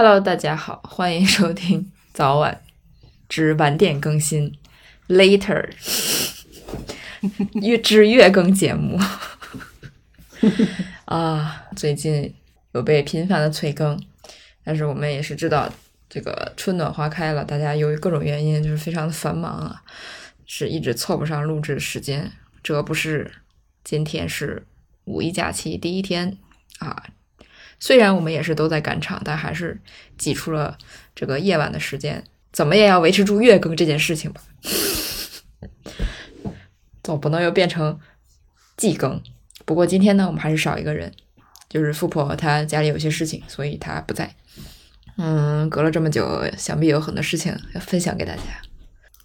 Hello，大家好，欢迎收听早晚之晚点更新，Later 月之月更节目 啊。最近有被频繁的催更，但是我们也是知道这个春暖花开了，大家由于各种原因就是非常的繁忙啊，是一直凑不上录制时间。这不是今天是五一假期第一天啊。虽然我们也是都在赶场，但还是挤出了这个夜晚的时间，怎么也要维持住月更这件事情吧。总不能又变成季更。不过今天呢，我们还是少一个人，就是富婆她家里有些事情，所以她不在。嗯，隔了这么久，想必有很多事情要分享给大家。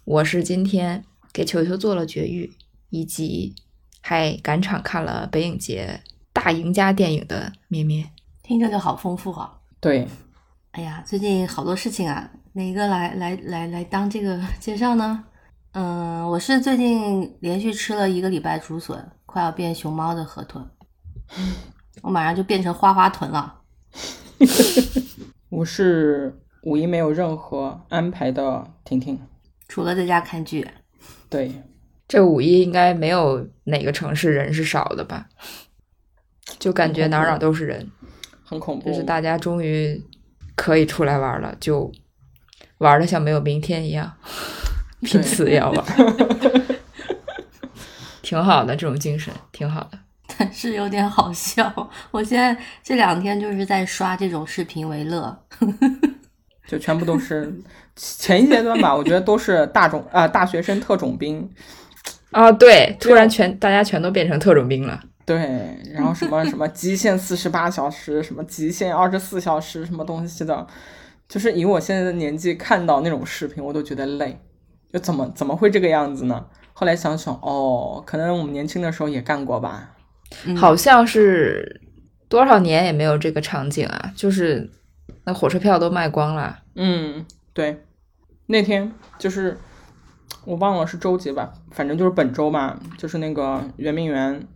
我是今天给球球做了绝育，以及还赶场看了北影节大赢家电影的咩咩。听着就好丰富啊。对，哎呀，最近好多事情啊，哪个来来来来当这个介绍呢？嗯，我是最近连续吃了一个礼拜竹笋，快要变熊猫的河豚，我马上就变成花花豚了。我是五一没有任何安排的婷婷，除了在家看剧。对，这五一应该没有哪个城市人是少的吧？就感觉哪哪都是人。很恐怖，就是大家终于可以出来玩了，就玩的像没有明天一样，拼死也要玩，挺好的，这种精神挺好的。但是有点好笑，我现在这两天就是在刷这种视频为乐，就全部都是前一阶段吧，我觉得都是大种啊大学生特种兵啊，对，突然全大家全都变成特种兵了。对，然后什么什么极限四十八小时，什么极限二十四小时，什么东西的，就是以我现在的年纪看到那种视频，我都觉得累，就怎么怎么会这个样子呢？后来想想，哦，可能我们年轻的时候也干过吧，好像是多少年也没有这个场景啊，就是那火车票都卖光了。嗯，对，那天就是我忘了是周几吧，反正就是本周吧，就是那个圆明园。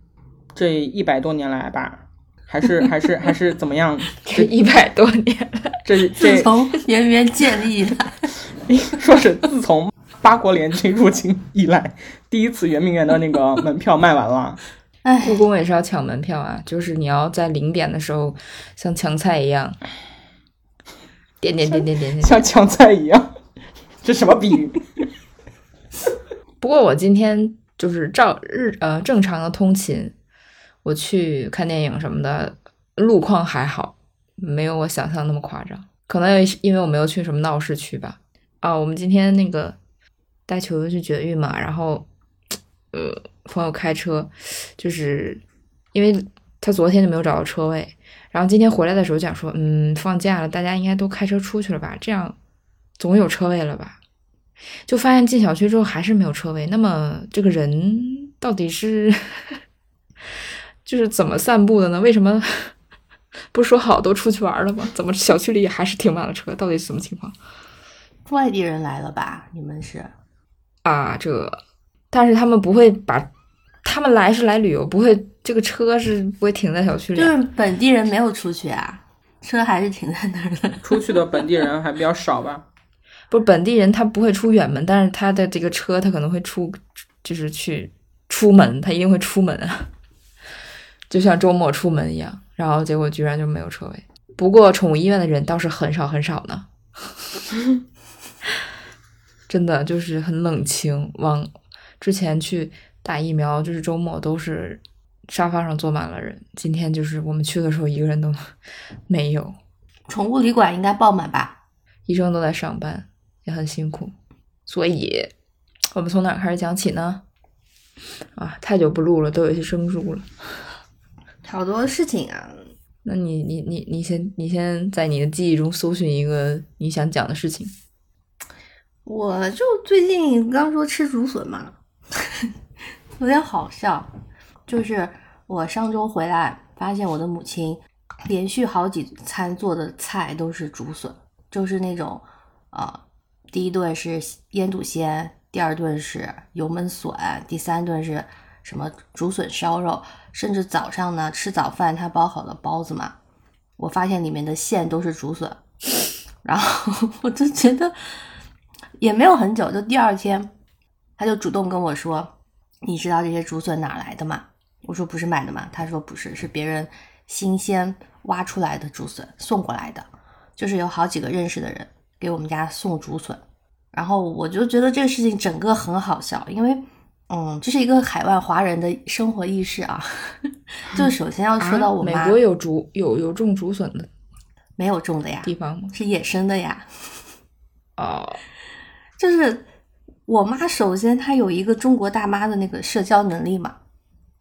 这一百多年来吧，还是还是还是怎么样？这一百多年，这这自从圆明园建立以来，说是自从八国联军入侵以来，第一次圆明园的那个门票卖完了。哎，故宫也是要抢门票啊，就是你要在零点的时候像抢菜一样，点点点点点点，像抢菜一样，这什么比喻？不过我今天就是照日呃正常的通勤。我去看电影什么的，路况还好，没有我想象那么夸张。可能因为我没有去什么闹市区吧。啊，我们今天那个带球球去绝育嘛，然后呃，朋友开车，就是因为他昨天就没有找到车位，然后今天回来的时候讲说，嗯，放假了，大家应该都开车出去了吧？这样总有车位了吧？就发现进小区之后还是没有车位。那么这个人到底是？就是怎么散步的呢？为什么 不说好都出去玩了吗？怎么小区里还是停满了车？到底是什么情况？外地人来了吧？你们是？啊，这，但是他们不会把，他们来是来旅游，不会这个车是不会停在小区里。就是本地人没有出去啊，车还是停在那儿的。出去的本地人还比较少吧？不是本地人，他不会出远门，但是他的这个车他可能会出，就是去出门，他一定会出门啊。就像周末出门一样，然后结果居然就没有车位。不过宠物医院的人倒是很少很少呢，真的就是很冷清。往之前去打疫苗，就是周末都是沙发上坐满了人。今天就是我们去的时候，一个人都没有。宠物旅馆应该爆满吧？医生都在上班，也很辛苦。所以，我们从哪开始讲起呢？啊，太久不录了，都有些生疏了。好多事情啊，那你你你你先你先在你的记忆中搜寻一个你想讲的事情。我就最近刚说吃竹笋嘛，有点好笑。就是我上周回来，发现我的母亲连续好几餐做的菜都是竹笋，就是那种啊，第一顿是腌笃鲜，第二顿是油焖笋，第三顿是什么竹笋烧肉。甚至早上呢，吃早饭他包好了包子嘛，我发现里面的馅都是竹笋，然后我就觉得也没有很久，就第二天他就主动跟我说：“你知道这些竹笋哪来的吗？”我说：“不是买的吗？”他说：“不是，是别人新鲜挖出来的竹笋送过来的，就是有好几个认识的人给我们家送竹笋。”然后我就觉得这个事情整个很好笑，因为。嗯，这是一个海外华人的生活意识啊。就首先要说到我妈，美国有竹有有种竹笋的，没有种的呀？地方吗？是野生的呀。哦，就是我妈，首先她有一个中国大妈的那个社交能力嘛。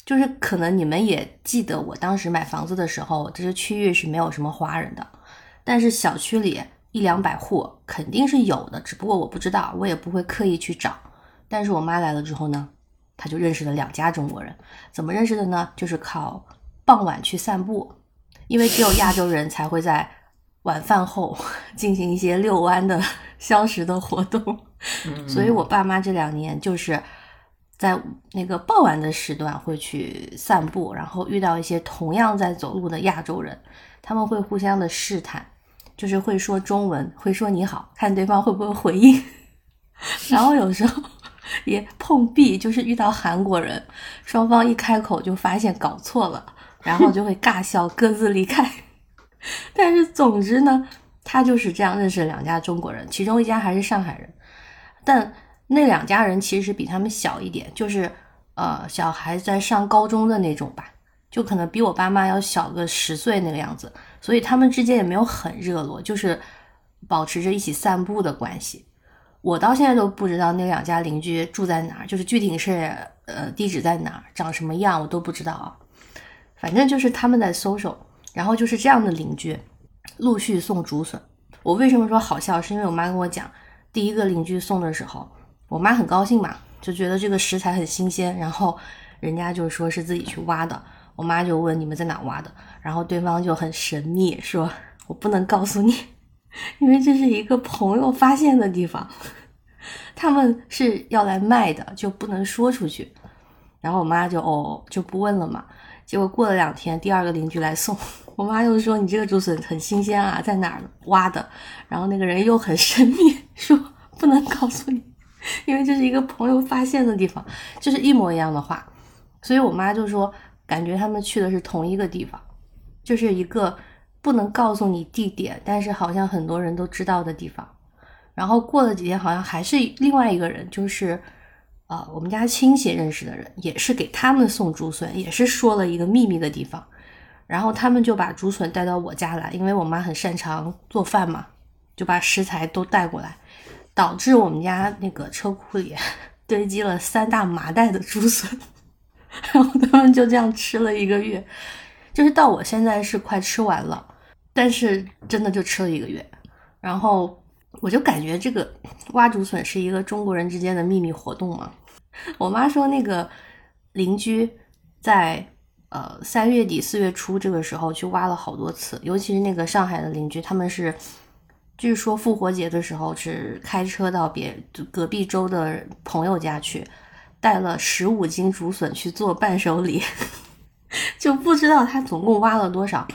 就是可能你们也记得，我当时买房子的时候，这些区域是没有什么华人的，但是小区里一两百户肯定是有的，只不过我不知道，我也不会刻意去找。但是我妈来了之后呢？他就认识了两家中国人，怎么认识的呢？就是靠傍晚去散步，因为只有亚洲人才会在晚饭后 进行一些遛弯的 相识的活动，所以我爸妈这两年就是在那个傍晚的时段会去散步，然后遇到一些同样在走路的亚洲人，他们会互相的试探，就是会说中文，会说你好，看对方会不会回应，然后有时候。也碰壁，就是遇到韩国人，双方一开口就发现搞错了，然后就会尬笑，各自离开。但是总之呢，他就是这样认识两家中国人，其中一家还是上海人，但那两家人其实比他们小一点，就是呃小孩在上高中的那种吧，就可能比我爸妈要小个十岁那个样子，所以他们之间也没有很热络，就是保持着一起散步的关系。我到现在都不知道那两家邻居住在哪儿，就是具体是呃地址在哪儿，长什么样我都不知道啊。反正就是他们在搜搜，然后就是这样的邻居陆续送竹笋。我为什么说好笑？是因为我妈跟我讲，第一个邻居送的时候，我妈很高兴嘛，就觉得这个食材很新鲜，然后人家就说是自己去挖的。我妈就问你们在哪挖的，然后对方就很神秘说，我不能告诉你。因为这是一个朋友发现的地方，他们是要来卖的，就不能说出去。然后我妈就哦就不问了嘛。结果过了两天，第二个邻居来送，我妈又说：“你这个竹笋很新鲜啊，在哪儿挖的？”然后那个人又很神秘说：“不能告诉你，因为这是一个朋友发现的地方。”就是一模一样的话，所以我妈就说：“感觉他们去的是同一个地方，就是一个。”不能告诉你地点，但是好像很多人都知道的地方。然后过了几天，好像还是另外一个人，就是啊，我们家亲戚认识的人，也是给他们送竹笋，也是说了一个秘密的地方。然后他们就把竹笋带到我家来，因为我妈很擅长做饭嘛，就把食材都带过来，导致我们家那个车库里 堆积了三大麻袋的竹笋。然后他们就这样吃了一个月。就是到我现在是快吃完了，但是真的就吃了一个月，然后我就感觉这个挖竹笋是一个中国人之间的秘密活动嘛。我妈说那个邻居在呃三月底四月初这个时候去挖了好多次，尤其是那个上海的邻居，他们是据说复活节的时候是开车到别隔壁州的朋友家去，带了十五斤竹笋去做伴手礼。就不知道他总共挖了多少，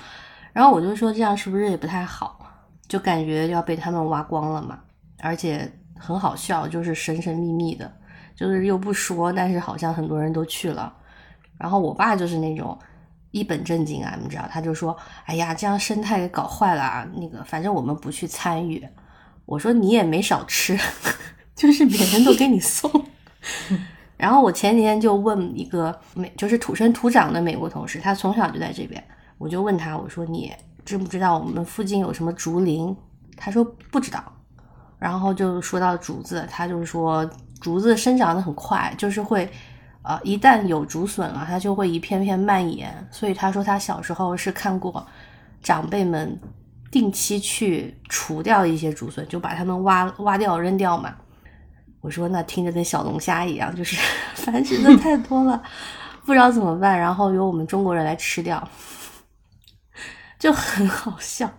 然后我就说这样是不是也不太好，就感觉要被他们挖光了嘛，而且很好笑，就是神神秘秘的，就是又不说，但是好像很多人都去了。然后我爸就是那种一本正经啊，你知道，他就说，哎呀，这样生态给搞坏了啊，那个反正我们不去参与。我说你也没少吃，就是别人都给你送。然后我前几天就问一个美，就是土生土长的美国同事，他从小就在这边，我就问他，我说你知不知道我们附近有什么竹林？他说不知道。然后就说到竹子，他就说竹子生长的很快，就是会，呃，一旦有竹笋了，它就会一片片蔓延。所以他说他小时候是看过长辈们定期去除掉一些竹笋，就把它们挖挖掉扔掉嘛。我说那听着跟小龙虾一样，就是 繁殖的太多了，不知道怎么办。然后由我们中国人来吃掉，就很好笑。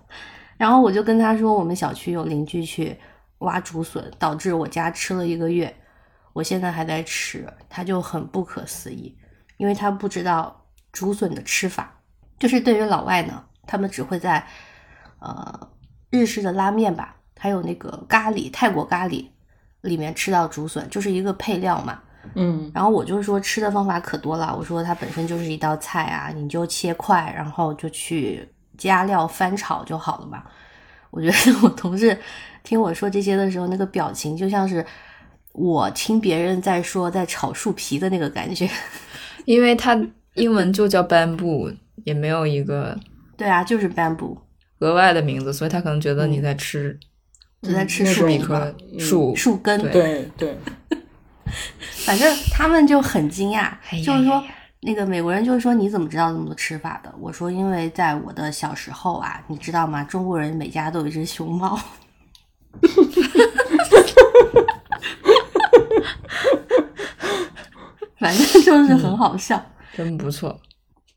然后我就跟他说，我们小区有邻居去挖竹笋，导致我家吃了一个月，我现在还在吃。他就很不可思议，因为他不知道竹笋的吃法。就是对于老外呢，他们只会在呃。日式的拉面吧，还有那个咖喱泰国咖喱里面吃到竹笋，就是一个配料嘛。嗯然后我就说吃的方法可多了，我说它本身就是一道菜啊，你就切块，然后就去加料翻炒就好了嘛。我觉得我同事听我说这些的时候，那个表情就像是我听别人在说在炒树皮的那个感觉。因为它英文就叫 bamboo，也没有一个对啊，就是 bamboo，额外的名字，所以他可能觉得你在吃就在吃树皮树。树根。对对 对，反正他们就很惊讶，就是说呀呀那个美国人就是说你怎么知道这么多吃法的？我说因为在我的小时候啊，你知道吗？中国人每家都有一只熊猫。反正就是很好笑。真不错。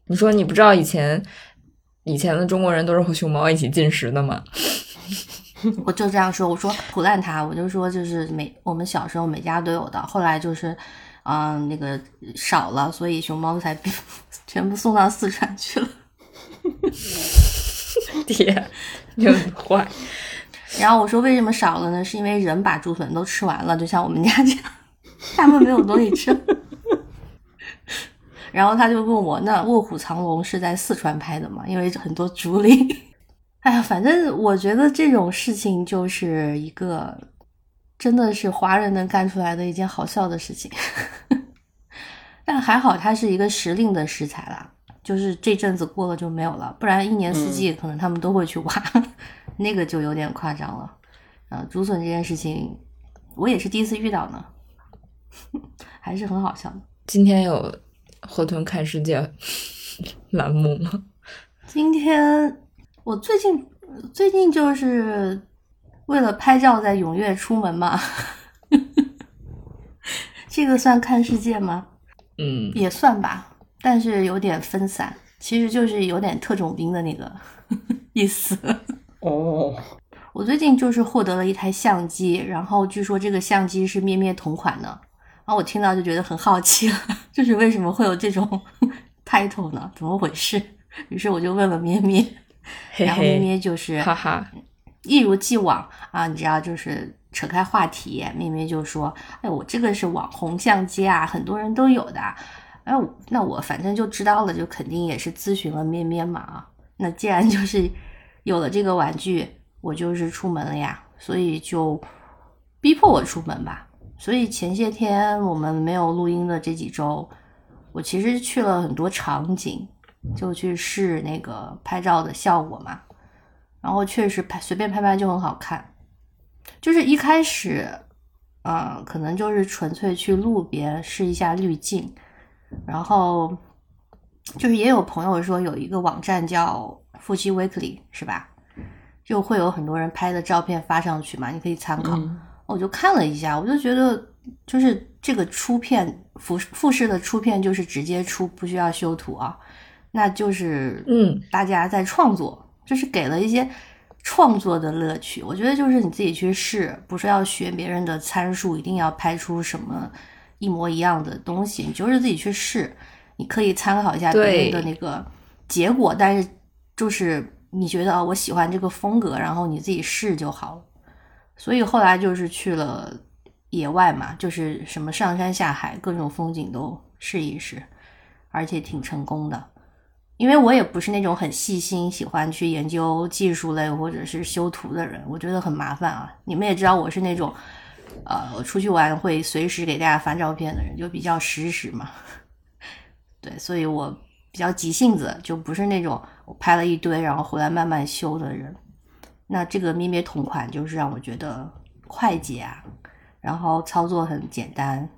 你说你不知道以前以前的中国人都是和熊猫一起进食的吗？我就这样说，我说胡烂他，我就说就是每我们小时候每家都有的，后来就是，嗯、那个少了，所以熊猫才 全部送到四川去了。爹，你很坏。然后我说为什么少了呢？是因为人把竹笋都吃完了，就像我们家这样，他们没有东西吃。然后他就问我，那《卧虎藏龙》是在四川拍的吗？因为很多竹林。哎呀，反正我觉得这种事情就是一个，真的是华人能干出来的一件好笑的事情。但还好它是一个时令的食材啦，就是这阵子过了就没有了，不然一年四季可能他们都会去挖，那个就有点夸张了。啊，竹笋这件事情，我也是第一次遇到呢，还是很好笑的。今天有河豚看世界栏目吗？今天我最近最近就是为了拍照在踊跃出门嘛，这个算看世界吗？嗯，也算吧，但是有点分散，其实就是有点特种兵的那个 意思。哦，我最近就是获得了一台相机，然后据说这个相机是咩咩同款的，然后我听到就觉得很好奇了，就是为什么会有这种 title 呢？怎么回事？于是我就问了咩咩，然后咩，咩就是哈哈，一如既往啊，你知道，就是扯开话题，咩咩就说：“哎，我这个是网红相机啊，很多人都有的。”哎，那我反正就知道了，就肯定也是咨询了咩咩嘛啊。那既然就是 有了这个玩具，我就是出门了呀，所以就逼迫我出门吧。所以前些天我们没有录音的这几周，我其实去了很多场景，就去试那个拍照的效果嘛。然后确实拍随便拍拍就很好看，就是一开始，嗯，可能就是纯粹去路边试一下滤镜，然后就是也有朋友说有一个网站叫夫妻 Weekly 是吧？就会有很多人拍的照片发上去嘛，你可以参考。嗯我就看了一下，我就觉得就是这个出片复复式的出片就是直接出，不需要修图啊，那就是嗯，大家在创作，就是给了一些创作的乐趣。我觉得就是你自己去试，不是要学别人的参数，一定要拍出什么一模一样的东西，你就是自己去试，你可以参考一下别人的那个结果，但是就是你觉得啊、我喜欢这个风格，然后你自己试就好了。所以后来就是去了野外嘛，就是什么上山下海，各种风景都试一试，而且挺成功的。因为我也不是那种很细心、喜欢去研究技术类或者是修图的人，我觉得很麻烦啊。你们也知道我是那种，呃，我出去玩会随时给大家发照片的人，就比较实时嘛。对，所以我比较急性子，就不是那种我拍了一堆然后回来慢慢修的人。那这个咩咩同款就是让我觉得快捷啊，然后操作很简单。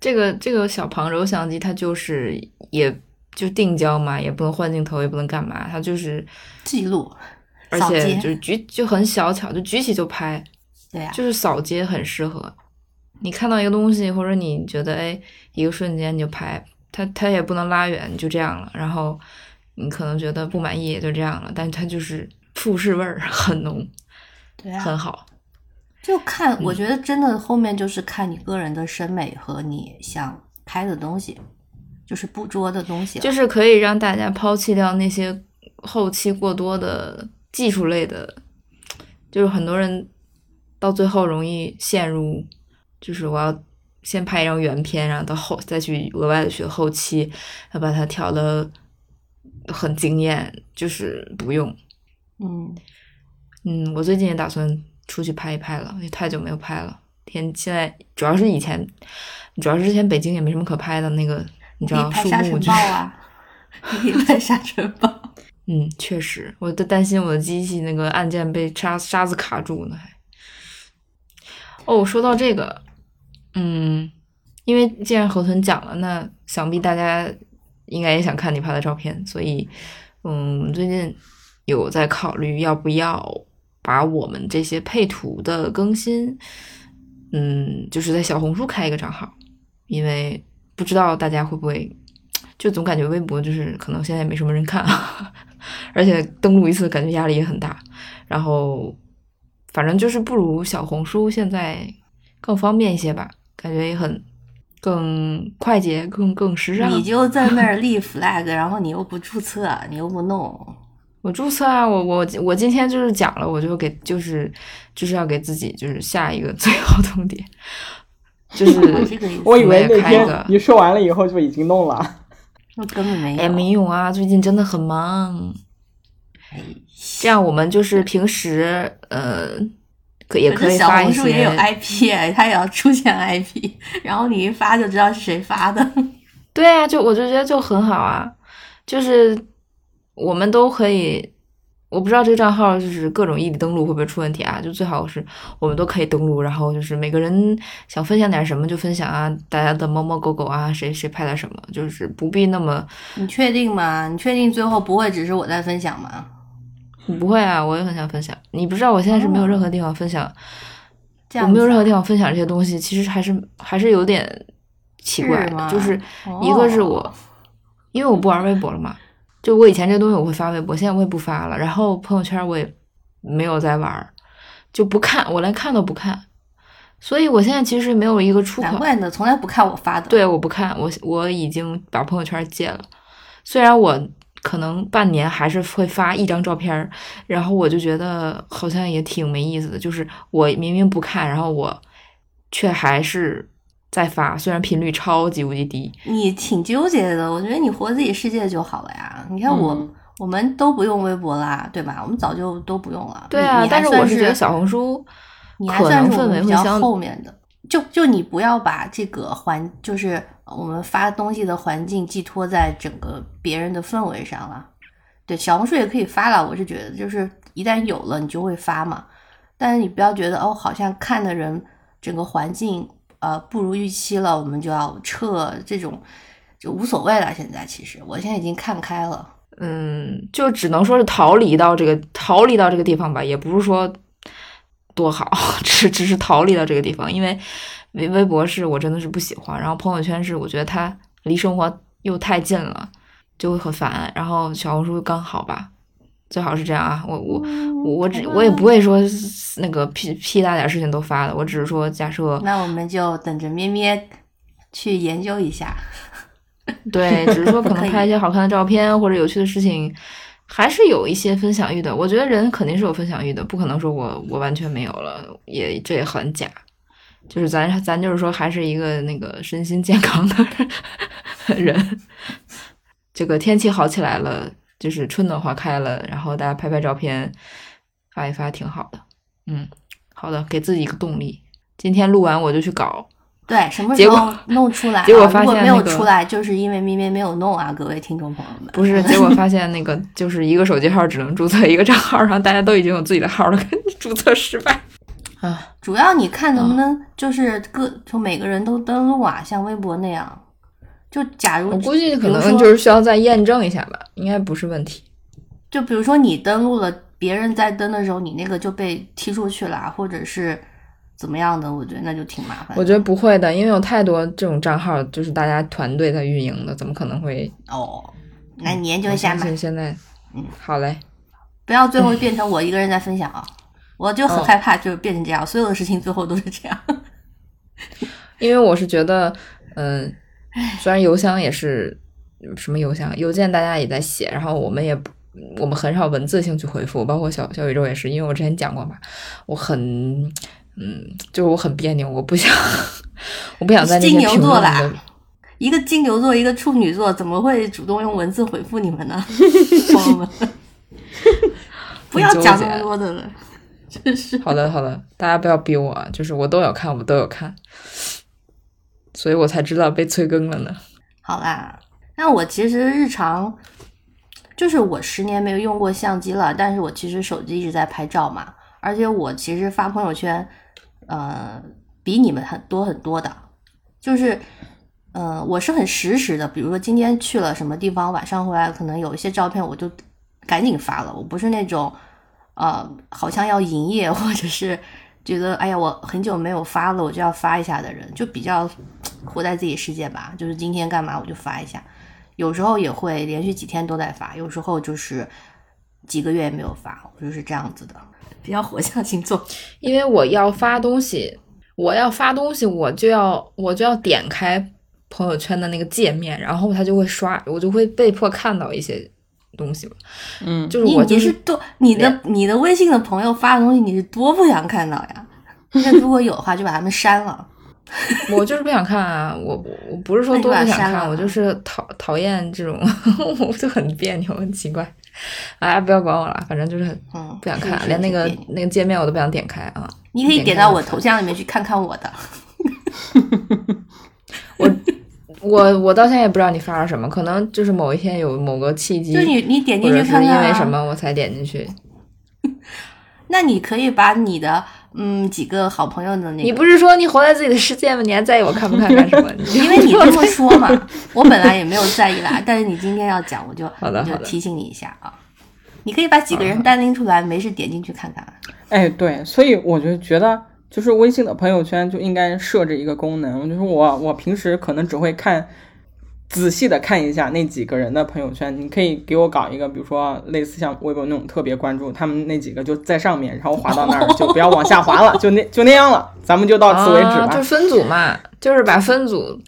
这个这个小旁轴相机它就是也就定焦嘛，也不能换镜头，也不能干嘛，它就是记录，而且就是举就很小巧，就举起就拍，对呀、就是扫街很适合。你看到一个东西，或者你觉得哎一个瞬间你就拍，它它也不能拉远，就这样了。然后你可能觉得不满意也就这样了，但它就是富士味儿很浓，对啊，很好。就看，嗯。我觉得真的后面就是看你个人的审美和你想拍的东西，就是捕捉的东西。就是可以让大家抛弃掉那些后期过多的技术类的就是很多人到最后容易陷入，就是我要先拍一张原片，然后到后再去额外的学后期，要把它调的很惊艳，就是不用。嗯，嗯，我最近也打算出去拍一拍了，也太久没有拍了。天，现在主要是以前，主要是之前北京也没什么可拍的，那个你知道沙木就是，尘暴啊，可以拍 沙尘暴。嗯，确实，我都担心我的机器那个按键被沙沙子卡住呢，还。哦，说到这个，嗯，因为既然河豚讲了，那想必大家应该也想看你拍的照片，所以，嗯，我们最近有在考虑要不要把我们这些配图的更新，嗯，就是在小红书开一个账号，因为不知道大家会不会，就总感觉微博就是可能现在也没什么人看，而且登录一次感觉压力也很大，然后反正就是不如小红书现在更方便一些吧，感觉也很更快捷、更更时尚。你就在那儿立 flag，然后你又不注册，你又不弄，我注册啊，我我我今天就是讲了，我就给就是就是要给自己就是下一个最后通牒，就是 我以为那个天你说完了以后就已经弄了。那根本没有。哎没有啊，最近真的很忙。哎这样我们就是平时呃，可也可以发一些红书也有 IP，哎它也要出现 IP，然后你一发就知道是谁发的。对啊，就我就觉得就很好啊，就是我们都可以，我不知道这个账号就是各种异地登录会不会出问题啊？就最好是我们都可以登录，然后就是每个人想分享点什么就分享啊，大家的猫猫狗狗啊，谁谁拍了什么，就是不必那么你确定吗？你确定最后不会只是我在分享吗？不会啊，我也很想分享。你不知道我现在是没有任何地方分享，我没有任何地方分享这些东西，其实还是还是有点奇怪的，是就是一个是我，哦因为我不玩微博了嘛，就我以前这东西我会发微博，现在我也不发了，然后朋友圈我也没有在玩儿，就不看，我连看都不看，所以我现在其实没有一个出口，难怪呢，从来不看我发的。对，我不看，我我已经把朋友圈戒了，虽然我可能半年还是会发一张照片儿，然后我就觉得好像也挺没意思的，就是我明明不看，然后我却还是在发，虽然频率超级无敌低。你挺纠结的，我觉得你活自己世界就好了呀。你看我，嗯我们都不用微博啦，对吧？我们早就都不用了。对啊，但是我是觉得小红书你还算是我们比较后面的，就就你不要把这个环，就是我们发东西的环境寄托在整个别人的氛围上了。对，小红书也可以发了，我是觉得，就是一旦有了，你就会发嘛。但是你不要觉得哦，好像看的人整个环境呃不如预期了，我们就要撤，这种就无所谓了。现在其实我现在已经看开了。嗯，就只能说是逃离到这个逃离到这个地方吧，也不是说多好，只只是逃离到这个地方。因为微微博是我真的是不喜欢，然后朋友圈是我觉得它离生活又太近了，就会很烦。然后小红书刚好吧，最好是这样啊。我我我我只我也不会说那个屁屁大点事情都发的，我只是说假设那我们就等着咩咩去研究一下。对，只是说 可能拍一些好看的照片或者有趣的事情，还是有一些分享欲的。我觉得人肯定是有分享欲的，不可能说我我完全没有了，也这也很假。就是咱咱就是说，还是一个那个身心健康的 人。这个天气好起来了，就是春暖花开了，然后大家拍拍照片，发一发挺好的。嗯，好的，给自己一个动力。今天录完我就去搞，对，什么时候弄出来、啊？结果发如果没有出来，就是因为咪咪没有弄啊，各位听众朋友们。不是，结果发现那个就是一个手机号只能注册一个账号，然后大家都已经有自己的号了，注册失败。啊，主要你看能不嗯能就是各就每个人都登录啊，像微博那样。就假如我估计可能就是需要再验证一下吧，应该不是问题。就比如说你登录了，别人在登的时候，你那个就被踢出去了，啊或者是怎么样的，我觉得那就挺麻烦。我觉得不会的，因为有太多这种账号就是大家团队在运营的，怎么可能会？哦，那你研究一下吧，相信现在，嗯，好嘞。不要最后变成我一个人在分享啊！我就很哦害怕，就是变成这样，所有的事情最后都是这样。因为我是觉得，嗯、虽然邮箱也是什么邮箱，邮件大家也在写，然后我们也不我们很少文字性去回复，包括小小宇宙也是，因为我之前讲过嘛，我很嗯，就是我很别扭，我不想 我不想在那些金牛评论一个金牛座，一个处女座，怎么会主动用文字回复你们呢，朋友们？不要讲那么多的了，真是。好的，好的，大家不要逼我啊，就是我都有看，我都有看，所以我才知道被催更了呢。好啦，那我其实日常就是我十年没有用过相机了，但是我其实手机一直在拍照嘛，而且我其实发朋友圈，呃，比你们很多很多的，就是。呃，我是很实时的，比如说今天去了什么地方，晚上回来可能有一些照片，我就赶紧发了。我不是那种，呃，好像要营业或者是觉得哎呀我很久没有发了，我就要发一下的人，就比较活在自己世界吧。就是今天干嘛我就发一下，有时候也会连续几天都在发，有时候就是几个月也没有发，我就是这样子的，比较火象星座。因为我要发东西，我要发东西，我就要我就要点开朋友圈的那个界面，然后他就会刷，我就会被迫看到一些东西嘛。嗯，就是我就是你多你的你的微信的朋友发的东西，你是多不想看到呀？那如果有的话，就把他们删了。我就是不想看啊，我我我不是说多不想看，我就是讨讨厌这种，我就很别扭，很奇怪。哎，不要管我了，反正就是很嗯，不想看，连那个那个界面我都不想点开啊。你可以点到我头像里面去看看我的。我我我到现在也不知道你发了什么，可能就是某一天有某个契机，就你你点进去看看、啊、因为什？么我才点进去。那你可以把你的嗯几个好朋友的那个，你不是说你活在自己的世界吗？你还在意我看不看干什么？因为你这么说嘛，我本来也没有在意啦，但是你今天要讲，我就我就提醒你一下啊。你可以把几个人单拎出来，没事点进去看看。哎，对，所以我就觉得，就是微信的朋友圈就应该设置一个功能，就是我我平时可能只会看仔细的看一下那几个人的朋友圈，你可以给我搞一个，比如说类似像微博那种特别关注，他们那几个就在上面，然后滑到那儿就不要往下滑了，就那 就那样了，咱们就到此为止吧。啊，就分组嘛，就是把分组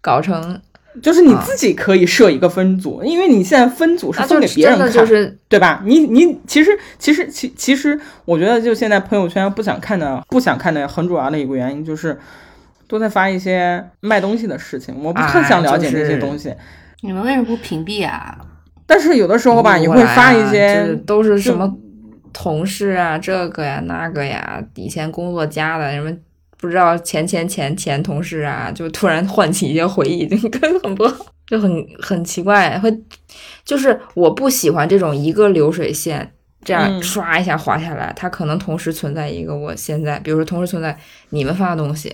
搞成就是你自己可以设一个分组，因为你现在分组是啊，分给别人看，就是对吧？你你其实其实其其实，我觉得就现在朋友圈不想看的不想看的很主要的一个原因就是都在发一些卖东西的事情，我不是特想了解那些东西。你们为什么不屏蔽啊？但是有的时候吧，你会发一就是些都是什么同事啊，这个呀那个呀，以前工作加的什么。不知道前前前前同事啊，就突然唤起一些回忆，就跟很多就很很奇怪，会就是我不喜欢这种一个流水线这样嗯刷一下滑下来，它可能同时存在一个我现在，比如说同时存在你们发的东西，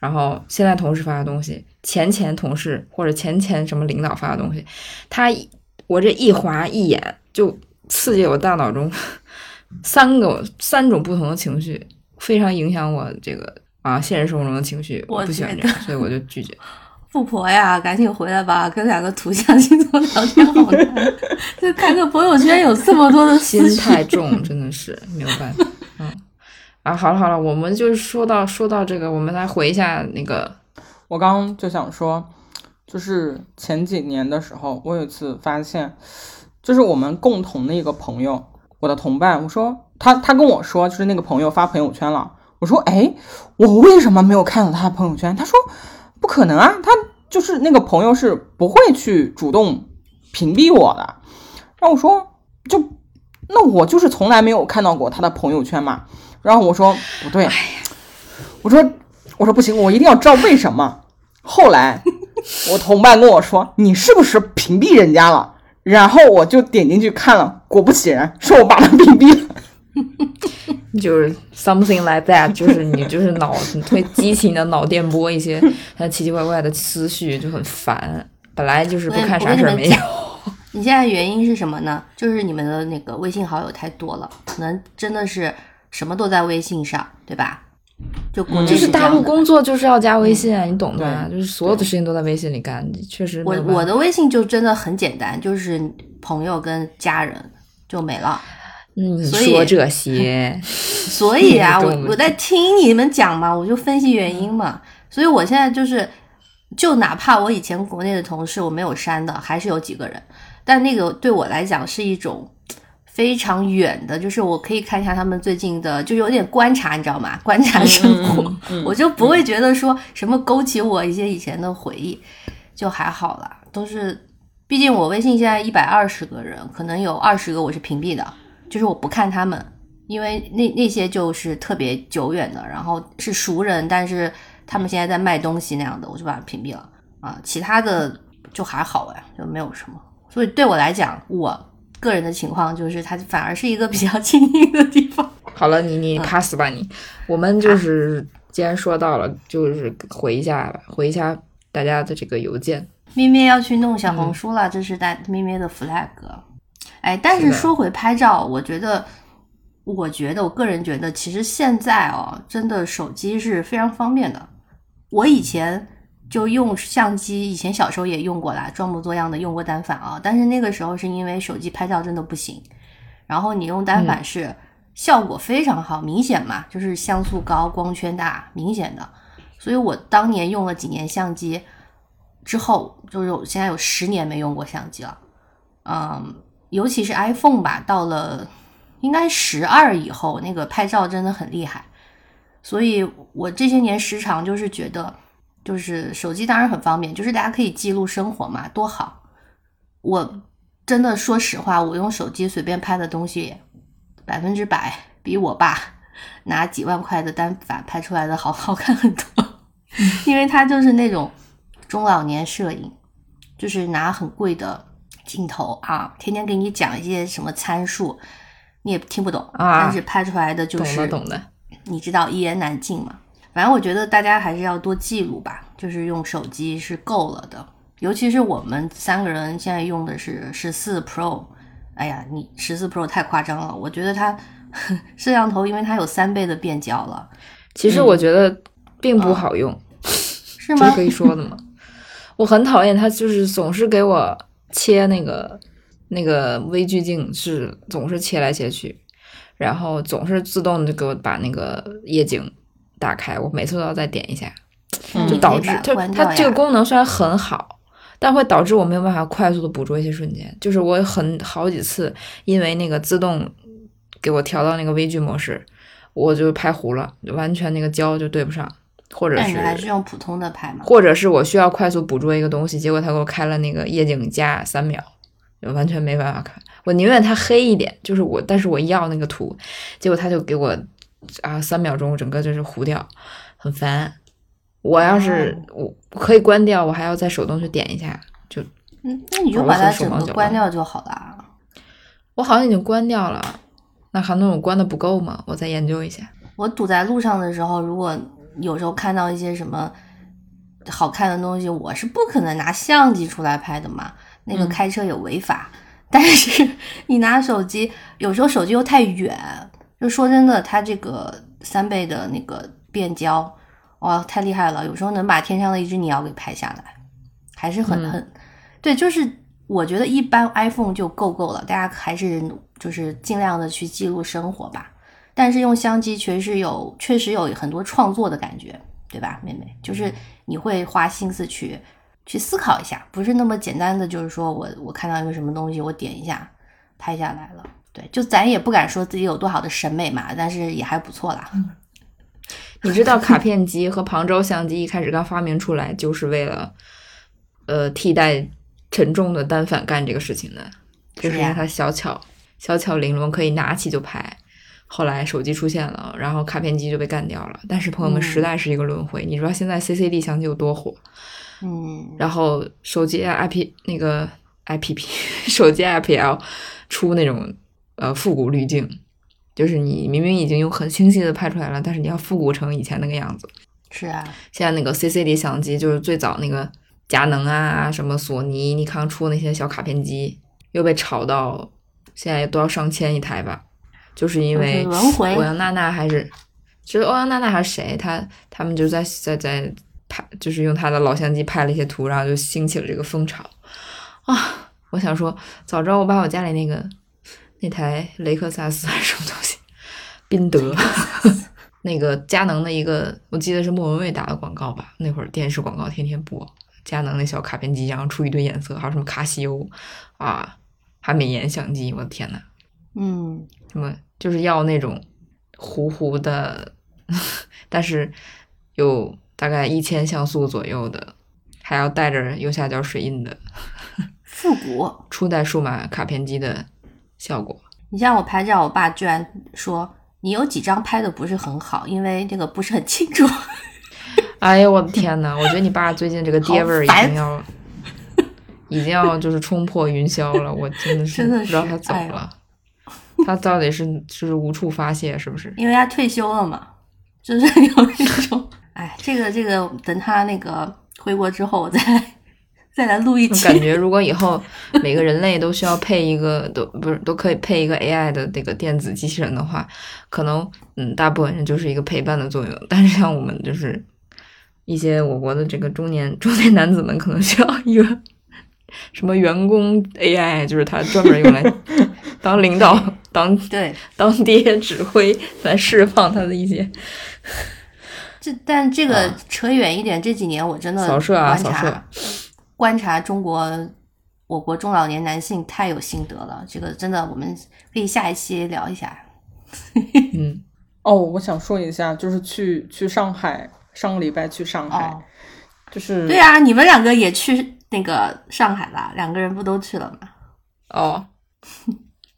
然后现在同事发的东西，前前同事或者前前什么领导发的东西，他我这一划一眼就刺激我大脑中 三个三种不同的情绪，非常影响我这个啊现实生活中的情绪，我我不喜欢这样，所以我就拒绝。富婆呀，赶紧回来吧，跟两个土象星座聊天好难。就看个朋友圈有这么多的心太重，真的是没有办法。嗯，啊，好了好了，我们就说到说到这个，我们来回一下那个我刚刚就想说，就是前几年的时候，我有一次发现，就是我们共同的一个朋友，我的同伴，我说他他跟我说，就是那个朋友发朋友圈了，我说哎，我为什么没有看到他的朋友圈？他说不可能啊，他就是那个朋友是不会去主动屏蔽我的。然后我说就那我就是从来没有看到过他的朋友圈嘛。然后我说不对，我说我说不行，我一定要知道为什么。后来我同伴跟我说，你是不是屏蔽人家了？然后我就点进去看了，果不其然，是我把他屏蔽了。就是 something like that，就是你就是脑你会激起你的脑电波一些 呃奇奇怪怪的思绪，就很烦。本来就是不看啥事儿没有，你现在原因是什么呢？就是你们的那个微信好友太多了，可能真的是什么都在微信上，对吧？就国内嗯就是大陆工作就是要加微信啊，你懂的啊，就是所有的事情都在微信里干，确实我我的微信就真的很简单，就是朋友跟家人就没了。嗯你所以说这些，所以啊，我我在听你们讲嘛，我就分析原因嘛。所以我现在就是，就哪怕我以前国内的同事我没有删的，还是有几个人，但那个对我来讲是一种非常远的，就是我可以看一下他们最近的，就有点观察，你知道吗？观察生活，嗯嗯 我就不会觉得说什么勾起我一些以前的回忆，就还好啦，都是。毕竟我微信现在一百二十个人，可能有二十个我是屏蔽的，就是我不看他们，因为那那些就是特别久远的，然后是熟人，但是他们现在在卖东西那样的，我就把它屏蔽了啊。其他的就还好哎，就没有什么。所以对我来讲，我个人的情况就是它 反而是一个比较静谧的地方。好了，你你嗯 pass 吧你。我们就是既然说到了，就是回一下吧，回一下大家的这个邮件。咩咩要去弄小红书了，这是大咩咩的 flag。哎，但是说回拍照，我觉得，我觉得我个人觉得，其实现在哦，真的手机是非常方便的。我以前就用相机，以前小时候也用过啦，装模作样的用过单反啊。但是那个时候是因为手机拍照真的不行，然后你用单反是效果非常好，明显嘛，就是像素高、光圈大，明显的。所以我当年用了几年相机之后，就是我现在有十年没用过相机了。嗯，尤其是 iPhone 吧，到了应该十二以后，那个拍照真的很厉害。所以我这些年时常就是觉得，就是手机当然很方便，就是大家可以记录生活嘛，多好。我真的说实话，我用手机随便拍的东西，百分之百比我爸 拿几万块的单反拍出来的好 好看很多，因为他就是那种中老年摄影，就是拿很贵的镜头啊，天天给你讲一些什么参数，你也听不懂，啊但是拍出来的就是懂的懂的，你知道一言难尽嘛。反正我觉得大家还是要多记录吧，就是用手机是够了的。尤其是我们三个人现在用的是十四 Pro，哎呀，你十四 Pro 太夸张了，我觉得它 摄像头因为它有三倍的变焦了，其实我觉得并不好用，是吗这可？以说的吗？我很讨厌它，就是总是给我切那个那个微距镜，是总是切来切去，然后总是自动的给我把那个夜景打开，我每次都要再点一下，嗯就导致它它这个功能虽然很好。但会导致我没有办法快速的捕捉一些瞬间，就是我很好几次因为那个自动给我调到那个微距模式，我就拍糊了，完全那个焦就对不上，或者是还是用普通的拍嘛？或者是我需要快速捕捉一个东西，结果他给我开了那个夜景加三秒，就完全没办法看。我宁愿它黑一点，就是我，但是我要那个图，结果他就给我啊三秒钟，整个就是糊掉，很烦。我要是、我可以关掉，我还要再手动去点一下，就嗯，那你就把它整个关掉就好了。我好像已经关掉了，那可能我关的不够吗？我再研究一下。我堵在路上的时候，如果有时候看到一些什么好看的东西，我是不可能拿相机出来拍的嘛，那个嗯开车也违法。但是你拿手机，有时候手机又太远，就说真的，它这个三倍的那个变焦，哇，太厉害了！有时候能把天上的一只鸟给拍下来，还是很嗯很、对，就是我觉得一般 iPhone 就够够了，大家还是就是尽量的去记录生活吧。但是用相机确实有，确实有很多创作的感觉，对吧，妹妹？就是你会花心思去去思考一下，不是那么简单的，就是说我我看到一个什么东西，我点一下拍下来了。对，就咱也不敢说自己有多好的审美嘛，但是也还不错啦。你知道卡片机和旁轴相机一开始刚发明出来，就是为了呃替代沉重的单反干这个事情的，就是因为它小巧小巧玲珑，可以拿起就拍。后来手机出现了，然后卡片机就被干掉了。但是朋友们，嗯时代是一个轮回，你知道现在 CCD 相机有多火？嗯，然后手机 IP 那个 IPP 手机 IPL 出那种呃复古滤镜，就是你明明已经用很清晰的拍出来了，但是你要复古成以前那个样子。是啊，现在那个 CCD 相机就是最早那个佳能啊、什么索尼、尼康出那些小卡片机，又被炒到现在都要上千一台吧，就是因为欧阳娜娜还是其实欧阳娜娜还是谁，她他们就在在在拍，就是用她的老相机拍了一些图，然后就兴起了这个风潮啊！我想说，早知道我把我家里那个那台雷克萨斯 还是什么东西，宾得。那个佳能的一个，我记得是莫文蔚打的广告吧，那会儿电视广告天天播，佳能那小卡片机，然后出一堆颜色，还有什么卡西欧啊，还美颜相机，我的天呐，嗯，什么就是要那种糊糊的，但是有大概一千像素左右的，还要带着右下角水印的复古。初代数码卡片机的效果。你像我拍照，我爸居然说你有几张拍的不是很好，因为这个不是很清楚。哎呀，我的天呐！我觉得你爸最近这个爹味儿已经要，已经要就是冲破云霄了。我真的是真的不知道他怎哎呦么了，他到底是就是无处发泄，是不是？因为他退休了嘛，就是有一种，哎，这个这个，等他那个回国之后，我再来 再来录一期。感觉如果以后每个人类都需要配一个，都不是都可以配一个 AI 的这个电子机器人的话，可能嗯，大部分人就是一个陪伴的作用。但是像我们就是一些我国的这个中年中年男子们，可能需要一个什么员工 AI，就是他专门用来 当领导、当对，当爹指挥，来释放他的一些这但这个扯远一点，这几年我真的扫射啊扫射 观察中国我国中老年男性太有心得了，这个真的我们可以下一期聊一下。嗯。哦，我想说一下，就是去去上海，上个礼拜去上海，哦，就是对啊，你们两个也去那个上海了，两个人不都去了吗？哦，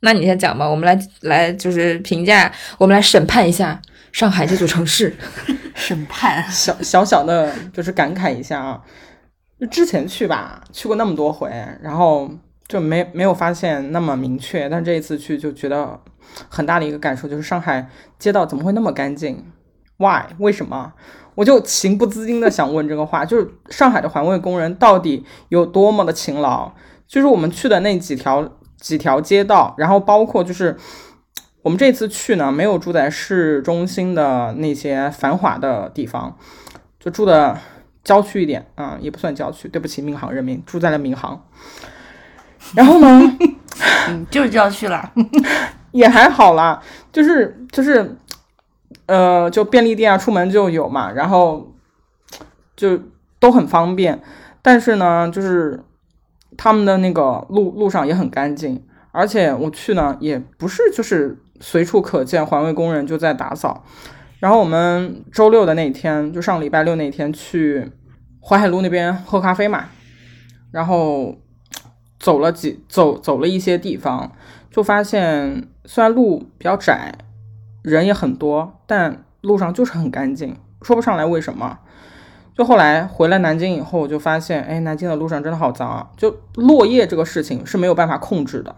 那你先讲吧，我们来来就是评价，我们来审判一下上海这座城市。审判，小小小的就是感慨一下啊，就之前去吧，去过那么多回，然后就没没有发现那么明确，但这一次去就觉得很大的一个感受就是上海街道怎么会那么干净？Why？为什么？我就情不自禁的想问这个话，就是上海的环卫工人到底有多么的勤劳？就是我们去的那几条几条街道，然后包括就是我们这次去呢，没有住在市中心的那些繁华的地方，就住的郊区一点啊、也不算郊区，对不起，民航人民住在了民航。然后呢，嗯，就是郊区了。也还好啦，就是就是，呃，就便利店啊，出门就有嘛，然后就都很方便。但是呢，就是他们的那个路路上也很干净，而且我去呢也不是就是随处可见环卫工人就在打扫。然后我们周六的那天，就上礼拜六那天去淮海路那边喝咖啡嘛，然后走了几走走了一些地方，就发现虽然路比较窄，人也很多，但路上就是很干净，说不上来为什么。就后来回来南京以后，我就发现，哎，南京的路上真的好脏啊！就落叶这个事情是没有办法控制的，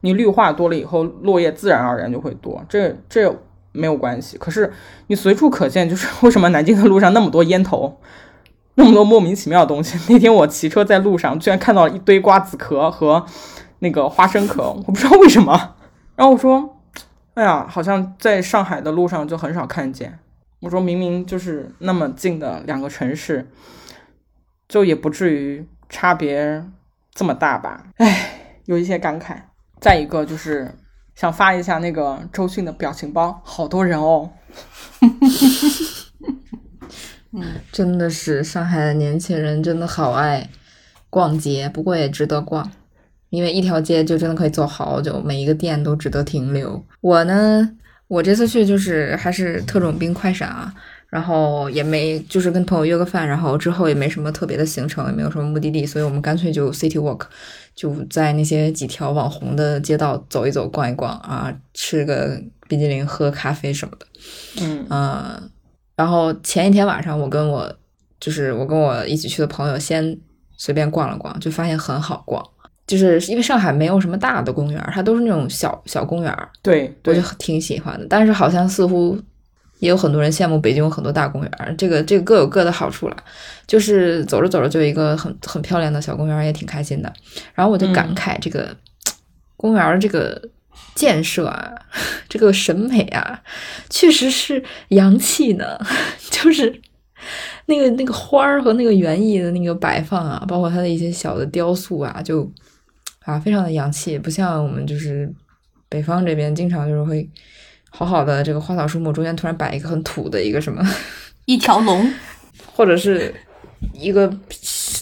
你绿化多了以后，落叶自然而然就会多，这这没有关系。可是你随处可见，就是 为什么南京的路上那么多烟头，那么多莫名其妙的东西？那天我骑车在路上，居然看到了一堆瓜子壳和那个花生壳，我不知道为什么。然后我说，哎呀，好像在上海的路上就很少看见。我说明明就是那么近的两个城市，就也不至于差别这么大吧？哎，有一些感慨。再一个就是想发一下那个周迅的表情包，好多人哦。真的是上海的年轻人真的好爱逛街，不过也值得逛，因为一条街就真的可以走好久，每一个店都值得停留。我呢，我这次去就是还是特种兵快闪啊，然后也没就是跟朋友约个饭，然后之后也没什么特别的行程，也没有什么目的地，所以我们干脆就 city walk，就在那些几条网红的街道走一走、逛一逛啊，吃个冰激凌、喝咖啡什么的。嗯嗯，然后前一天晚上，我跟我就是我跟我一起去的朋友先随便逛了逛，就发现很好逛，就是因为上海没有什么大的公园，它都是那种小小公园对我就，挺喜欢的。但是好像似乎也有很多人羡慕北京有很多大公园儿，这个这个各有各的好处了。就是走着走着就有一个很很漂亮的小公园儿，也挺开心的。然后我就感嗯慨这个、公园儿这个建设啊，这个审美啊，确实是洋气呢。就是那个那个花儿和那个园艺的那个摆放啊，包括它的一些小的雕塑啊，就啊非常的洋气，不像我们就是北方这边经常就是会好好的这个花草树木中间突然摆一个很土的一个什么，一条龙，或者是一个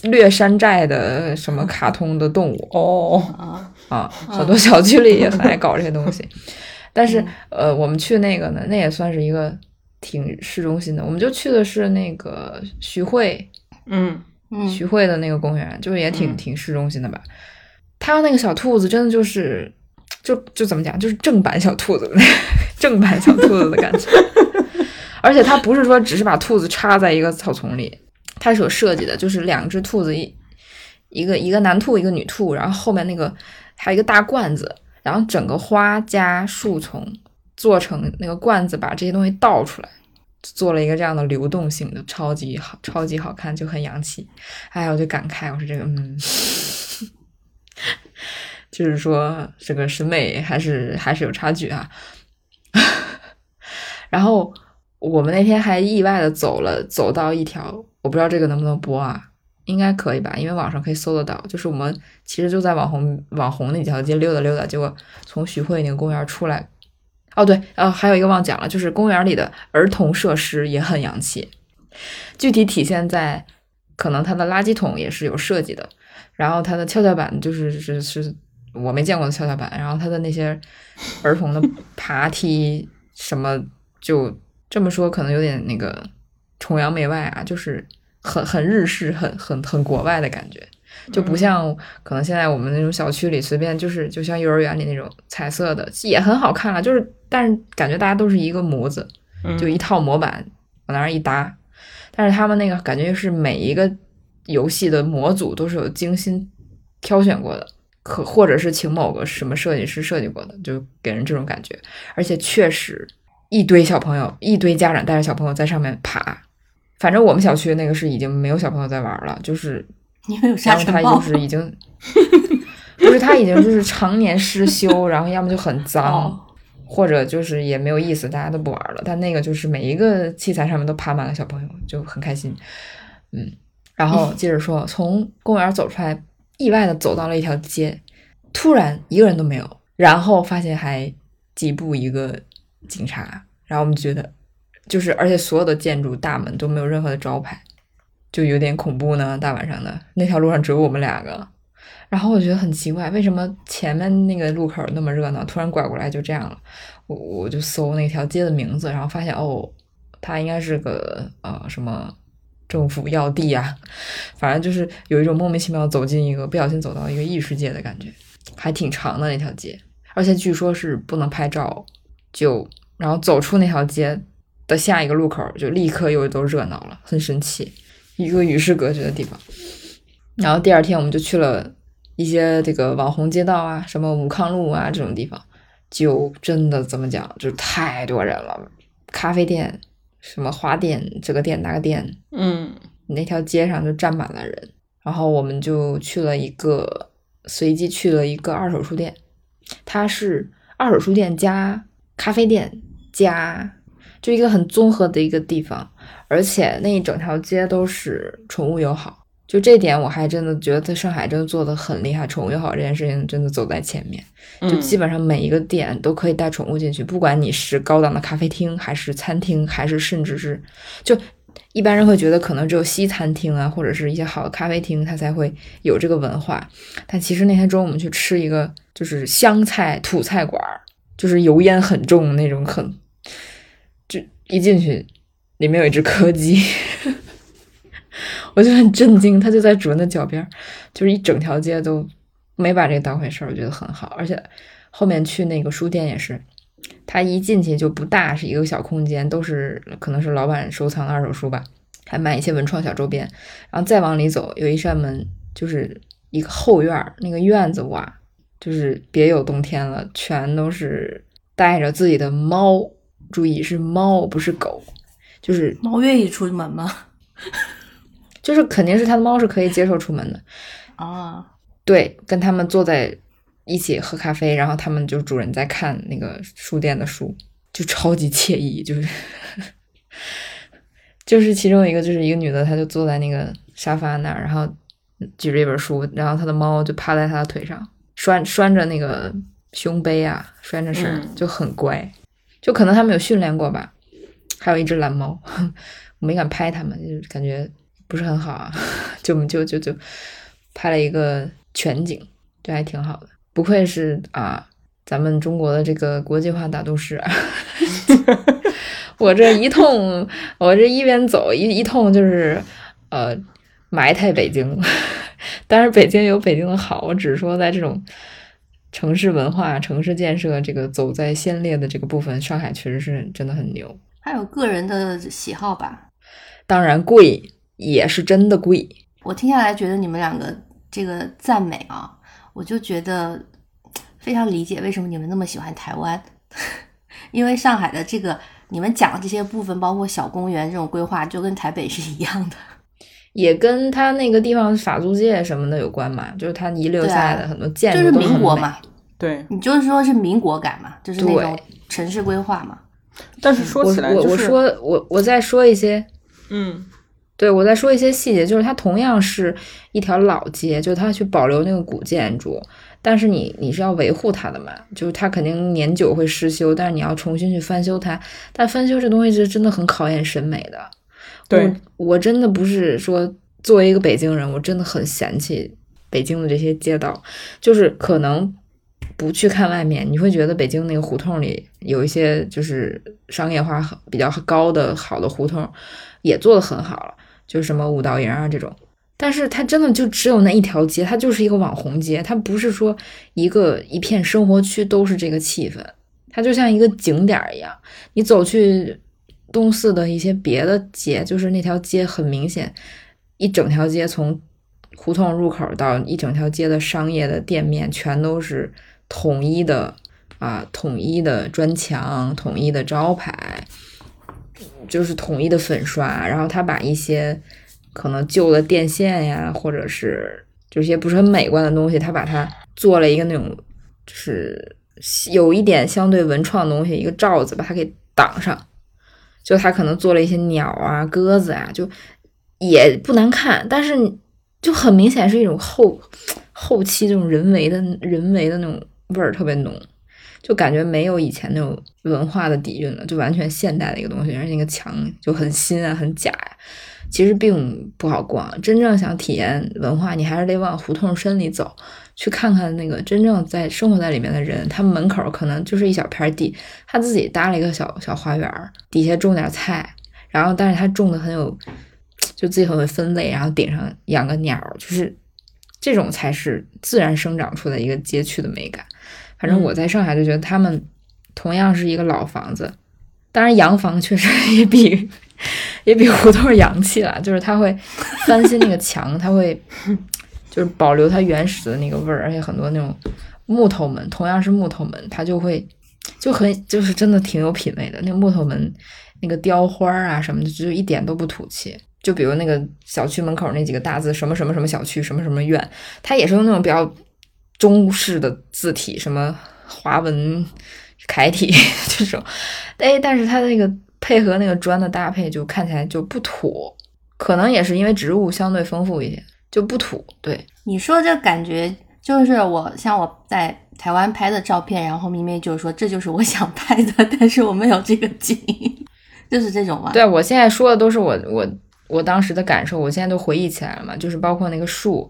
略山寨的什么卡通的动物。哦，啊，啊，好多小区里也很爱搞这些东西。但是呃，我们去那个呢，那也算是一个挺市中心的，我们就去的是那个徐汇，嗯。嗯，徐汇的那个公园，就是也挺嗯。挺市中心的吧。他那个小兔子真的就是，就就怎么讲，就是正版小兔子，正版小兔子的感觉。而且它不是说只是把兔子插在一个草丛里，它是有设计的，就是两只兔子一一个一个男兔一个女兔，然后后面那个还有一个大罐子，然后整个花加树丛做成那个罐子，把这些东西倒出来。做了一个这样的流动性的，超级好，超级好看，就很洋气。哎，我就感慨，我说这个，嗯，就是说这个审美还是还是有差距啊。然后我们那天还意外的走了，走到一条，我不知道这个能不能播啊，应该可以吧，因为网上可以搜得到。就是我们其实就在网红网红那几条街溜达溜达，结果从徐汇那个公园出来。哦，对，呃，还有一个忘讲了，就是公园里的儿童设施也很洋气，具体体现在可能它的垃圾桶也是有设计的，然后它的跷跷板就是是是我没见过的跷跷板，然后它的那些儿童的爬梯什么，就这么说可能有点那个崇洋媚外啊，就是很很日式、很很很国外的感觉。就不像可能现在我们那种小区里随便就是就像幼儿园里那种彩色的也很好看了，就是但是感觉大家都是一个模子，嗯就一套模板往那儿一搭，但是他们那个感觉是每一个游戏的模组都是有精心挑选过的，可或者是请某个什么设计师设计过的，就给人这种感觉，而且确实一堆小朋友，一堆家长带着小朋友在上面爬。反正我们小区那个是已经没有小朋友在玩了，就是 因为有沙然后它尘暴就，是已经，不是他已经就是常年失修，然后要么就很脏，哦或者就是也没有意思，大家都不玩了。但那个就是每一个器材上面都爬满了小朋友，就很开心。嗯，然后 接着说，从公园走出来，意外的走到了一条街，突然一个人都没有，然后发现还几步一个警察，然后我们觉得就是，而且所有的建筑大门都没有任何的招牌，就有点恐怖呢。大晚上的那条路上只有我们两个，然后我觉得很奇怪，为什么前面那个路口那么热闹，突然拐过来就这样了？我我就搜那条街的名字，然后发现哦，它应该是个呃什么政府要地啊，反正就是有一种莫名其妙走进一个不小心走到一个异世界的感觉，还挺长的那条街，而且据说是不能拍照，就然后走出那条街的下一个路口就立刻又都热闹了，很神奇，一个与世隔绝的地方。然后第二天我们就去了一些这个网红街道啊，什么武康路啊这种地方，就真的怎么讲，就太多人了，咖啡店、什么花店，这个店那个店，嗯那条街上就站满了人。然后我们就去了一个，随机去了一个二手书店，它是二手书店加咖啡店加，就一个很综合的一个地方，而且那一整条街都是宠物友好。就这点，我还真的觉得在上海真的做的很厉害，宠物友好这件事情真的走在前面。就嗯基本上每一个店都可以带宠物进去，不管你是高档的咖啡厅，还是餐厅，还是甚至是，就一般人会觉得可能只有西餐厅啊，或者是一些好的咖啡厅，它才会有这个文化。但其实那天中午我们去吃一个就是湘菜土菜馆儿，就是油烟很重那种很，就一进去里面有一只柯基。我就很震惊，它就在主人的脚边，就是一整条街都没把这个当回事儿，我觉得很好。而且后面去那个书店也是，它一进去就不大，是一个小空间，都是可能是老板收藏的二手书吧，还卖一些文创小周边。然后再往里走，有一扇门，就是一个后院儿，那个院子哇，就是别有洞天了，全都是带着自己的猫，注意是猫不是狗，就是猫愿意出门吗？就是肯定是他的猫是可以接受出门的，啊，对，跟他们坐在一起喝咖啡，然后他们就主人在看那个书店的书，就超级惬意，就是就是其中一个就是一个女的，她就坐在那个沙发那儿，然后举着一本书，然后她的猫就趴在她的腿上，拴拴着那个胸背啊，拴着绳，嗯就很乖，就可能他们有训练过吧。还有一只蓝猫，我没敢拍它们，就是感觉不是很好啊，就就就就拍了一个全景，这还挺好的。不愧是啊，咱们中国的这个国际化大都市啊！我这一通，我这一边走一一通就是呃埋汰北京，但是北京有北京的好，我只是说在这种城市文化、城市建设这个走在先烈的这个部分，上海确实是真的很牛。还有个人的喜好吧。当然贵也是真的贵，我听下来觉得你们两个这个赞美啊，我就觉得非常理解为什么你们那么喜欢台湾，因为上海的这个你们讲的这些部分，包括小公园这种规划，就跟台北是一样的。也跟他那个地方法租界什么的有关嘛，就是他遗留下来的很多建筑就是民国嘛，对，你就是说是民国感嘛，就是那种城市规划嘛。但是说起来就是，我我说我我再说一些，嗯，对我再说一些细节，就是它同样是一条老街，就是它去保留那个古建筑，但是你你是要维护它的嘛，就是它肯定年久会失修，但是你要重新去翻修它，但翻修这东西是真的很考验审美的。对我我真的不是说作为一个北京人，我真的很嫌弃北京的这些街道，就是可能不去看外面，你会觉得北京那个胡同里有一些就是商业化很比较高的好的胡同，也做得很好了，就是什么五道营啊这种。但是它真的就只有那一条街，它就是一个网红街，它不是说一个一片生活区都是这个气氛，它就像一个景点一样。你走去东四的一些别的街，就是那条街很明显，一整条街从胡同入口到一整条街的商业的店面，全都是统一的啊，统一的砖墙，统一的招牌，就是统一的粉刷。然后他把一些可能旧的电线呀，或者是这些不是很美观的东西，他把它做了一个那种就是有一点相对文创的东西，一个罩子把它给挡上。就他可能做了一些鸟啊、鸽子啊，就也不难看，但是就很明显是一种后后期这种人为的人为的那种味儿特别浓，就感觉没有以前那种文化的底蕴了，就完全现代的一个东西，而且那个墙就很新啊、很假呀、其实并不好逛，真正想体验文化，你还是得往胡同深里走，去看看那个真正在生活在里面的人。他们门口可能就是一小片地，他自己搭了一个小小花园，底下种点菜，然后但是他种的很有，就自己很会分类，然后顶上养个鸟，就是这种才是自然生长出的一个街区的美感。反正我在上海就觉得他们同样是一个老房子，当然洋房确实也比 也比胡同洋气了，就是它会翻新那个墙，它会就是保留它原始的那个味儿，而且很多那种木头门，同样是木头门，它就会就很就是真的挺有品味的。那个木头门那个雕花啊什么的，就一点都不土气。就比如那个小区门口那几个大字，什么什么什么小区，什么什么院，它也是用那种比较中式的字体，什么华文楷体 这种，哎，但是它那个配合那个砖的搭配，就看起来就不土，可能也是因为植物相对丰富一些，就不土。对，你说这感觉就是我像我在台湾拍的照片，然后咪咪就是说这就是我想拍的，但是我没有这个景，就是这种吗？对我现在说的都是我我我当时的感受，我现在都回忆起来了嘛，就是包括那个树，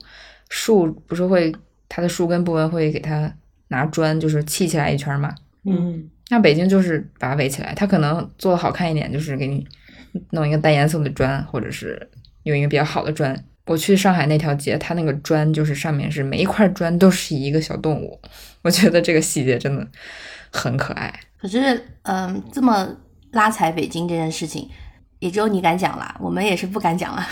树不是会它的树根部分会给它拿砖就是砌起来一圈嘛，嗯，那北京就是把它围起来，它可能做的好看一点，就是给你弄一个带颜色的砖，或者是用一个比较好的砖。我去上海那条街，它那个砖就是上面是每一块砖都是一个小动物，我觉得这个细节真的很可爱。可是，嗯，这么拉踩北京这件事情，也只有你敢讲啦，我们也是不敢讲啦。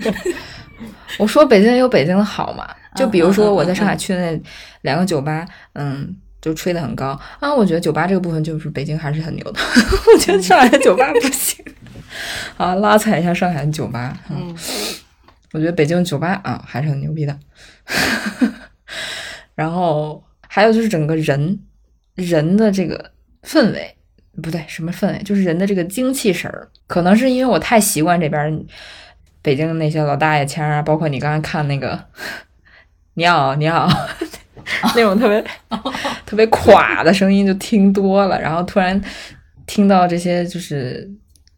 我说北京有北京的好嘛，就比如说我在上海去的那两个酒吧，嗯，就吹得很高啊。我觉得酒吧这个部分就是北京还是很牛的，我觉得上海的酒吧不行。啊，拉踩一下上海的酒吧，嗯，嗯，我觉得北京酒吧啊还是很牛逼的。然后还有就是整个人人的这个氛围，不对，什么氛围，就是人的这个精气神儿。可能是因为我太习惯这边儿北京的那些老大爷腔儿啊，包括你刚才看那个你好你好 那种特别 特别垮的声音，就听多了，然后突然听到这些就是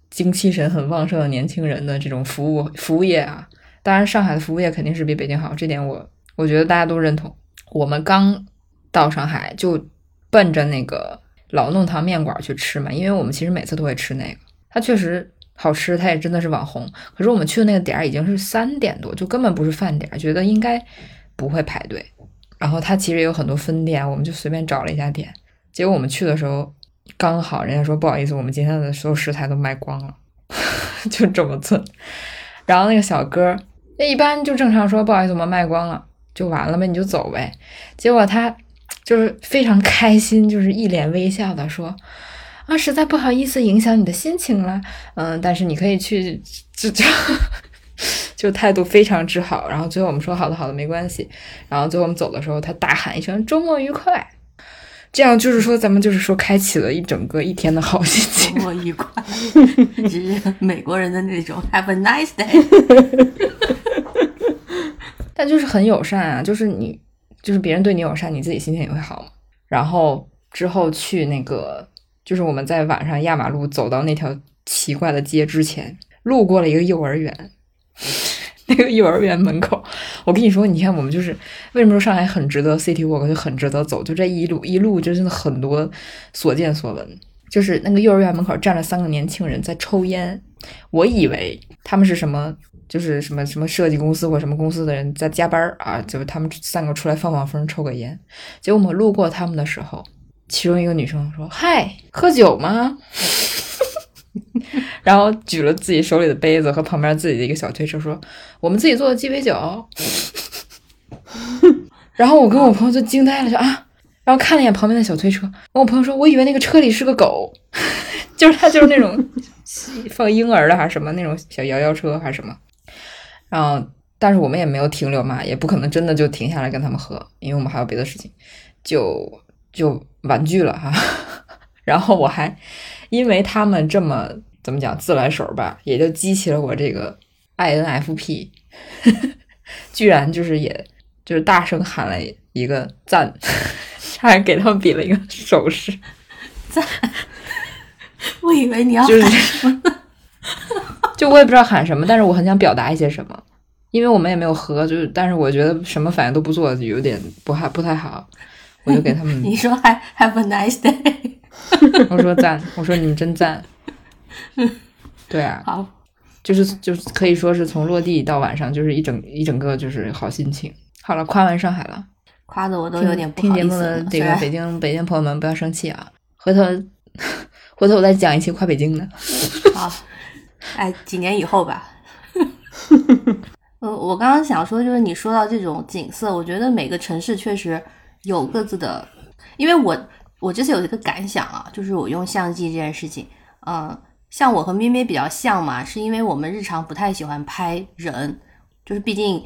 精气神很旺盛的年轻人的这种服务服务业啊。当然，上海的服务业肯定是比北京好，这点我我觉得大家都认同。我们刚到上海就奔着那个老弄堂面馆去吃嘛，因为我们其实每次都会吃那个，它确实好吃，它也真的是网红。可是我们去的那个点儿已经是三点多，就根本不是饭点儿，觉得应该不会排队。然后它其实有很多分店，我们就随便找了一家店。结果我们去的时候，刚好人家说不好意思，我们今天的所有食材都卖光了，就这么寸。然后那个小哥，那一般就正常说不好意思，我们卖光了，就完了呗，你就走呗。结果他就是非常开心，就是一脸微笑的说：“啊，实在不好意思影响你的心情了，嗯，但是你可以去，就就 就态度非常之好。”然后最后我们说：“好的，好的，没关系。”然后最后我们走的时候，他大喊一声：“周末愉快！”这样就是说，咱们就是说，开启了一整个一天的好心情。周末愉快，只是美国人的那种 Have a nice day。但就是很友善啊，就是你，就是别人对你友善，你自己心情也会好嘛。然后之后去那个，就是我们在晚上压马路走到那条奇怪的街之前，路过了一个幼儿园。那个幼儿园门口，我跟你说，你看我们就是为什么说上海很值得 City Walk，就很值得走，就这一路一路，就真的很多所见所闻。就是那个幼儿园门口站了三个年轻人在抽烟，我以为他们是什么，就是什么什么设计公司或什么公司的人在加班啊，就是他们三个出来放放风抽个烟。结果我们路过他们的时候，其中一个女生说：“嗨，喝酒吗？” 然后举了自己手里的杯子和旁边自己的一个小推车，说：“我们自己做的鸡尾酒。”然后我跟我朋友就惊呆了，说：“啊！”然后看了一眼旁边的小推车，我朋友说：“我以为那个车里是个狗，就是他就是那种放婴儿的还是什么那种小摇摇车还是什么。”然后，但是我们也没有停留嘛，也不可能真的就停下来跟他们喝，因为我们还有别的事情，就就婉拒了哈。然后我还因为他们这么怎么讲自来熟吧，也就激起了我这个 INFP，居然就是也就是大声喊了一个赞，还给他们比了一个手势赞。我以为你要就是喊什么呢？就我也不知道喊什么，但是我很想表达一些什么，因为我们也没有喝，就是但是我觉得什么反应都不做，有点不还不太好，我就给他们 你说还 Have a nice day。我说赞，我说你们真赞。对啊，好，就是就是可以说是从落地到晚上，就是一整一整个就是好心情。好了，夸完上海了，夸的我都有点不听节目好意思了。的这个北京北京朋友们不要生气啊，回头回头我再讲一期夸北京的。好，哎，几年以后吧。呃，我刚刚想说，就是你说到这种景色，我觉得每个城市确实有各自的，因为我我这次有一个感想啊，就是我用相机这件事情，嗯、像我和咩咩比较像嘛，是因为我们日常不太喜欢拍人，就是毕竟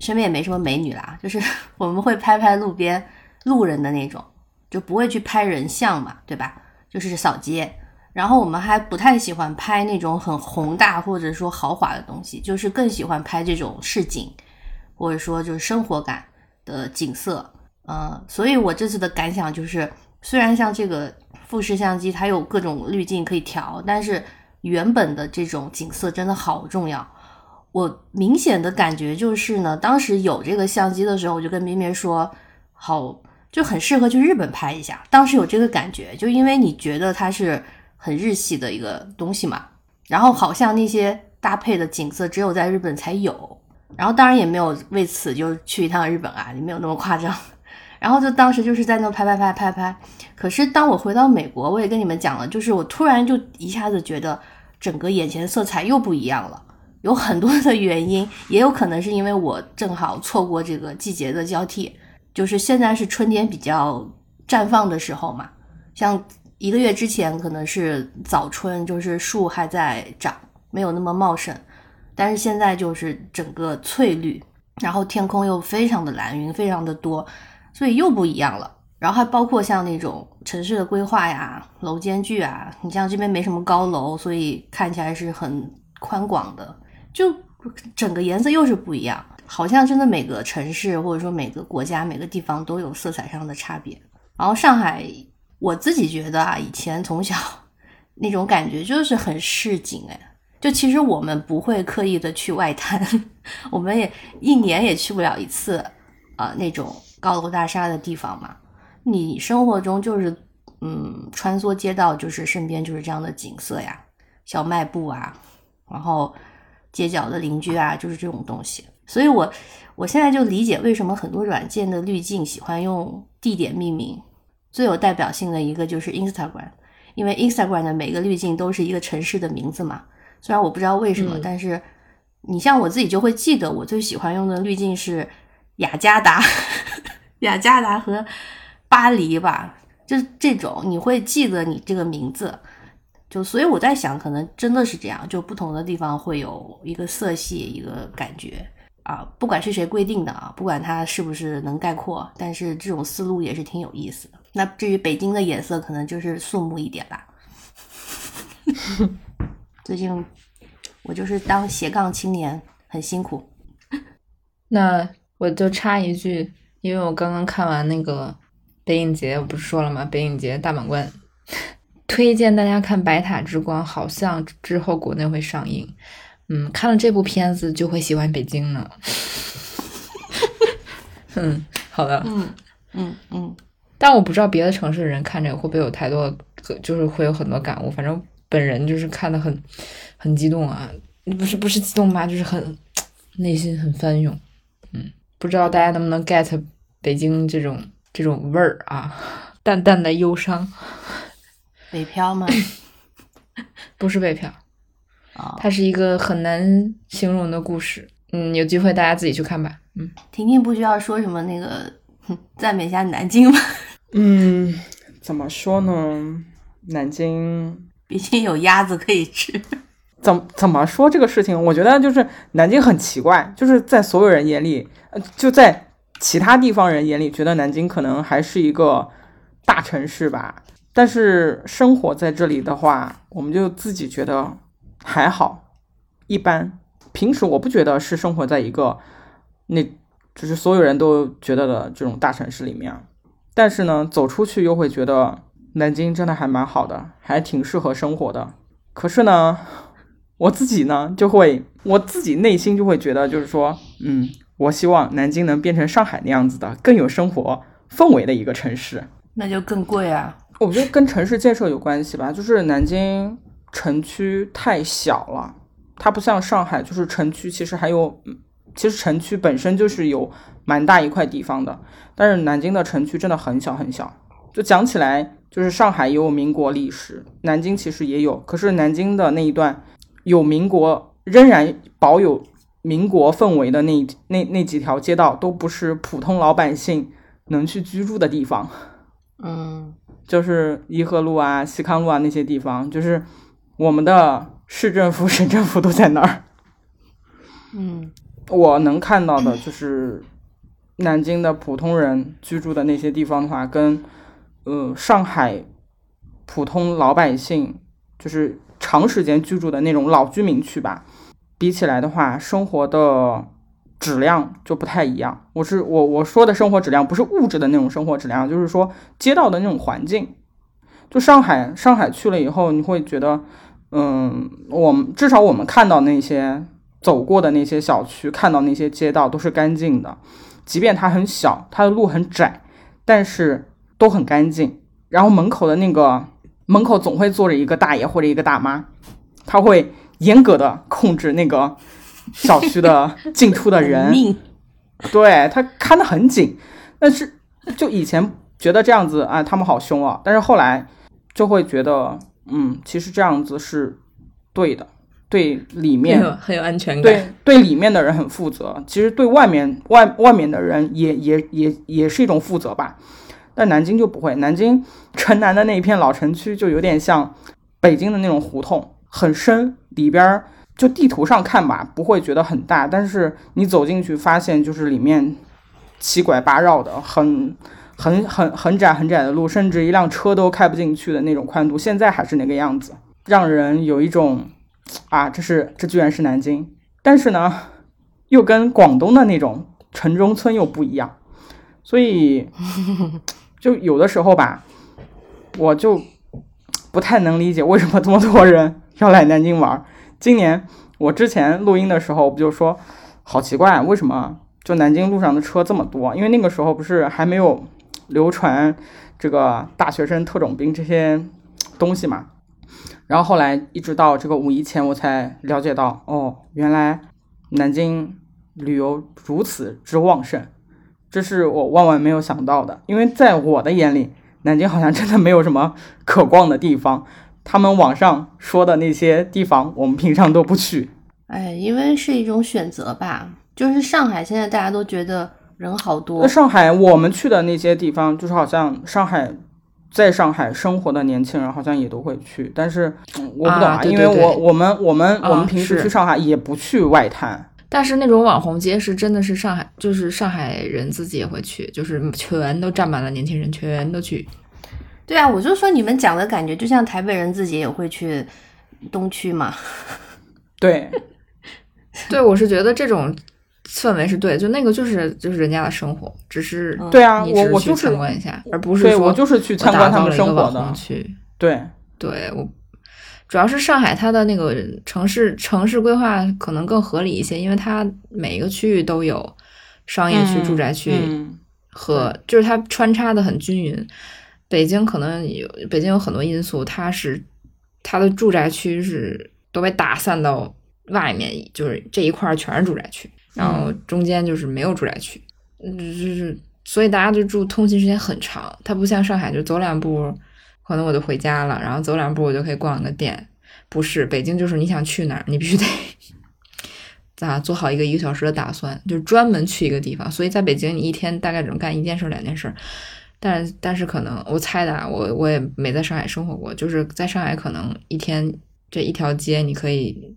身边也没什么美女啦，就是 我们会拍拍路边路人的那种，就不会去拍人像嘛，对吧？就是扫街。然后我们还不太喜欢拍那种很宏大或者说豪华的东西，就是更喜欢拍这种市井，或者说就是生活感的景色。呃，所以我这次的感想就是，虽然像这个富士相机它有各种滤镜可以调，但是原本的这种景色真的好重要。我明显的感觉就是呢，当时有这个相机的时候，我就跟咩咩说，好，就很适合去日本拍一下。当时有这个感觉，就因为你觉得它是很日系的一个东西嘛，然后好像那些搭配的景色只有在日本才有，然后当然也没有为此就去一趟日本啊，也没有那么夸张。然后就当时就是在那拍拍拍拍拍，可是当我回到美国，我也跟你们讲了，就是我突然就一下子觉得整个眼前色彩又不一样了。有很多的原因，也有可能是因为我正好错过这个季节的交替，就是现在是春天比较绽放的时候嘛，像一个月之前可能是早春，就是树还在长，没有那么茂盛，但是现在就是整个翠绿，然后天空又非常的蓝，云非常的多，所以又不一样了。然后还包括像那种城市的规划呀、楼间距啊，你像这边没什么高楼，所以看起来是很宽广的，就整个颜色又是不一样，好像真的每个城市或者说每个国家、每个地方都有色彩上的差别。然后上海，我自己觉得啊，以前从小那种感觉就是很市井哎，就其实我们不会刻意的去外滩，我们也一年也去不了一次啊、那种高楼大厦的地方嘛。你生活中就是嗯，穿梭街道，就是身边就是这样的景色呀，小卖部啊，然后街角的邻居啊，就是这种东西。所以我我现在就理解为什么很多软件的滤镜喜欢用地点命名。最有代表性的一个就是 Instagram，因为 Instagram 的每个滤镜都是一个城市的名字嘛。虽然我不知道为什么，嗯但是你像我自己就会记得，我最喜欢用的滤镜是雅加达、雅加达和巴黎吧，就这种你会记得你这个名字。就所以我在想，可能真的是这样，就不同的地方会有一个色系，一个感觉啊，不管是谁规定的啊，不管它是不是能概括，但是这种思路也是挺有意思的。那至于北京的颜色，可能就是肃穆一点吧。最近我就是当斜杠青年，很辛苦。那我就插一句，因为我刚刚看完那个北影节，我不是说了吗？北影节大满贯，推荐大家看《白塔之光》，好像之后国内会上映。嗯，看了这部片子就会喜欢北京呢。嗯，好的。嗯嗯嗯，但我不知道别的城市的人看这个会不会有太多，就是会有很多感悟。反正本人就是看的很很激动啊，不是不是激动吧，就是很 内心很翻涌。嗯，不知道大家能不能 get 北京这种这种味儿啊，淡淡的忧伤，北漂吗？不是北漂，啊、它是一个很难形容的故事。嗯，有机会大家自己去看吧。嗯，婷婷不需要说什么那个 赞美一下南京吗？嗯，怎么说呢？南京毕竟有鸭子可以吃。怎怎么说这个事情？我觉得就是南京很奇怪，就是在所有人眼里，呃，就在其他地方人眼里，觉得南京可能还是一个大城市吧。但是生活在这里的话，我们就自己觉得还好，一般。平时我不觉得是生活在一个那，就是所有人都觉得的这种大城市里面。但是呢，走出去又会觉得南京真的还蛮好的，还挺适合生活的。可是呢，我自己呢就会，我自己内心就会觉得，就是说，嗯，我希望南京能变成上海那样子的，更有生活氛围的一个城市。那就更贵啊！我觉得跟城市建设有关系吧，就是南京城区太小了，它不像上海，就是城区其实还有，嗯其实城区本身就是有蛮大一块地方的，但是南京的城区真的很小很小。就讲起来，就是上海也有民国历史，南京其实也有，可是南京的那一段有民国，仍然保有民国氛围的那那那几条街道，都不是普通老百姓能去居住的地方。嗯，就是颐和路啊、西康路啊那些地方，就是我们的市政府、省政府都在那儿。嗯，我能看到的就是南京的普通人居住的那些地方的话，跟呃上海普通老百姓就是长时间居住的那种老居民区吧，比起来的话，生活的质量就不太一样。我是我我说的生活质量不是物质的那种生活质量，就是说街道的那种环境。就上海，上海去了以后，你会觉得，嗯，我们至少我们看到那些走过的那些小区，看到那些街道都是干净的，即便它很小，它的路很窄，但是都很干净。然后门口的那个门口总会坐着一个大爷或者一个大妈，他会严格的控制那个小区的进出的人，对他看得很紧。但是就以前觉得这样子啊，他们好凶啊，但是后来就会觉得，嗯，其实这样子是对的，对里很面有 很有安全感。对对里面的人很负责，其实对外面外外面的人也也也也是一种负责吧。但南京就不会，南京城南的那一片老城区就有点像北京的那种胡同，很深，里边儿就地图上看吧，不会觉得很大，但是你走进去发现就是里面七拐八绕的，很很很很窄很窄的路，甚至一辆车都开不进去的那种宽度，现在还是那个样子，让人有一种啊，这是这居然是南京，但是呢，又跟广东的那种城中村又不一样，所以就有的时候吧，我就不太能理解为什么这么多人要来南京玩。今年我之前录音的时候，不就说好奇怪，为什么就南京路上的车这么多，因为那个时候不是还没有流传这个大学生特种兵这些东西嘛。然后后来一直到这个五一前，我才了解到，哦，原来南京旅游如此之旺盛，这是我万万没有想到的。因为在我的眼里，南京好像真的没有什么可逛的地方。他们网上说的那些地方，我们平常都不去。哎，因为是一种选择吧。就是上海现在大家都觉得人好多那，上海我们去的那些地方，就是好像上海。在上海生活的年轻人好像也都会去，但是、嗯我不懂啊对因为我我们我们、啊我们平时去上海也不去外滩，但是那种网红街是真的是上海，就是上海人自己也会去，就是全都站满了年轻人，全都去。对啊，我就说你们讲的感觉就像台北人自己也会去东区嘛。对，对，我是觉得这种氛围是对，就那个就是就是人家的生活，只是嗯对啊，你只去我我就是参观一下，而不是说对我就是去我参观他们生活的红区。对，对我，主要是上海它的那个城市城市规划可能更合理一些，因为它每一个区域都有商业区、嗯住宅区嗯和，就是它穿插的很均匀。北京可能有北京有很多因素，它是它的住宅区是都被打散到外面，就是这一块全是住宅区，然后中间就是没有住宅区，嗯，就是所以大家就住通勤时间很长。它不像上海，就走两步可能我就回家了，然后走两步我就可以逛个店。不是北京，就是你想去哪儿，你必须得咋做好一个一个小时的打算，就专门去一个地方。所以在北京，你一天大概只能干一件事儿、两件事儿。但但是可能我猜的啊，我我也没在上海生活过，就是在上海可能一天这一条街你可以，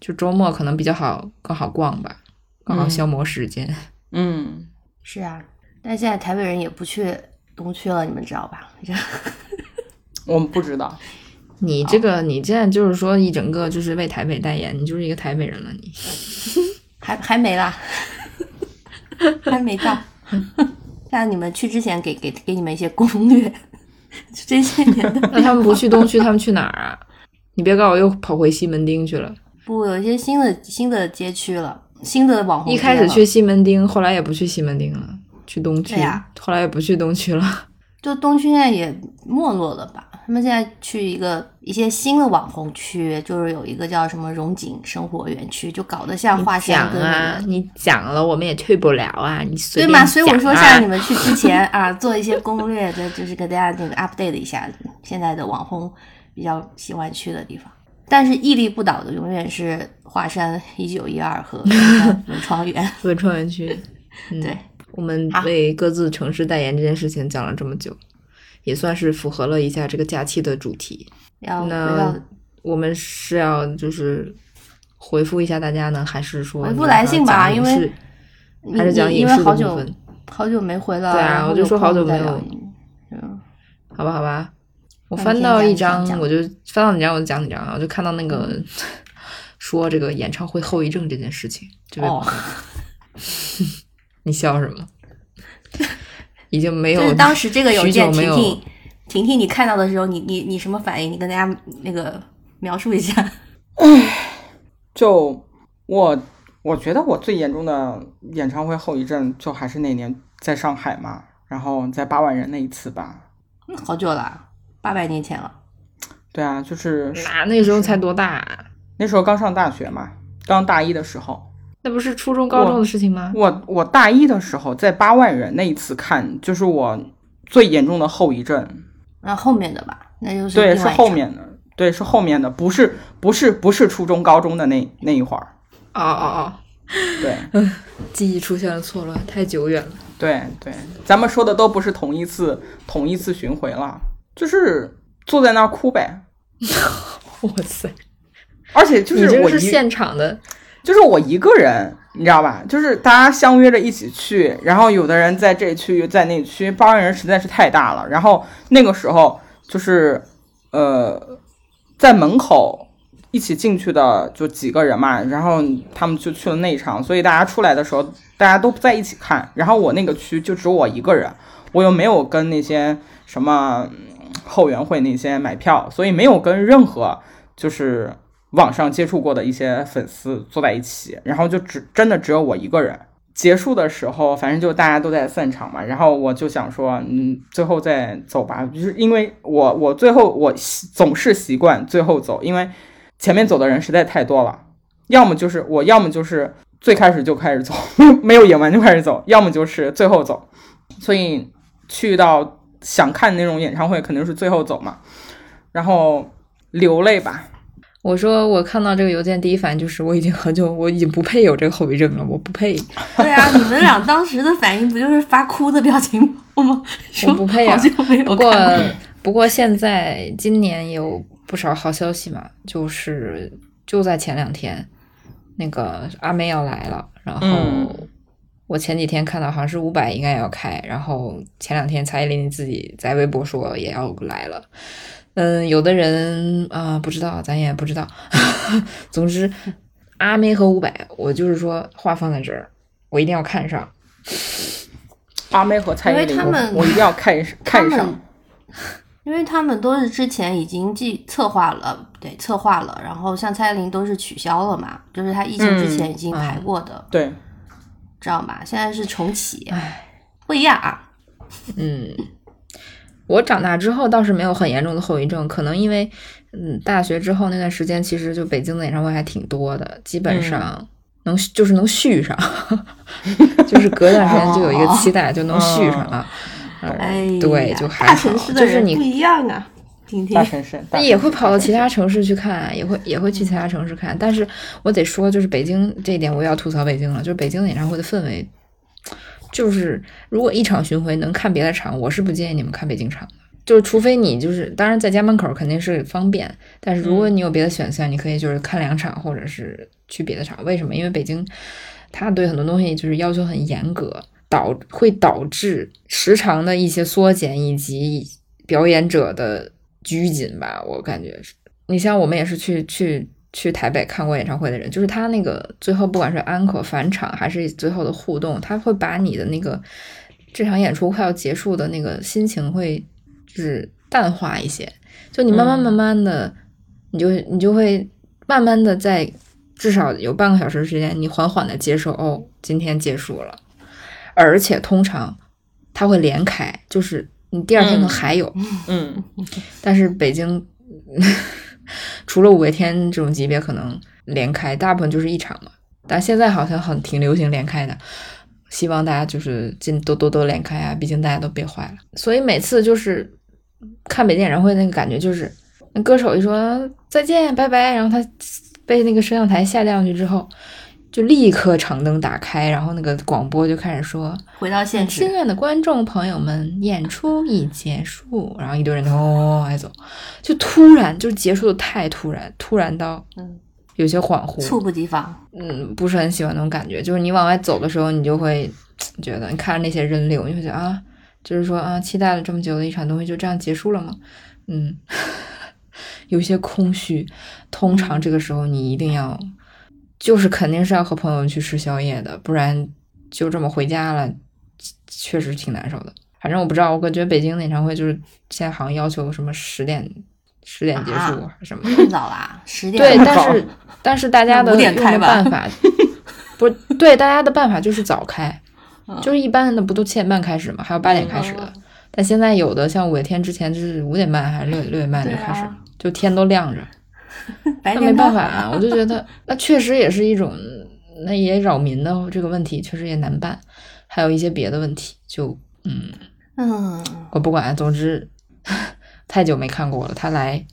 就周末可能比较好更好逛吧，更好嗯消磨时间。嗯，是啊，但现在台北人也不去东区了，你们知道吧？我们不知道，你这个你现在就是说一整个就是为台北代言，你就是一个台北人了你。还还没啦，还没到。像你们去之前给给给你们一些攻略，这些年的那他们不去东区，他们去哪儿啊？你别告诉我又跑回西门町去了。不有一些新的新的街区了，新的网红一开始去西门町，后来也不去西门町了，去东区，对呀后来也不去东区了。就东区现在也没落了吧？他们现在去一个一些新的网红区，就是有一个叫什么荣景生活园区，就搞得像华山讲啊，个。你讲了，我们也退不了啊，你随对嘛？便讲、啊。所以我说，像你们去之前啊，做一些攻略的，就是给大家那个 update 一下现在的网红比较喜欢去的地方。但是屹立不倒的永远是华山一九一二和 文创园。文创园区。嗯、对，我们为各自城市代言这件事情讲了这么久，也算是符合了一下这个假期的主题。要那我们是要就是回复一下大家呢，还是说回复来信吧因为还是讲影视的因为好久部分？好久没回了，对啊我就说好久没有嗯，好吧，好吧。我翻到一张，我就翻到你张我就讲你张啊，我就看到那个 说这个演唱会后遗症这件事情，这位哦朋友，你笑什么？已经没有，就是当时这个邮件，婷婷，婷婷，你看到的时候，你你你什么反应？你跟大家那个描述一下。就我我觉得我最严重的演唱会后遗症，就还是那年在上海嘛，然后在八万人那一次吧。嗯好久了，八百年前了。对啊，就是那那时候才多大啊、那时候刚上大学嘛，刚大一的时候。那不是初中高中的事情吗？我我大一的时候在八万人那一次看，就是我最严重的后遗症。那后面的吧，那就是对，是后面的，对，是后面的，不是不是不是初中高中的那那一会儿。哦哦哦，对 记忆出现了错乱，太久远了。对对，咱们说的都不是同一次同一次巡回了，就是坐在那儿哭呗。哇塞，而且就是这我一个是现场的，就是我一个人，你知道吧？就是大家相约着一起去，然后有的人在这区，在那区，八万人实在是太大了。然后那个时候就是，呃，在门口一起进去的就几个人嘛，然后他们就去了内场，所以大家出来的时候，大家都不在一起看。然后我那个区就只有我一个人，我又没有跟那些什么后援会那些买票，所以没有跟任何就是网上接触过的一些粉丝坐在一起，然后就只真的只有我一个人。结束的时候，反正就大家都在散场嘛，然后我就想说，嗯，最后再走吧，就是因为我我最后我习总是习惯最后走，因为前面走的人实在太多了，要么就是我要么就是最开始就开始走，没有演完就开始走，要么就是最后走，所以去到想看那种演唱会肯定是最后走嘛，然后流泪吧，我说我看到这个邮件，第一反应就是我已经很久，我已经不配有这个后遗症了，我不配，对啊，你们俩当时的反应不就是发哭的表情包吗？我不配啊不过不过现在今年有不少好消息嘛，就是就在前两天，那个阿妹要来了，然后嗯我前几天看到好像是伍佰应该要开，然后前两天蔡依林自己在微博说也要来了。嗯，有的人啊、不知道，咱也不知道。总之，阿妹和伍佰，我就是说话放在这儿，我一定要看上。阿妹和蔡依林，因为他们我我一定要看他看上，，因为他们都是之前已经计策划了，对，策划了，然后像蔡依林都是取消了嘛，就是他疫情之前已经排过的，对，知道吗？现在是重启，不一样啊。嗯，我长大之后倒是没有很严重的后遗症，可能因为嗯大学之后那段时间，其实就北京的演唱会还挺多的，基本上能、就是能续上，就是隔段时间就有一个期待，就能续上了。哎，对，就还好，就是你人不一样啊。听听大，城市，那也会跑到其他城市去看，也会也会去其他城市看。但是我得说，就是北京这一点，我又要吐槽北京了。就是北京的演唱会的氛围，就是如果一场巡回能看别的场，我是不建议你们看北京场的。就是除非你就是，当然在家门口肯定是方便，但是如果你有别的选项，你可以就是看两场，或者是去别的场。为什么？因为北京他对很多东西就是要求很严格，导会导致时长的一些缩减以及表演者的拘谨吧，我感觉是。你像我们也是去去去台北看过演唱会的人，就是他那个最后不管是安可返场还是最后的互动，他会把你的那个这场演出快要结束的那个心情会就是淡化一些，就你慢慢嗯。慢慢的，你就你就会慢慢的在至少有半个小时时间，你缓缓的接受哦，今天结束了，而且通常他会连开，就是你第二天可能嗯。还有，嗯，但是北京除了五月天这种级别可能连开，大部分就是一场嘛。但现在好像很挺流行连开的，希望大家就是尽多多多连开啊，毕竟大家都憋坏了。所以每次就是看北京演唱会那个感觉就是，那歌手一说再见拜拜，然后他被那个摄像台下降去之后，就立刻长灯打开，然后那个广播就开始说回到现亲实，爱的观众朋友们，演出已结束，然后一堆人就哦挨走，就突然就结束的太突然，突然到嗯，有些恍惚，猝不及防。嗯，不是很喜欢那种感觉。就是你往外走的时候，你就会觉得，你看着那些人流，你会觉得啊，就是说啊，期待了这么久的一场东西就这样结束了吗？嗯，有些空虚。通常这个时候你一定要，就是肯定是要和朋友去吃宵夜的，不然就这么回家了，确实挺难受的。反正我不知道，我感觉北京的演唱会就是现在好像要求什么十点十点结束什么。太早啦，十点对，但是 但是大家的办法，不是对大家的办法就是早开，嗯就是一般的不都七点半开始嘛，还有八点开始的。嗯但现在有的像五月天之前就是五点半还是六六点半就开始，啊就天都亮着。白天那没办法啊，我就觉得那确实也是一种，那也扰民的这个问题确实也难办，还有一些别的问题，就嗯，嗯，我不管，总之太久没看过了，他来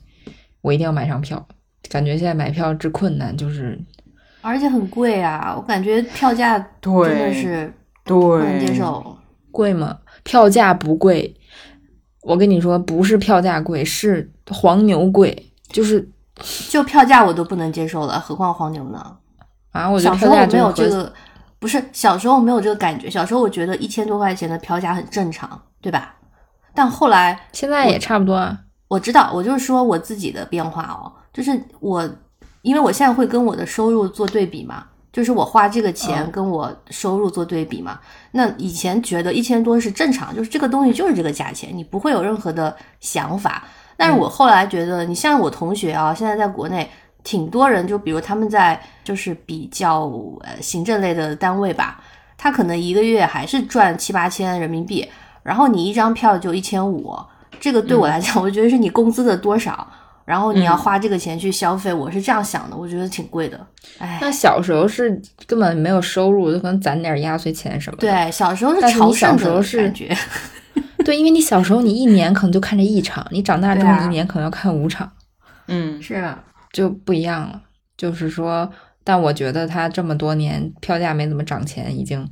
我一定要买上票。感觉现在买票之困难就是而且很贵啊，我感觉票价真的对是不能接，受。贵吗？票价不贵，我跟你说，不是票价贵，是黄牛贵。就是就票价我都不能接受了，何况黄牛呢？啊，我小时候我没有这个，不是小时候没有这个感觉。小时候我觉得一千多块钱的票价很正常，对吧？但后来现在也差不多啊。我知道，我就是说我自己的变化哦，就是我，因为我现在会跟我的收入做对比嘛，就是我花这个钱嗯跟我收入做对比嘛。那以前觉得一千多是正常，就是这个东西就是这个价钱，你不会有任何的想法。但是我后来觉得，你像我同学啊，现在在国内挺多人，就比如他们在就是比较呃行政类的单位吧，他可能一个月还是赚七八千人民币，然后你一张票就一千五，这个对我来讲，我觉得是你工资的多少，然后你要花这个钱去消费，我是这样想的，我觉得挺贵的。哎，那小时候是根本没有收入，就可能攒点压岁钱什么的。对，小时候是朝圣的小时候是感觉。对，因为你小时候你一年可能就看这一场，你长大之后一年可能要看五场，嗯，是啊，就不一样了。就是说，但我觉得他这么多年票价没怎么涨钱，已经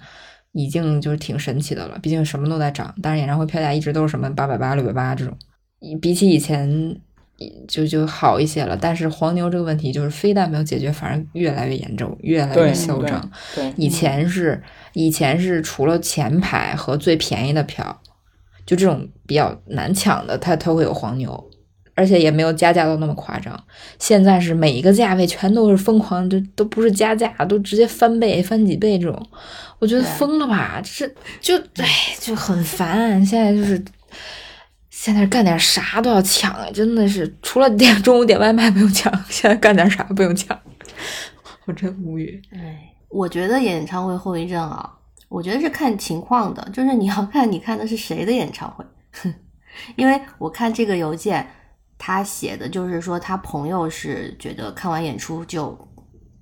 已经就是挺神奇的了。毕竟什么都在涨，但是演唱会票价一直都是什么八百八、六百八这种，比起以前就就好一些了。但是黄牛这个问题就是非但没有解决，反而越来越严重，越来越嚣张。对，以前是以前是除了前排和最便宜的票，就这种比较难抢的，它它会有黄牛，而且也没有加价到那么夸张。现在是每一个价位全都是疯狂，就都不是加价，都直接翻倍、翻几倍这种，我觉得疯了吧？这就哎就很烦。现在就是现在干点啥都要抢，啊真的是除了点中午点外卖不用抢，现在干点啥不用抢，我真无语。哎，我觉得演唱会后遗症啊，我觉得是看情况的，就是你要看你看的是谁的演唱会，因为我看这个邮件，他写的就是说他朋友是觉得看完演出就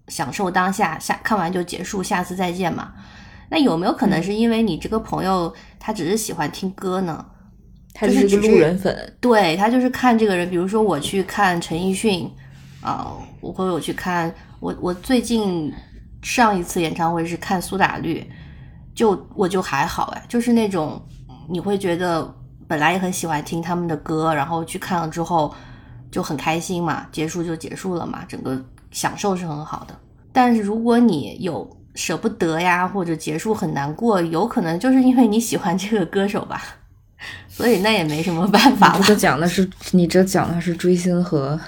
享受当下，下看完就结束，下次再见嘛。那有没有可能是因为你这个朋友他只是喜欢听歌呢？他就是路人粉，对他就是看这个人，比如说我去看陈奕迅，啊、我会有去看我我最近上一次演唱会是看苏打绿，就我就还好哎，就是那种你会觉得本来也很喜欢听他们的歌，然后去看了之后就很开心嘛，结束就结束了嘛，整个享受是很好的。但是如果你有舍不得呀，或者结束很难过，有可能就是因为你喜欢这个歌手吧，所以那也没什么办法了。这讲的是你这讲的是追星和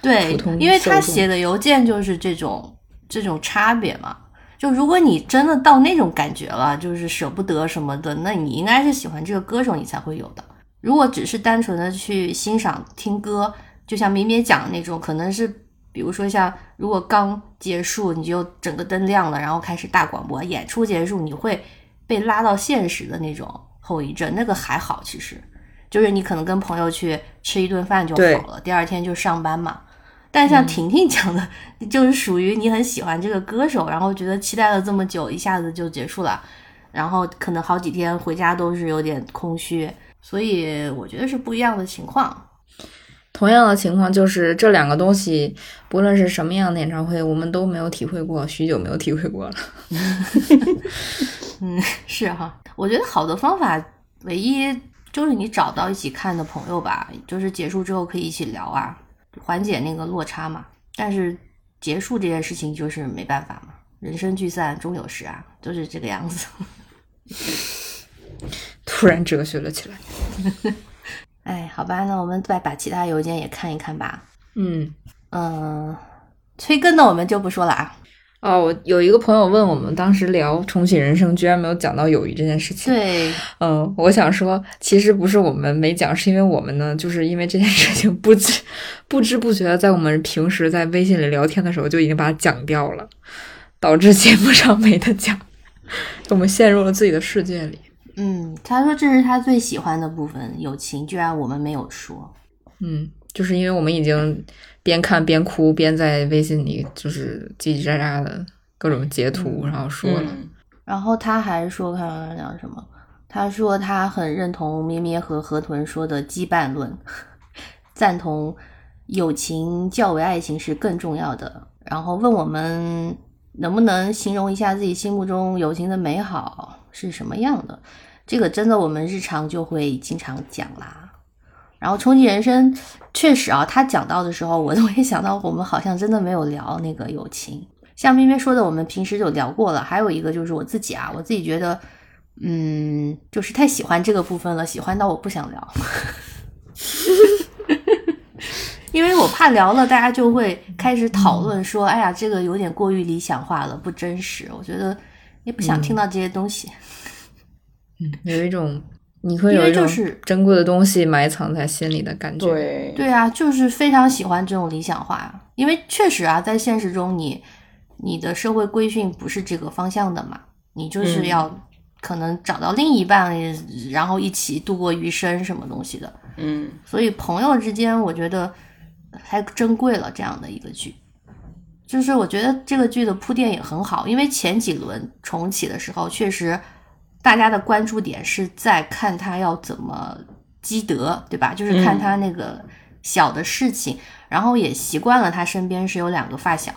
对，因为他写的邮件就是这种这种差别嘛。就如果你真的到那种感觉了，就是舍不得什么的，那你应该是喜欢这个歌手，你才会有的。如果只是单纯的去欣赏听歌，就像明明讲的那种，可能是比如说像如果刚结束你就整个灯亮了，然后开始大广播，演出结束你会被拉到现实的那种后遗症，那个还好，其实就是你可能跟朋友去吃一顿饭就好了，第二天就上班嘛。但像婷婷 讲的，就是属于你很喜欢这个歌手，然后觉得期待了这么久，一下子就结束了，然后可能好几天回家都是有点空虚，所以我觉得是不一样的情况。同样的情况，就是这两个东西，不论是什么样的演唱会，我们都没有体会过，许久没有体会过了。嗯，是哈，我觉得好的方法唯一就是你找到一起看的朋友吧，就是结束之后可以一起聊啊，缓解那个落差嘛。但是结束这件事情就是没办法嘛，人生聚散终有时啊，就是这个样子。突然哲学了起来。哎，好吧，那我们再把其他邮件也看一看吧。嗯，嗯，催更的我们就不说了啊。哦，我有一个朋友问我们，当时聊重启人生，居然没有讲到友谊这件事情。对，嗯，我想说，其实不是我们没讲，是因为我们呢，就是因为这件事情不知不知不觉的，在我们平时在微信里聊天的时候就已经把它讲掉了，导致节目上没得讲，我们陷入了自己的世界里。嗯，他说这是他最喜欢的部分，友情，居然我们没有说。嗯，就是因为我们已经边看边哭，边在微信里就是叽叽喳喳的各种截图，然后说了。嗯然后他还说，看看讲什么？他说他很认同咩咩和河豚说的羁绊论，赞同友情较为爱情是更重要的。然后问我们能不能形容一下自己心目中友情的美好是什么样的？这个真的我们日常就会经常讲啦。然后重启人生确实啊，他讲到的时候，我我也想到我们好像真的没有聊那个友情。像咩咩说的，我们平时就聊过了。还有一个就是我自己啊，我自己觉得，嗯，就是太喜欢这个部分了，喜欢到我不想聊，因为我怕聊了，大家就会开始讨论说，哎呀，这个有点过于理想化了，不真实。我觉得也不想听到这些东西。嗯，有一种你会因为有一种就是珍贵的东西埋藏在心里的感觉。，对对啊，就是非常喜欢这种理想化，因为确实啊，在现实中你你的社会规训不是这个方向的嘛，你就是嗯要可能找到另一半，然后一起度过余生什么东西的。嗯所以朋友之间，我觉得还珍贵了这样的一个剧。就是我觉得这个剧的铺垫也很好，因为前几轮重启的时候，确实大家的关注点是在看他要怎么积德，对吧？就是看他那个小的事情，然后也习惯了他身边是有两个发小，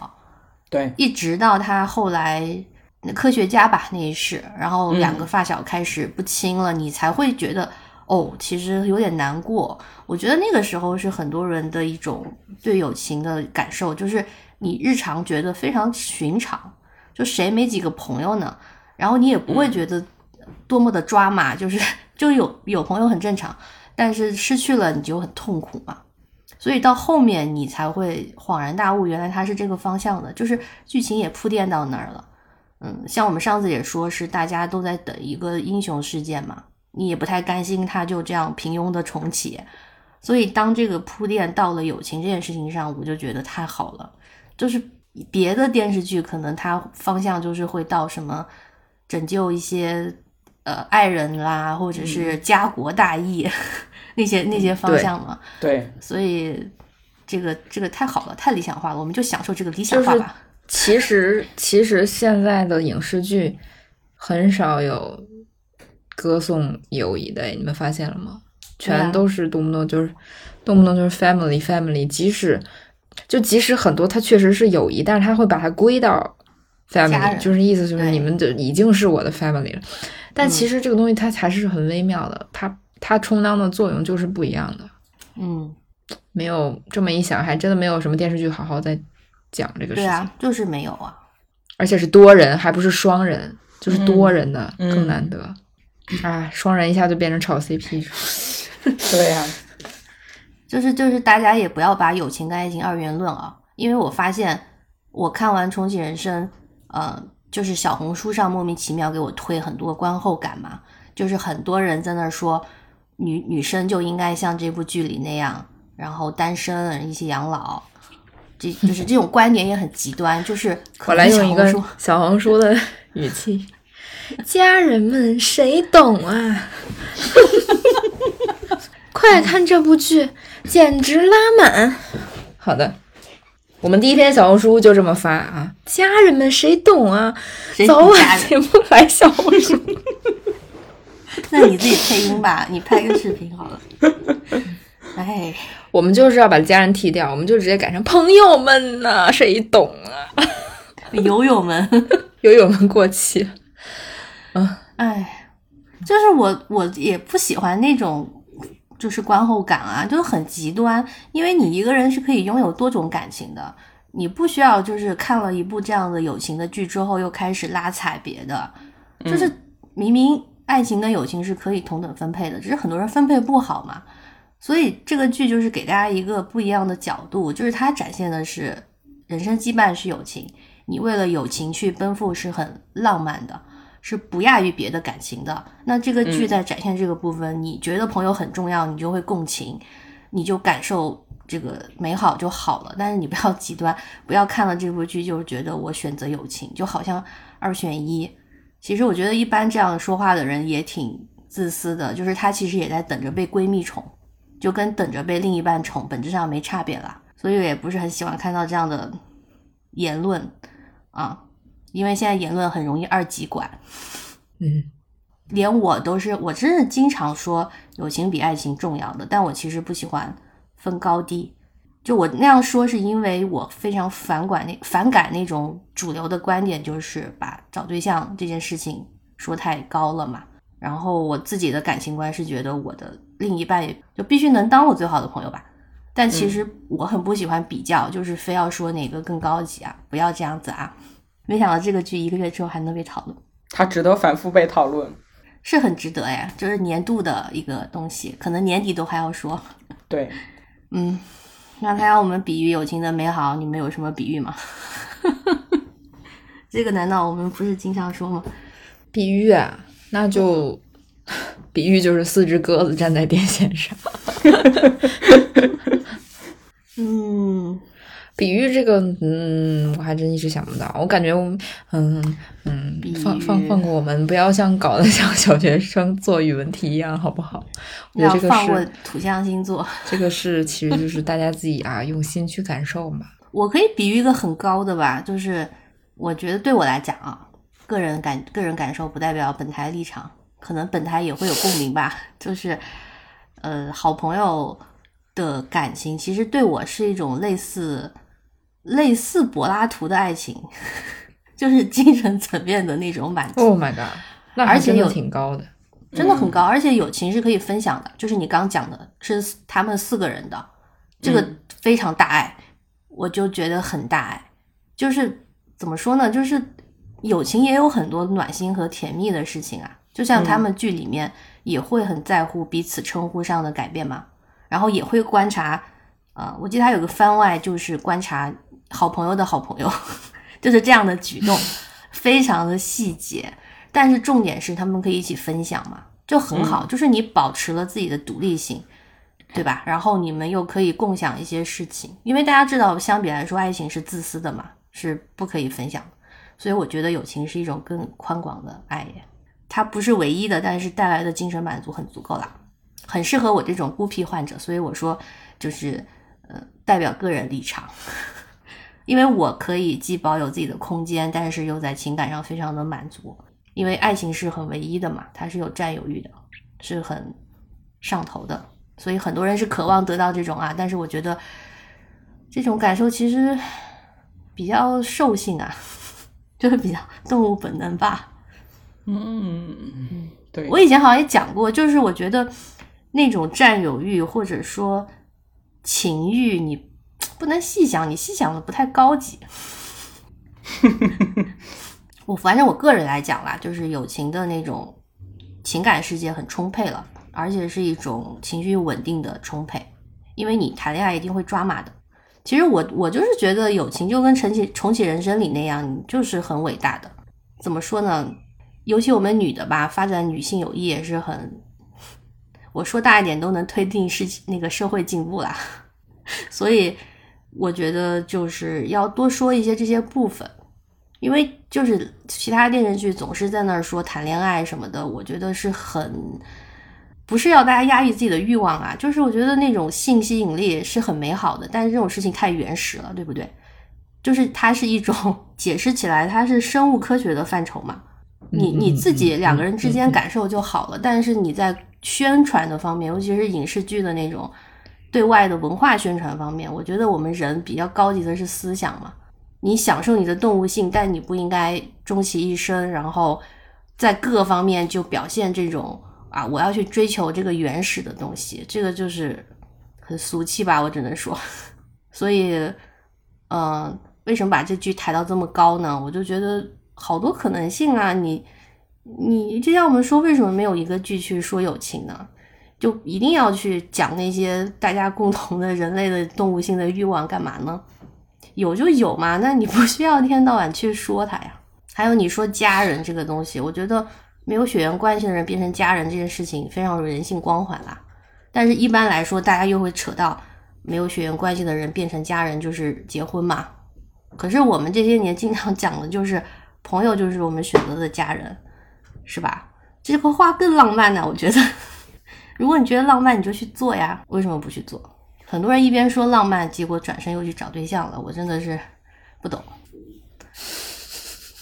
对，一直到他后来那科学家吧那一世，然后两个发小开始不亲了，你才会觉得哦，其实有点难过。我觉得那个时候是很多人的一种对友情的感受，就是你日常觉得非常寻常，就谁没几个朋友呢？然后你也不会觉得多么的抓马，就是 就有有朋友很正常，但是失去了你就很痛苦嘛。所以到后面你才会恍然大悟，原来他是这个方向的，就是剧情也铺垫到那儿了。嗯，像我们上次也说是大家都在等一个英雄事件嘛，你也不太甘心他就这样平庸的重启，所以当这个铺垫到了友情这件事情上，我就觉得太好了。就是别的电视剧可能它方向就是会到什么拯救一些呃爱人啦，或者是家国大义、那些那些方向嘛。对，所以这个这个太好了，太理想化了，我们就享受这个理想就是化吧。其实其实现在的影视剧很少有歌颂友谊的，你们发现了吗？全都是动不动就是动不动就是 family family，即使就即使很多它确实是友谊，但是他会把它归到 family，就是意思就是你们就已经是我的 family 了。但嗯其实这个东西它还是很微妙的，它它充当的作用就是不一样的。嗯，没有这么一想，还真的没有什么电视剧好好在讲这个事情。对啊，就是没有啊。而且是多人，还不是双人，就是多人的、嗯更难得。啊，双人一下就变成炒 CP，对呀、就是就是大家也不要把友情跟爱情二元论啊，因为我发现我看完《重启人生》，呃，就是小红书上莫名其妙给我推很多观后感嘛，就是很多人在那儿说女女生就应该像这部剧里那样，然后单身一起养老，这就是这种观点也很极端，就是可 我来用一个小红书小红书的语气：“家人们，谁懂啊？快看这部剧，简直拉满！”好的，我们第一篇小红书就这么发啊！家人们，谁懂啊？谁早晚节目来小红书。那你自己配音吧，你拍个视频好了。哎，我们就是要把家人剃掉，我们就直接改成朋友们呢，谁懂啊？友友们，友友们过气了。哎，就是我我也不喜欢那种就是观后感啊，就是很极端，因为你一个人是可以拥有多种感情的，你不需要就是看了一部这样的友情的剧之后又开始拉踩别的，就是明明爱情跟友情是可以同等分配的，只是很多人分配不好嘛。所以这个剧就是给大家一个不一样的角度，就是它展现的是人生羁绊是友情，你为了友情去奔赴是很浪漫的，是不亚于别的感情的。那这个剧在展现这个部分，你觉得朋友很重要，你就会共情，你就感受这个美好就好了。但是你不要极端，不要看了这部剧就觉得我选择友情，就好像二选一。其实我觉得一般这样说话的人也挺自私的，就是他其实也在等着被闺蜜宠，就跟等着被另一半宠本质上没差别啦。所以我也不是很喜欢看到这样的言论啊，因为现在言论很容易二极管。嗯，连我都是，我真是经常说友情比爱情重要的，但我其实不喜欢分高低。就我那样说，是因为我非常反感那反感那种主流的观点，就是把找对象这件事情说太高了嘛。然后我自己的感情观是觉得我的另一半也就必须能当我最好的朋友吧。但其实我很不喜欢比较，就是非要说哪个更高级啊，不要这样子啊。没想到这个剧一个月之后还能被讨论。它值得反复被讨论。是很值得呀，就是年度的一个东西，可能年底都还要说。对，嗯，那他让我们比喻友情的美好，你们有什么比喻吗？这个难道我们不是经常说吗？比喻啊，那就比喻就是四只鸽子站在电线上。嗯，比喻这个，嗯，我还真一时想不到。我感觉我们，嗯嗯比，放放放过我们，不要像搞得像小学生做语文题一样，好不好？我觉要得这个放过是土象星座。这个是，其实就是大家自己啊，用心去感受嘛。我可以比喻一个很高的吧，就是我觉得对我来讲啊，个人感个人感受不代表本台立场，可能本台也会有共鸣吧。就是呃，好朋友的感情其实对我是一种类似类似柏拉图的爱情，就是精神层面的那种满足。Oh my god，那而且有挺高的。真的很高，而且友情是可以分享的，就是你刚讲的是他们四个人的，这个嗯非常大爱，我就觉得很大爱。就是怎么说呢？就是友情也有很多暖心和甜蜜的事情啊，就像他们剧里面也会很在乎彼此称呼上的改变嘛，然后也会观察，呃，我记得他有个番外就是观察好朋友的好朋友，就是这样的举动，非常的细节。但是重点是他们可以一起分享嘛，就很好，就是你保持了自己的独立性，对吧？然后你们又可以共享一些事情，因为大家知道，相比来说，爱情是自私的嘛，是不可以分享的。所以我觉得友情是一种更宽广的爱耶，它不是唯一的，但是带来的精神满足很足够啦，很适合我这种孤僻患者。所以我说，就是呃，代表个人立场。因为我可以既保有自己的空间，但是又在情感上非常的满足。因为爱情是很唯一的嘛，它是有占有欲的，是很上头的，所以很多人是渴望得到这种啊。但是我觉得这种感受其实比较兽性啊，就是比较动物本能吧。嗯，对，我以前好像也讲过，就是我觉得那种占有欲或者说情欲，你不能细想，你细想的不太高级。我反正我个人来讲啦，就是友情的那种情感世界很充沛了，而且是一种情绪稳定的充沛。因为你谈恋爱一定会抓马的。其实我我就是觉得友情就跟重启重启人生里那样，你就是很伟大的。怎么说呢？尤其我们女的吧，发展女性友谊也是很，我说大一点都能推进是那个社会进步啦。所以我觉得就是要多说一些这些部分，因为就是其他电视剧总是在那儿说谈恋爱什么的，我觉得是很不是要大家压抑自己的欲望啊，就是我觉得那种性吸引力是很美好的，但是这种事情太原始了，对不对？就是它是一种解释起来，它是生物科学的范畴嘛。你你自己嗯两个人之间感受就好了，但是你在宣传的方面，尤其是影视剧的那种对外的文化宣传方面，我觉得我们人比较高级的是思想嘛。你享受你的动物性，但你不应该终其一生，然后在各方面就表现这种啊，我要去追求这个原始的东西，这个就是很俗气吧，我只能说。所以，嗯、为什么把这剧抬到这么高呢？我就觉得好多可能性啊！你你就像我们说，为什么没有一个剧去说友情呢？就一定要去讲那些大家共同的人类的动物性的欲望干嘛呢？有就有嘛，那你不需要一天到晚去说它呀。还有你说家人这个东西，我觉得没有血缘关系的人变成家人这件事情非常有人性光环啦。但是一般来说，大家又会扯到没有血缘关系的人变成家人就是结婚嘛。可是我们这些年经常讲的就是朋友就是我们选择的家人，是吧？这个话更浪漫呢、我觉得。如果你觉得浪漫，你就去做呀，为什么不去做？很多人一边说浪漫，结果转身又去找对象了，我真的是不懂。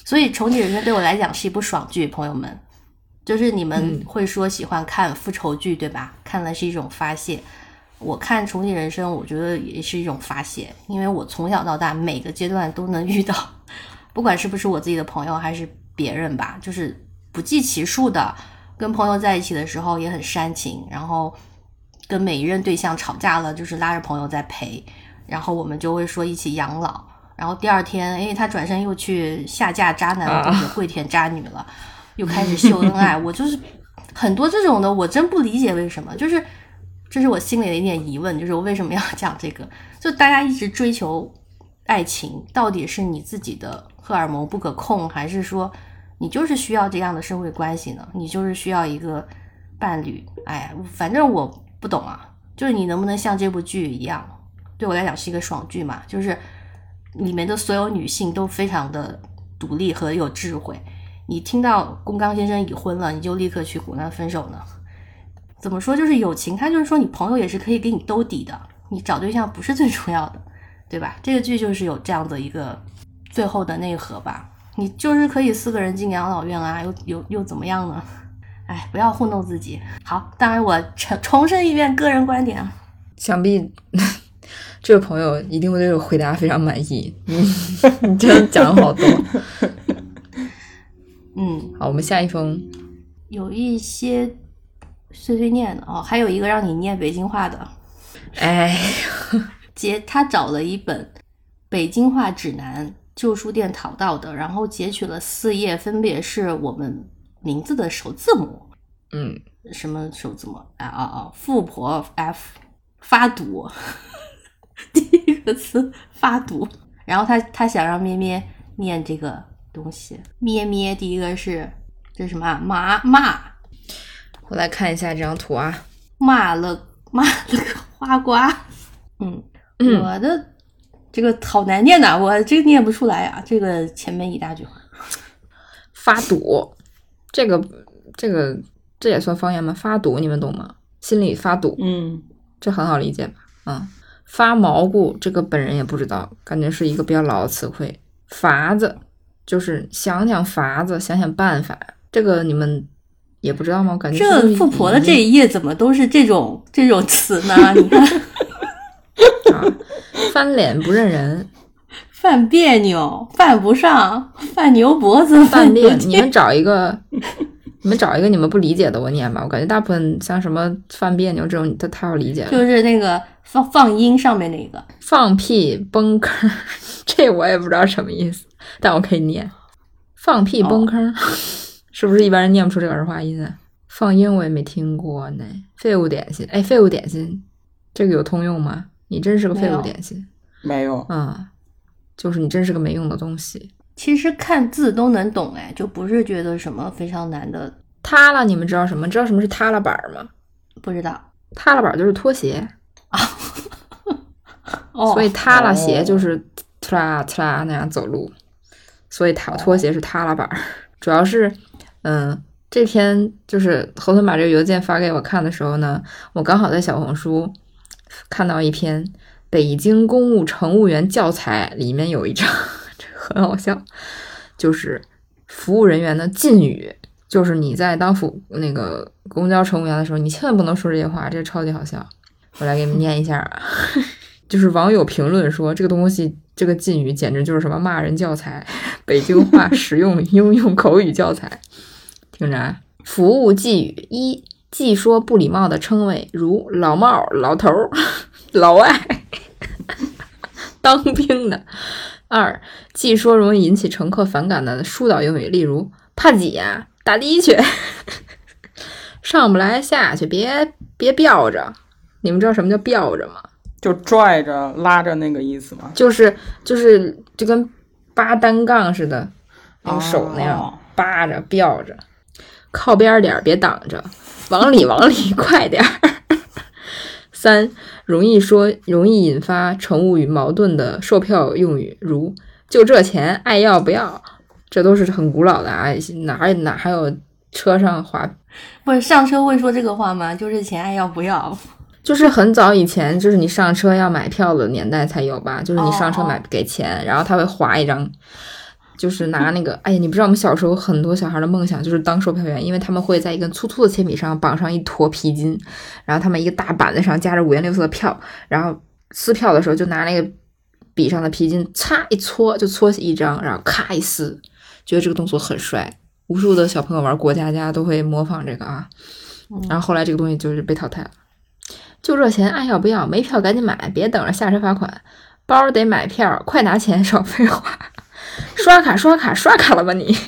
所以《重启人生》对我来讲是一部爽剧，朋友们。就是你们嗯会说喜欢看复仇剧，对吧？看了是一种发泄。我看《重启人生》，我觉得也是一种发泄，因为我从小到大每个阶段都能遇到，不管是不是我自己的朋友还是别人吧，就是不计其数的跟朋友在一起的时候也很煽情，然后跟每一任对象吵架了，就是拉着朋友在陪，然后我们就会说一起养老，然后第二天，哎，他转身又去下嫁渣男啊或者跪舔渣女了，又开始秀恩爱，我就是很多这种的，我真不理解为什么，就是这是我心里的一点疑问，就是我为什么要讲这个？就大家一直追求爱情，到底是你自己的荷尔蒙不可控，还是说你就是需要这样的社会关系呢？你就是需要一个伴侣？哎，反正我不懂啊，就是你能不能像这部剧一样，对我来讲是一个爽剧嘛，就是里面的所有女性都非常的独立和有智慧。你听到宫冈先生已婚了，你就立刻去果断分手呢？怎么说？就是友情，他就是说你朋友也是可以给你兜底的，你找对象不是最重要的，对吧？这个剧就是有这样的一个最后的内核吧。你就是可以四个人进养老院啊，又又又怎么样呢？哎，不要糊弄自己。好，当然我重重申一遍个人观点啊。想必 这位朋友一定会对我回答非常满意。你 你真的讲了好多。嗯，好，我们下一封。有一些碎碎念的哦，还有一个让你念北京话的。哎，姐他找了一本北京话指南，旧书店淘到的，然后截取了四页，分别是我们名字的首字母。嗯，什么首字母？啊啊啊！富婆 F 发毒，第一个词发毒。然后他他想让咩咩念这个东西，咩咩第一个是这是什么啊？骂骂我来看一下这张图啊。骂了骂了个花瓜。嗯，嗯我的这个好难念呐，我这个念不出来啊。这个前面一大句话，发堵，这个这个这也算方言吗？发堵你们懂吗？心里发堵，嗯，这很好理解吧？嗯，发毛骨这个本人也不知道，感觉是一个比较老的词汇。法子就是想想法子，想想办法，这个你们也不知道吗？我感觉这富婆的这一页怎么都是这种这种词呢？你看，翻脸不认人，犯别扭，犯不上，犯牛脖子，饭牛店，你们找一个，你们找一个你们不理解的我念吧。我感觉大部分像什么犯别扭这种，他太好理解了。就是那个放放音上面那个，放屁崩坑，这我也不知道什么意思，但我可以念。放屁崩坑，是不是一般人念不出这个儿化音啊？放音我也没听过呢。废物点心，哎，废物点心，这个有通用吗？你真是个废物点心，没有，嗯，就是你真是个没用的东西。其实看字都能懂哎，就不是觉得什么非常难的。塌了，你们知道什么？知道什么是塌了板儿吗？不知道塌了板儿就是拖鞋，哦，所以塌了鞋哦就是呲啦呲啦那样走路，所以塌拖鞋是塌了板儿。主要是，嗯，这篇就是侯豚把这个邮件发给我看的时候呢，我刚好在小红书看到一篇北京公务乘务员教材，里面有一章，这很好笑，就是服务人员的禁语。就是你在当服那个公交乘务员的时候，你千万不能说这些话，这超级好笑。我来给你们念一下啊，就是网友评论说这个东西，这个禁语简直就是什么骂人教材，北京话实用应用口语教材。听着啊，服务寄语一，忌说不礼貌的称谓，如老帽、老头儿、老外、当兵的。二，忌说容易引起乘客反感的疏导英语，例如怕挤呀、打的去，上不来下去，别别吊着。你们知道什么叫吊着吗？就拽着拉着那个意思吗？就是就是就跟扒单杠似的，用手那样哦扒着吊着，靠边儿点儿，别挡着，往里 往里快点儿。三，容易说容易引发乘务与矛盾的售票用语，如就这钱爱要不要，这都是很古老的啊，哪儿哪还有车上划不是上车会说这个话吗？就是钱爱要不要？就是很早以前，就是你上车要买票的年代才有吧？就是你上车买哦给钱，然后他会划一张，就是拿那个，哎呀，你不知道我们小时候很多小孩的梦想就是当售票员，因为他们会在一根粗粗的铅笔上绑上一坨皮筋，然后他们一个大板子上夹着五颜六色的票，然后撕票的时候就拿那个笔上的皮筋擦一搓就搓起一张，然后咔一撕，觉得这个动作很帅。无数的小朋友玩过家家都会模仿这个啊，然后后来这个东西就是被淘汰了。就这钱爱要不要？没票赶紧买，别等着下车罚款。包儿得买票，快拿钱，少废话。刷卡刷卡刷卡了吧你？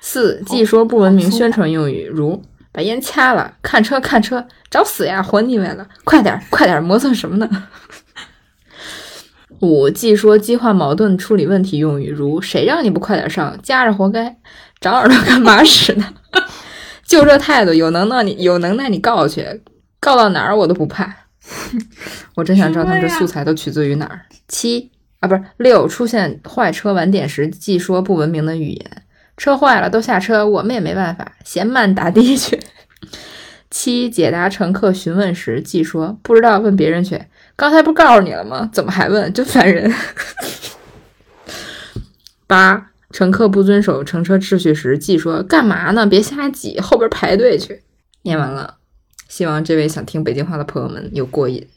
四，忌说不文明宣传用语，如把烟掐了，看车看车，找死呀，活腻歪了，快点快点，磨蹭什么呢？五，忌说激化矛盾处理问题用语，如谁让你不快点上，夹着活该，长耳朵干嘛使呢？就这态度，有能耐你有能耐你告去，告到哪儿我都不怕。我真想知道他们这素材都取自于哪儿。七啊，不是六，出现坏车晚点时即说不文明的语言，车坏了都下车，我们也没办法，嫌慢打的去。七，解答乘客询问时即说不知道，问别人去。刚才不告诉你了吗？怎么还问？真烦人。八，乘客不遵守乘车秩序时即说干嘛呢？别瞎挤，后边排队去。念完了。希望这位想听北京话的朋友们有过瘾。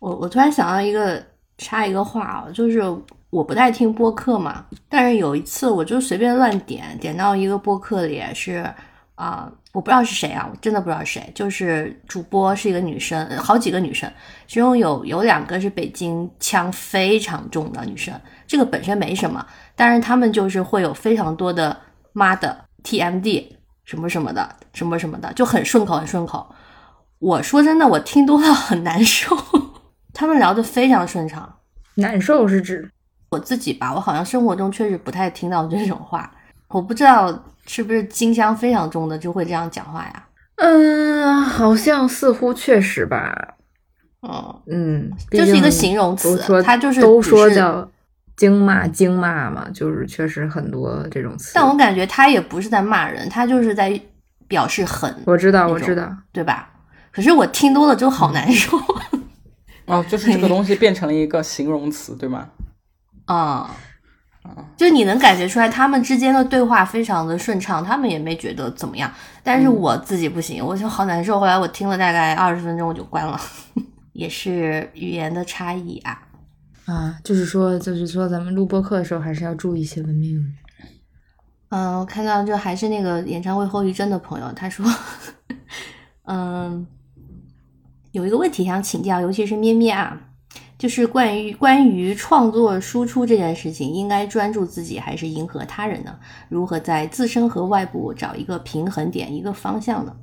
我我突然想到一个插一个话啊，就是我不太听播客嘛，但是有一次我就随便乱点，点到一个播客里是啊、我不知道是谁啊，我真的不知道谁，就是主播是一个女生，好几个女生，其中有有两个是北京腔非常重的女生，这个本身没什么，但是她们就是会有非常多的妈的 TMD 什么什么的，什么什么的，就很顺口，很顺口。我说真的，我听多了很难受。他们聊得非常顺畅，难受是指我自己吧，我好像生活中确实不太听到这种话。我不知道是不是金香非常重的就会这样讲话呀？嗯，好像似乎确实吧。哦，嗯，就是一个形容词它就是都说叫惊骂惊骂嘛，就是确实很多这种词。但我感觉他也不是在骂人，他就是在表示狠，我知道，我知道，对吧？可是我听多了就好难受哦，就是这个东西变成了一个形容词，对吗？啊。就你能感觉出来，他们之间的对话非常的顺畅，他们也没觉得怎么样。但是我自己不行，我就好难受。后来我听了大概二十分钟，我就关了。也是语言的差异啊。啊，就是说，就是说，咱们录播课的时候还是要注意一些文明。嗯，我看到就还是那个演唱会后遗症的朋友，他说，嗯，有一个问题想请教，尤其是咩咩啊，就是关于关于创作输出这件事情，应该专注自己还是迎合他人呢？如何在自身和外部找一个平衡点，一个方向呢？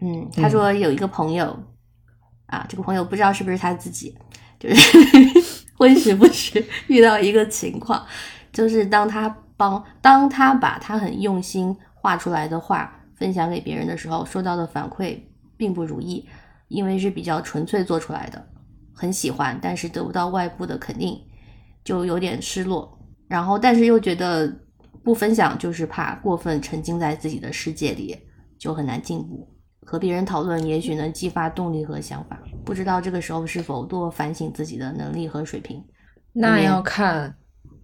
嗯，他说有一个朋友、啊，这个朋友不知道是不是他自己，就是 会时不时遇到一个情况，就是当他帮当他把他很用心画出来的画分享给别人的时候，收到的反馈并不如意，因为是比较纯粹做出来的，很喜欢，但是得不到外部的肯定，就有点失落。然后，但是又觉得不分享就是怕过分沉浸在自己的世界里，就很难进步。和别人讨论，也许能激发动力和想法。不知道这个时候是否多反省自己的能力和水平。嗯那要看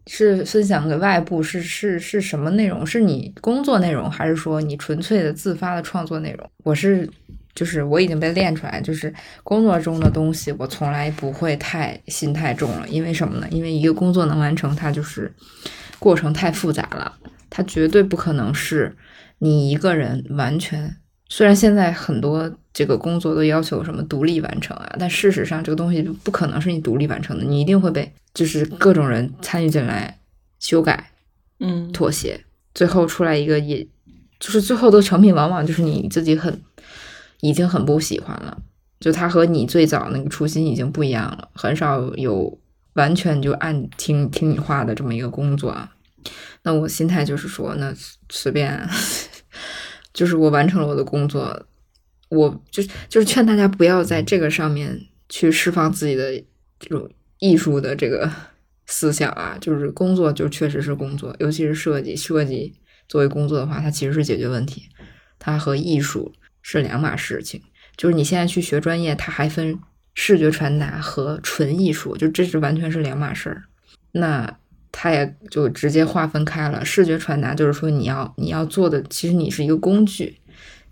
是分享给外部是是是什么内容，是你工作内容，还是说你纯粹的自发的创作内容？我是就是我已经被练出来，就是工作中的东西，我从来不会太心太重了。因为什么呢？因为一个工作能完成，它就是过程太复杂了，它绝对不可能是你一个人完全。虽然现在很多这个工作都要求什么独立完成啊，但事实上这个东西就不可能是你独立完成的，你一定会被就是各种人参与进来修改、嗯，妥协，最后出来一个也，就是最后的成品往往就是你自己很已经很不喜欢了，就他和你最早那个初心已经不一样了，很少有完全就按听听你话的这么一个工作啊。那我心态就是说，那随便，就是我完成了我的工作，我就就是劝大家不要在这个上面去释放自己的这种艺术的这个思想啊，就是工作就确实是工作，尤其是设计，设计作为工作的话，它其实是解决问题，它和艺术是两码事情。就是你现在去学专业，它还分视觉传达和纯艺术，就这是完全是两码事儿。那它也就直接划分开了。视觉传达就是说你要你要做的，其实你是一个工具，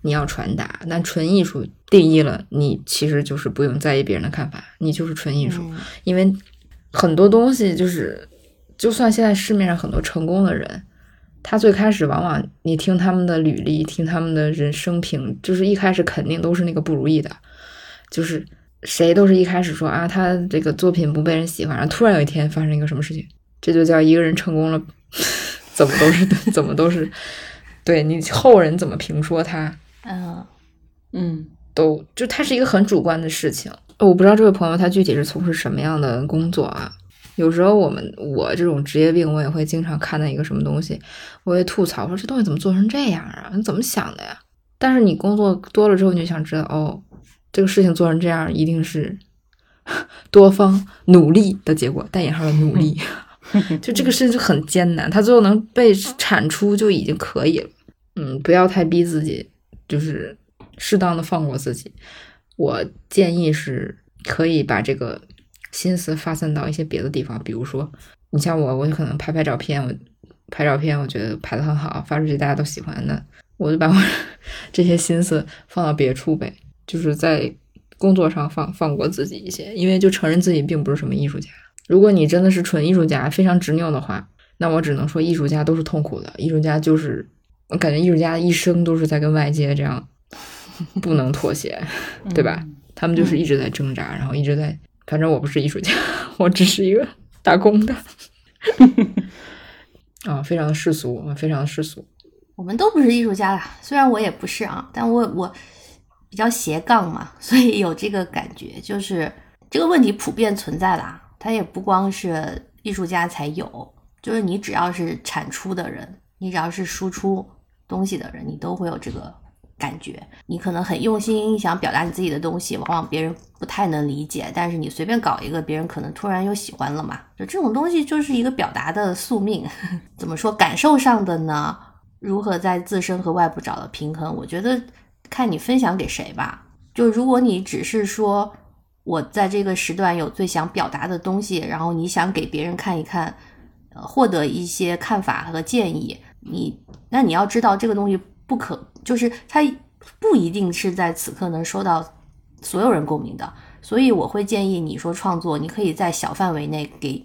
你要传达。但纯艺术定义了，你其实就是不用在意别人的看法，你就是纯艺术。嗯因为很多东西就是，就算现在市面上很多成功的人，他最开始往往你听他们的履历，听他们的人生评，就是一开始肯定都是那个不如意的，就是谁都是一开始说啊，他这个作品不被人喜欢，然后突然有一天发生一个什么事情，这就叫一个人成功了，怎么都是 怎么都是，对你后人怎么评说他，嗯嗯都就他是一个很主观的事情。我不知道这位朋友他具体是从事什么样的工作啊？有时候我们我这种职业病，我也会经常看到一个什么东西，我会吐槽说这东西怎么做成这样啊？你怎么想的呀？但是你工作多了之后，你就想知道哦，这个事情做成这样，一定是 多方努力的结果，带引号的努力，就这个事情很艰难，它最后能被产出就已经可以了。嗯，不要太逼自己，就是适当的放过自己。我建议是可以把这个心思发散到一些别的地方，比如说，你像我，我可能拍拍照片，我拍照片，我觉得拍的很好，发出去大家都喜欢的，我就把我 这些心思放到别处呗，就是在工作上放放过自己一些，因为就承认自己并不是什么艺术家。如果你真的是纯艺术家，非常执拗的话，那我只能说艺术家都是痛苦的，艺术家就是我感觉艺术家的一生都是在跟外界这样 不能妥协，对吧？他们就是一直在挣扎，然后一直在，反正我不是艺术家，我只是一个打工的。啊，非常的世俗，啊，非常的世俗。我们都不是艺术家啦，虽然我也不是啊，但我我比较斜杠嘛，所以有这个感觉，就是这个问题普遍存在啦。它也不光是艺术家才有，就是你只要是产出的人，你只要是输出东西的人，你都会有这个感觉。你可能很用心想表达你自己的东西，往往别人不太能理解，但是你随便搞一个，别人可能突然又喜欢了嘛。就这种东西就是一个表达的宿命。怎么说感受上的呢？如何在自身和外部找到平衡？我觉得看你分享给谁吧。就如果你只是说我在这个时段有最想表达的东西，然后你想给别人看一看，呃，获得一些看法和建议，你那你要知道这个东西不可，就是它不一定是在此刻能收到所有人共鸣的。所以我会建议你说创作，你可以在小范围内给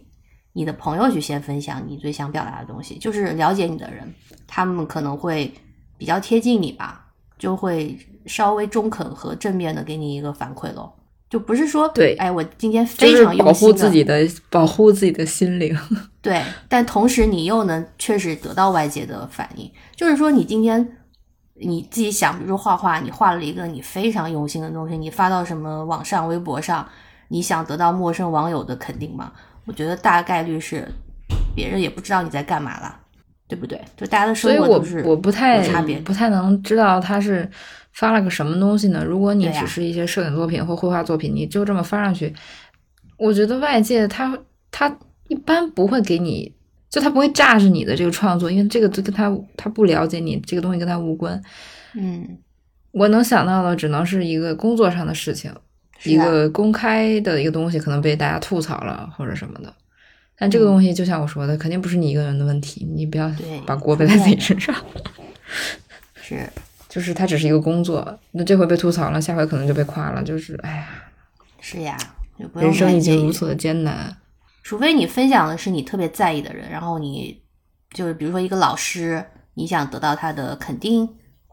你的朋友去先分享你最想表达的东西，就是了解你的人。他们可能会比较贴近你吧，就会稍微中肯和正面的给你一个反馈喽。就不是说对，哎，我今天非常用心保护自己的，保护自己的心灵。对，但同时你又能确实得到外界的反应。就是说，你今天你自己想，比如说画画，你画了一个你非常用心的东西，你发到什么网上、微博上，你想得到陌生网友的肯定吗？我觉得大概率是别人也不知道你在干嘛了。对不对？就大家的生活都是我不太差别，不太能知道他是发了个什么东西呢？如果你只是一些摄影作品或绘画作品，你就这么发上去，我觉得外界他他一般不会给你，就他不会炸着你的这个创作，因为这个跟他他不了解你这个东西跟他无关。嗯，我能想到的只能是一个工作上的事情，一个公开的一个东西可能被大家吐槽了或者什么的。但这个东西就像我说的，肯定不是你一个人的问题，你不要把锅背在自己身上。是，就是它只是一个工作，那这回被吐槽了，下回可能就被夸了，就是哎呀。是呀，人生已经如此的艰难。除非你分享的是你特别在意的人，然后你就是比如说一个老师，你想得到他的肯定，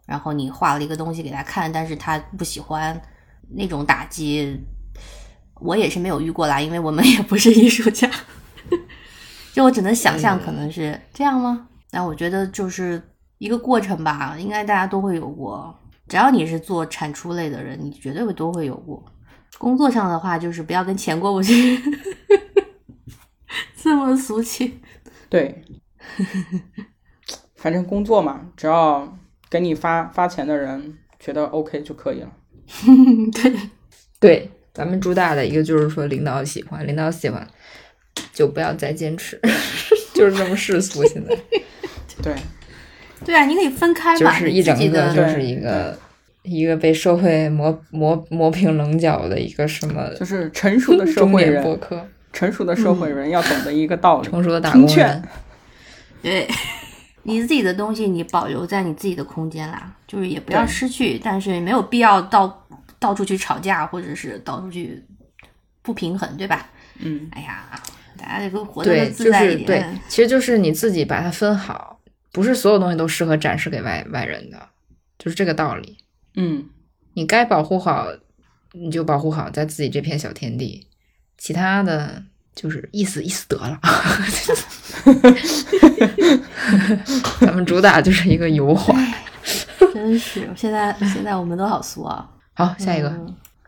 然后你画了一个东西给他看，但是他不喜欢，那种打击，我也是没有遇过啦，因为我们 也不是艺术家。就我只能想象，可能是这样吗？但我觉得就是一个过程吧，应该大家都会有过。只要你是做产出类的人，你绝对会都会有过。工作上的话，就是不要跟钱过不去，这么俗气。对，反正工作嘛，只要给你发发钱的人觉得 OK 就可以了。对对，咱们主打的一个就是说，领导喜欢，领导喜欢。就不要再坚持，就是这么世俗。现在，对，对啊，你可以分开嘛，就是一整个就是一个一个被社会磨磨磨平棱角的一个什么，就是成熟的社会人，博客，成熟的社会人要懂得一个道理，成熟的打工人。对，你自己的东西你保留在你自己的空间啦，就是也不要失去，但是没有必要到到处去吵架，或者是到处去不平衡，对吧？嗯，哎呀。大家这个活得自在一点。对，其实就是你自己把它分好，不是所有东西都适合展示给外外人的，就是这个道理。嗯，你该保护好，你就保护好在自己这片小天地，其他的就是意思意思得了。咱们主打就是一个油画，真是现在现在我们都好俗啊。好，下一个。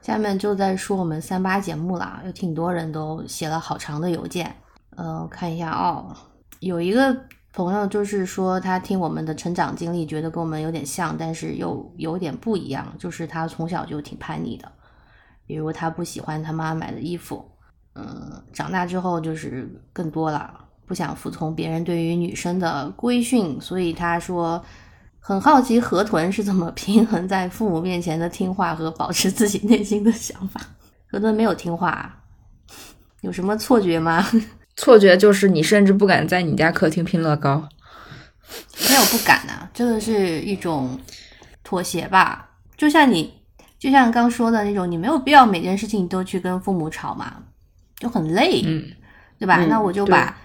下面就在说我们三八节目了，有挺多人都写了好长的邮件。呃，看一下哦，有一个朋友就是说他听我们的成长经历，觉得跟我们有点像，但是又有点不一样。就是他从小就挺叛逆的，比如他不喜欢他妈买的衣服，嗯，长大之后就是更多了，不想服从别人对于女生的规训，所以他说很好奇河豚是怎么 平衡在父母面前的听话和保持自己内心的想法。河豚没有听话，有什么错觉吗？错觉就是你甚至不敢在你家客厅拼乐高。没有不敢呐、这个是一种妥协吧。就像你，就像刚说的那种，你没有必要每件事情都去跟父母吵嘛，就很累，嗯，对吧？嗯那我就把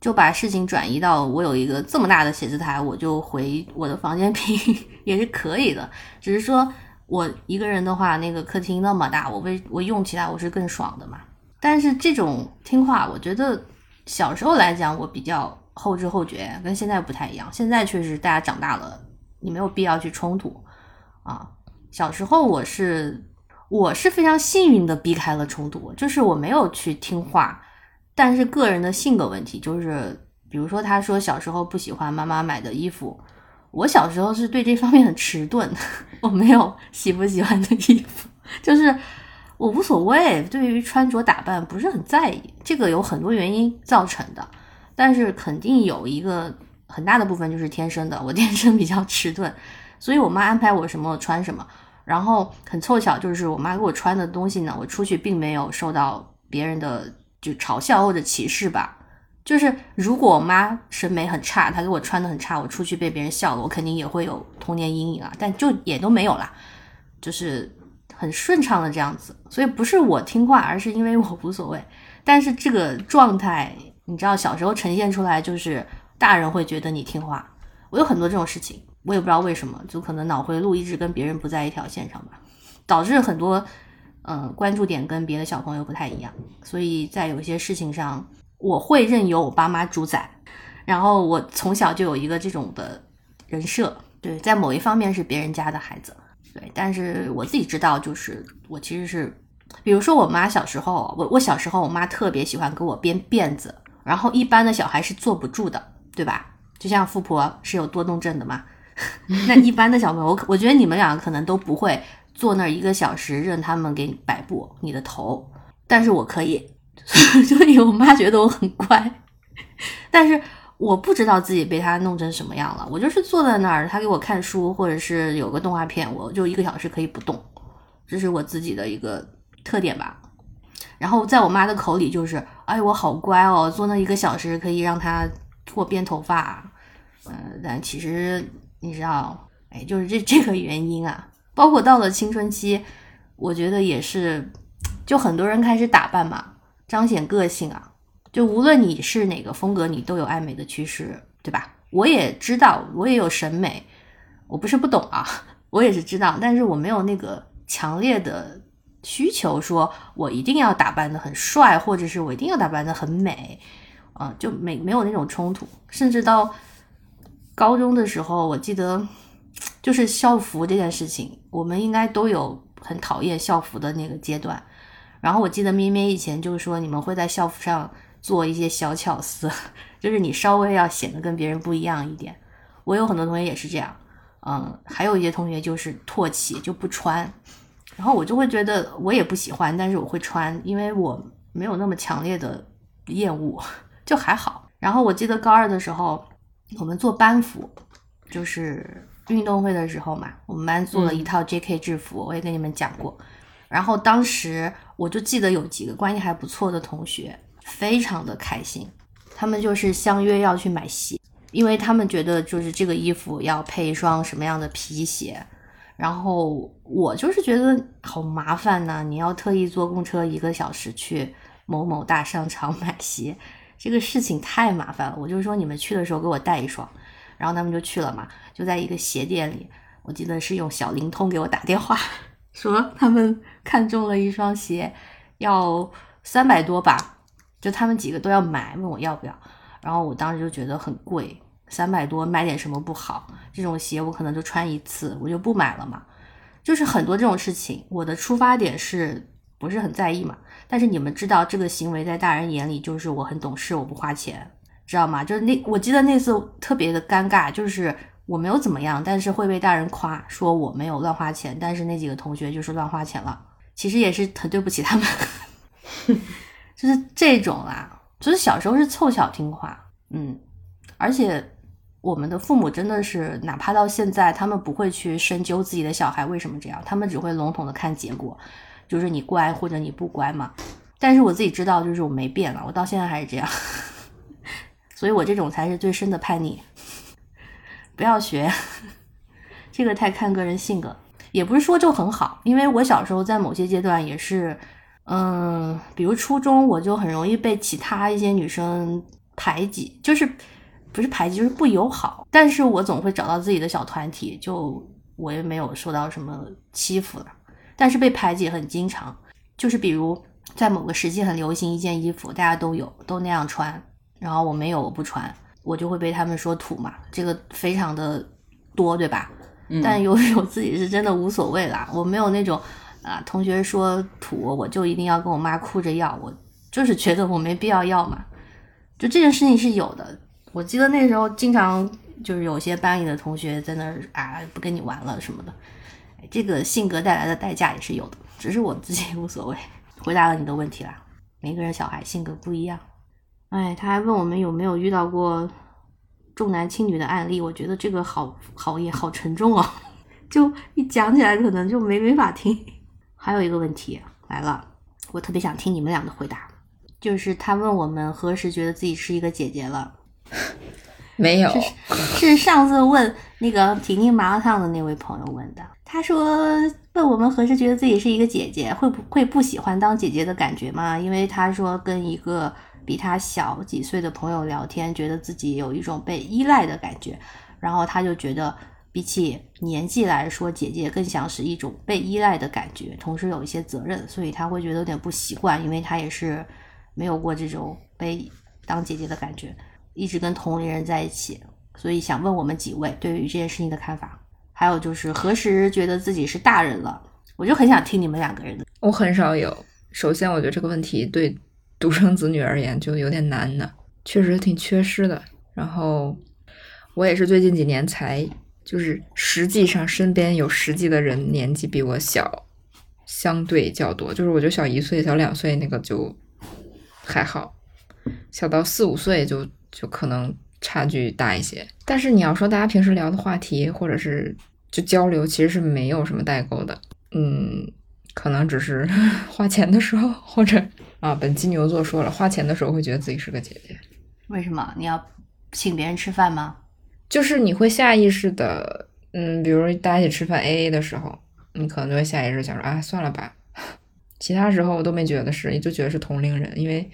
就把事情转移到我有一个这么大的写字台，我就回我的房间拼 也是可以的。只是说我一个人的话，那个客厅那么大，我为我用起来我是更爽的嘛。但是这种听话，我觉得小时候来讲，我比较后知后觉，跟现在不太一样。现在确实大家长大了，你没有必要去冲突啊。小时候我是我是非常幸运的避开了冲突，就是我没有去听话，但是个人的性格问题，就是比如说他说小时候不喜欢妈妈买的衣服，我小时候是对这方面很迟钝，我没有喜不喜欢的衣服，就是我无所谓，对于穿着打扮不是很在意，这个有很多原因造成的，但是肯定有一个很大的部分就是天生的，我天生比较迟钝，所以我妈安排我什么我穿什么。然后很凑巧，就是我妈给我穿的东西呢，我出去并没有受到别人的就嘲笑或者歧视吧。就是如果我妈审美很差，她给我穿的很差，我出去被别人笑了，我肯定也会有童年阴影啊。但就也都没有啦，就是很顺畅的这样子。所以不是我听话，而是因为我无所谓。但是这个状态，你知道，小时候呈现出来就是大人会觉得你听话。我有很多这种事情，我也不知道为什么，就可能脑回路一直跟别人不在一条线上吧，导致很多嗯、关注点跟别的小朋友不太一样，所以在有些事情上，我会任由我爸妈主宰。然后我从小就有一个这种的人设，对，在某一方面是别人家的孩子，对，但是我自己知道，就是我其实是，比如说我妈小时候，我我小时候我妈特别喜欢给我编辫子，然后一般的小孩是坐不住的，对吧？就像富婆是有多动症的嘛，那一般的小朋友，我我觉得你们两个可能都不会坐那儿一个小时任他们给你摆布你的头，但是我可以，所以我妈觉得我很乖，但是我不知道自己被他弄成什么样了。我就是坐在那儿，他给我看书，或者是有个动画片，我就一个小时可以不动，这是我自己的一个特点吧。然后在我妈的口里就是，哎，我好乖哦，坐那一个小时可以让他给我编头发，嗯、但其实你知道，哎，就是这这个原因啊。包括到了青春期，我觉得也是，就很多人开始打扮嘛，彰显个性啊。就无论你是哪个风格，你都有爱美的趋势，对吧？我也知道，我也有审美，我不是不懂啊，我也是知道，但是我没有那个强烈的需求，说我一定要打扮的很帅，或者是我一定要打扮的很美，啊、就没没有那种冲突。甚至到高中的时候，我记得 就是校服这件事情，我们应该都有很讨厌校服的那个阶段。然后我记得咩咩以前就是说，你们会在校服上做一些小巧思，就是你稍微要显得跟别人不一样一点。我有很多同学也是这样，嗯，还有一些同学就是唾弃就不穿，然后我就会觉得我也不喜欢，但是我会穿，因为我没有那么强烈的厌恶，就还好。然后我记得高二的时候，我们做班服，就是运动会的时候嘛，我们班做了一套 J.K. 制服，我也跟你们讲过。然后当时我就记得有几个关系还不错的同学，非常的开心，他们就是相约要去买鞋，因为他们觉得就是这个衣服要配一双什么样的皮鞋。然后我就是觉得好麻烦呐、你要特意坐公车一个小时去某某大商场买鞋，这个事情太麻烦了。我就说你们去的时候给我带一双，然后他们就去了嘛，就在一个鞋店里，我记得是用小灵通给我打电话，说他们看中了一双鞋，要三百多吧，就他们几个都要买，问我要不要，然后我当时就觉得很贵，三百多买点什么不好？这种鞋我可能就穿一次，我就不买了嘛。就是很多这种事情，我的出发点是不是很在意嘛？但是你们知道，这个行为在大人眼里就是我很懂事，我不花钱，知道吗？就是那我记得那次特别的尴尬，就是我没有怎么样，但是会被大人夸说我没有乱花钱，但是那几个同学就是乱花钱了。其实也是很对不起他们，就是这种啦。就是小时候是凑巧听话，嗯，而且我们的父母真的是，哪怕到现在，他们不会去深究自己的小孩为什么这样，他们只会笼统的看结果，就是你乖或者你不乖嘛。但是我自己知道，就是我没变了，我到现在还是这样，所以我这种才是最深的叛逆。不要学，这个太看个人性格，也不是说就很好，因为我小时候在某些阶段也是。嗯，比如初中我就很容易被其他一些女生排挤，就是不是排挤，就是不友好。但是我总会找到自己的小团体，就我也没有受到什么欺负了。但是被排挤很经常，就是比如在某个时期很流行一件衣服，大家都有，都那样穿，然后我没有，我不穿，我就会被他们说土嘛，这个非常的多，对吧？但有时候自己是真的无所谓啦，我没有那种。啊，同学说土，我就一定要跟我妈哭着要，我就是觉得我没必要要嘛。就这件事情是有的，我记得那时候经常就是有些班里的同学在那儿啊，不跟你玩了什么的。这个性格带来的代价也是有的，只是我自己无所谓。回答了你的问题啦，每个人小孩性格不一样。哎，他还问我们有没有遇到过重男轻女的案例，我觉得这个好好也好沉重哦，就一讲起来可能就没没法听。还有一个问题来了，我特别想听你们俩的回答。就是他问我们何时觉得自己是一个姐姐了？没有，是是上次问那个婷婷麻辣烫的那位朋友问的。他说问我们何时觉得自己是一个姐姐，会不会不喜欢当姐姐的感觉吗？因为他说跟一个比他小几岁的朋友聊天，觉得自己有一种被依赖的感觉，然后他就觉得。比起年纪来说，姐姐更像是一种被依赖的感觉，同时有一些责任，所以他会觉得有点不习惯，因为他也是没有过这种被当姐姐的感觉，一直跟同龄人在一起，所以想问我们几位对于这件事情的看法，还有就是何时觉得自己是大人了，我就很想听你们两个人的。我很少有，首先我觉得这个问题对独生子女而言就有点难的，确实挺缺失的。然后我也是最近几年才。就是实际上身边有实际的人年纪比我小，相对较多。就是我觉得小一岁、小两岁那个就还好，小到四五岁就就可能差距大一些。但是你要说大家平时聊的话题或者是就交流，其实是没有什么代沟的。嗯，可能只是 花钱的时候，或者啊，本金牛座说了，花钱的时候会觉得自己是个姐姐。为什么？你要请别人吃饭吗？就是你会下意识的，嗯，比如大家一起吃饭 A A 的时候，你可能就会下意识想说，啊，算了吧。其他时候我都没觉得是，也就觉得是同龄人，因为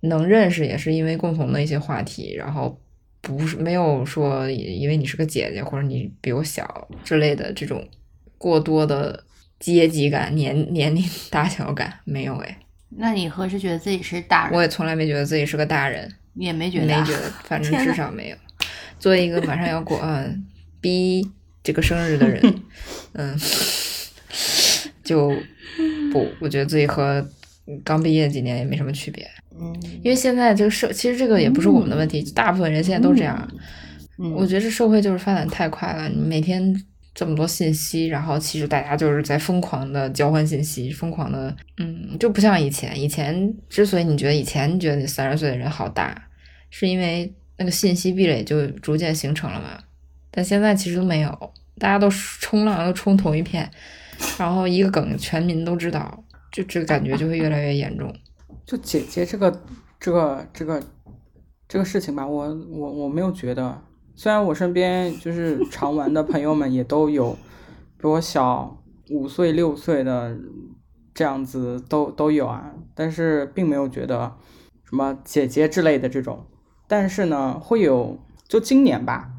能认识也是因为共同的一些话题，然后不是没有说因为你是个姐姐或者你比我小之类的这种过多的阶级感、年年龄大小感没有哎。那你何时觉得自己是大人？我也从来没觉得自己是个大人，也没觉得，没觉得，反正至少没有。作为一个马上要过嗯 B 这个生日的人，嗯，就不，我觉得自己和刚毕业几年也没什么区别。嗯，因为现在这个社，其实这个也不是我们的问题，大部分人现在都这样。嗯，我觉得这社会就是发展太快了，你每天这么多信息，然后其实大家就是在疯狂的交换信息，疯狂的，嗯，就不像以前。以前之所以你觉得以前你觉得你三十岁的人好大，是因为。那个信息壁垒就逐渐形成了嘛，但现在其实都没有，大家都冲浪都冲同一片，然后一个梗全民都知道，就这个感觉就会越来越严重。就姐姐这个这个这个这个事情吧，我我我没有觉得，虽然我身边就是常玩的朋友们也都有比我小五岁六岁的这样子都都有啊，但是并没有觉得什么姐姐之类的这种。但是呢，会有就今年吧，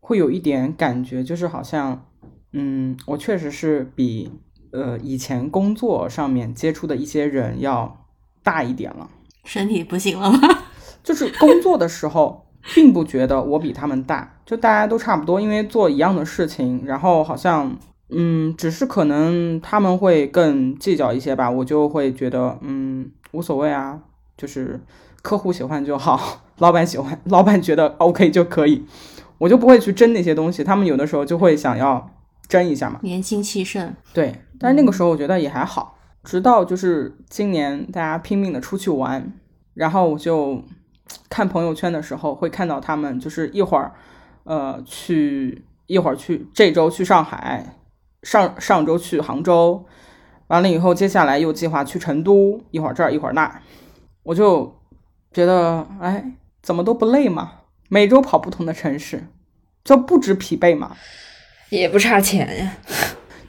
会有一点感觉，就是好像，嗯，我确实是比呃以前工作上面接触的一些人要大一点了。身体不行了吗？就是工作的时候，并不觉得我比他们大，就大家都差不多，因为做一样的事情，然后好像，嗯，只是可能他们会更计较一些吧，我就会觉得，嗯，无所谓啊，就是。客户喜欢就好，老板喜欢，老板觉得 OK 就可以，我就不会去争那些东西。他们有的时候就会想要争一下嘛，年轻气盛。对，但是那个时候我觉得也还好。直到就是今年大家拼命的出去玩，然后我就看朋友圈的时候，会看到他们就是一会儿呃去，一会儿去这周去上海，上上周去杭州，完了以后接下来又计划去成都，一会儿这儿一会儿那，我就觉得哎，怎么都不累嘛？每周跑不同的城市，就不止疲惫嘛？也不差钱呀。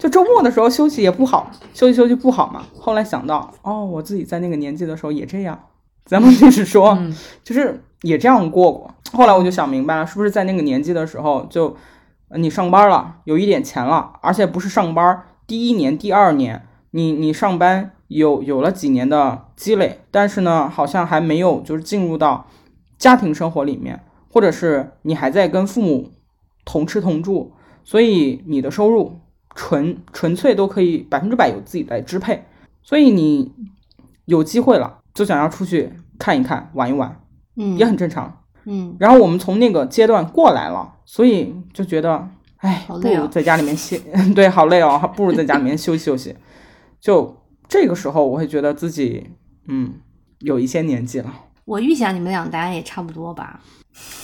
就周末的时候休息也不好，休息休息不好嘛。后来想到，哦，我自己在那个年纪的时候也这样，咱们 就是说，就是也这样过过。后来我就想明白了，是不是在那个年纪的时候，就你上班了，有一点钱了，而且不是上班第一年、第二年，你你上班有有了几年的积累，但是呢，好像还没有就是进入到家庭生活里面，或者是你还在跟父母同吃同住，所以你的收入。纯纯粹都可以百分之百由自己来支配，所以你有机会了就想要出去看一看、玩一玩，嗯，也很正常，嗯。然后我们从那个阶段过来了，所以就觉得，哎，不如在家里面歇，对，好累哦，不如在家里面休息休息。就这个时候，我会觉得自己，嗯，有一些年纪了。我预想你们俩答案也差不多吧。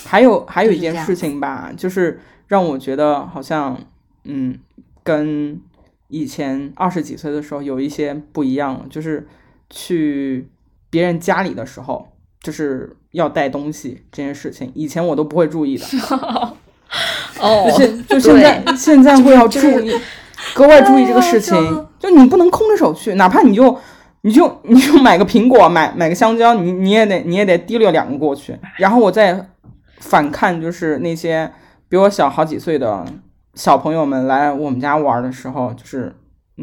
还有还有一件事情吧，就是让我觉得好像，嗯。跟以前二十几岁的时候有一些不一样了，就是去别人家里的时候，就是要带东西这件事情，以前我都不会注意的。哦，就就现在现在会要注意，格外注意这个事情。就你不能空着手去，哪怕你就你就 你就买个苹果，买买个香蕉，你你也得你也得提溜两个过去。然后我再反看，就是那些比我小好几岁的。小朋友们来我们家玩的时候，就是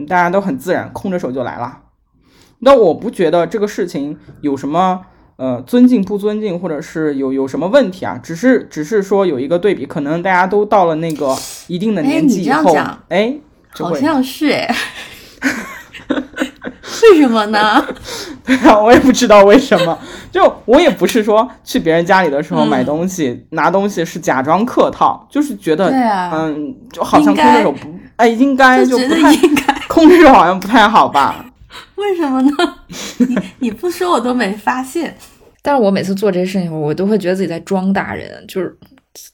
大家都很自然，空着手就来了。那我不觉得这个事情有什么呃尊敬不尊敬，或者是有有什么问题啊？只是只是说有一个对比，可能大家都到了那个一定的年纪以后，哎，好像是哎。为什么呢？对啊，我也不知道为什么。就我也不是说去别人家里的时候买东西、拿东西是假装客套，就是觉得，嗯，就好像空着手不，哎，应该就不太空着手好像不太好吧？为什么呢？你你不说我都没发现。但是我每次做这些事情，我都会觉得自己在装大人，就是。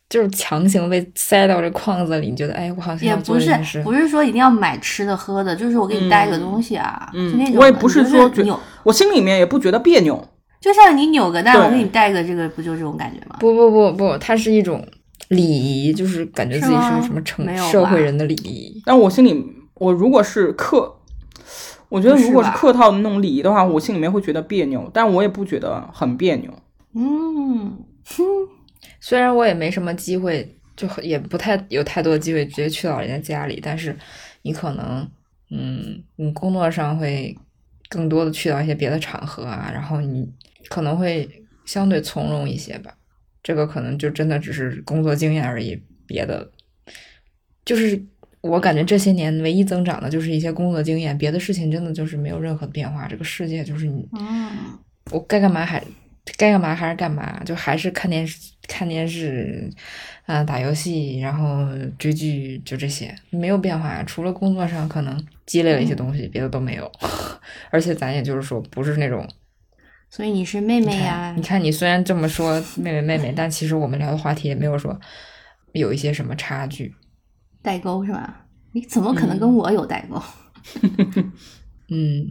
就是强行被塞到这框子里，你觉得哎，我好像也不是不是说一定要买吃的喝的，就是我给你带个东西啊，嗯，那种我也不是说扭，我心里面也不觉得别扭，就像你扭个蛋，我给你带个这个，不就这种感觉吗？不不不不，它是一种礼仪，就是感觉自己是什么成社会人的礼仪。但我心里，我如果是客，我觉得如果是客套的那种礼仪的话，我心里面会觉得别扭，但我也不觉得很别扭。嗯哼。虽然我也没什么机会，就也不太有太多机会直接去到人家家里，但是你可能，嗯，你工作上会更多的去到一些别的场合啊，然后你可能会相对从容一些吧。这个可能就真的只是工作经验而已，别的就是我感觉这些年唯一增长的就是一些工作经验，别的事情真的就是没有任何变化。这个世界就是你，我该干嘛还。该干嘛还是干嘛，就还是看电视、看电视，啊，打游戏，然后追剧，就这些，没有变化。除了工作上可能积累了一些东西，别的都没有。而且咱也就是说，不是那种。所以你是妹妹呀？你看，你虽然这么说妹妹妹妹，但其实我们聊的话题也没有说有一些什么差距。代沟是吧？你怎么可能跟我有代沟？嗯。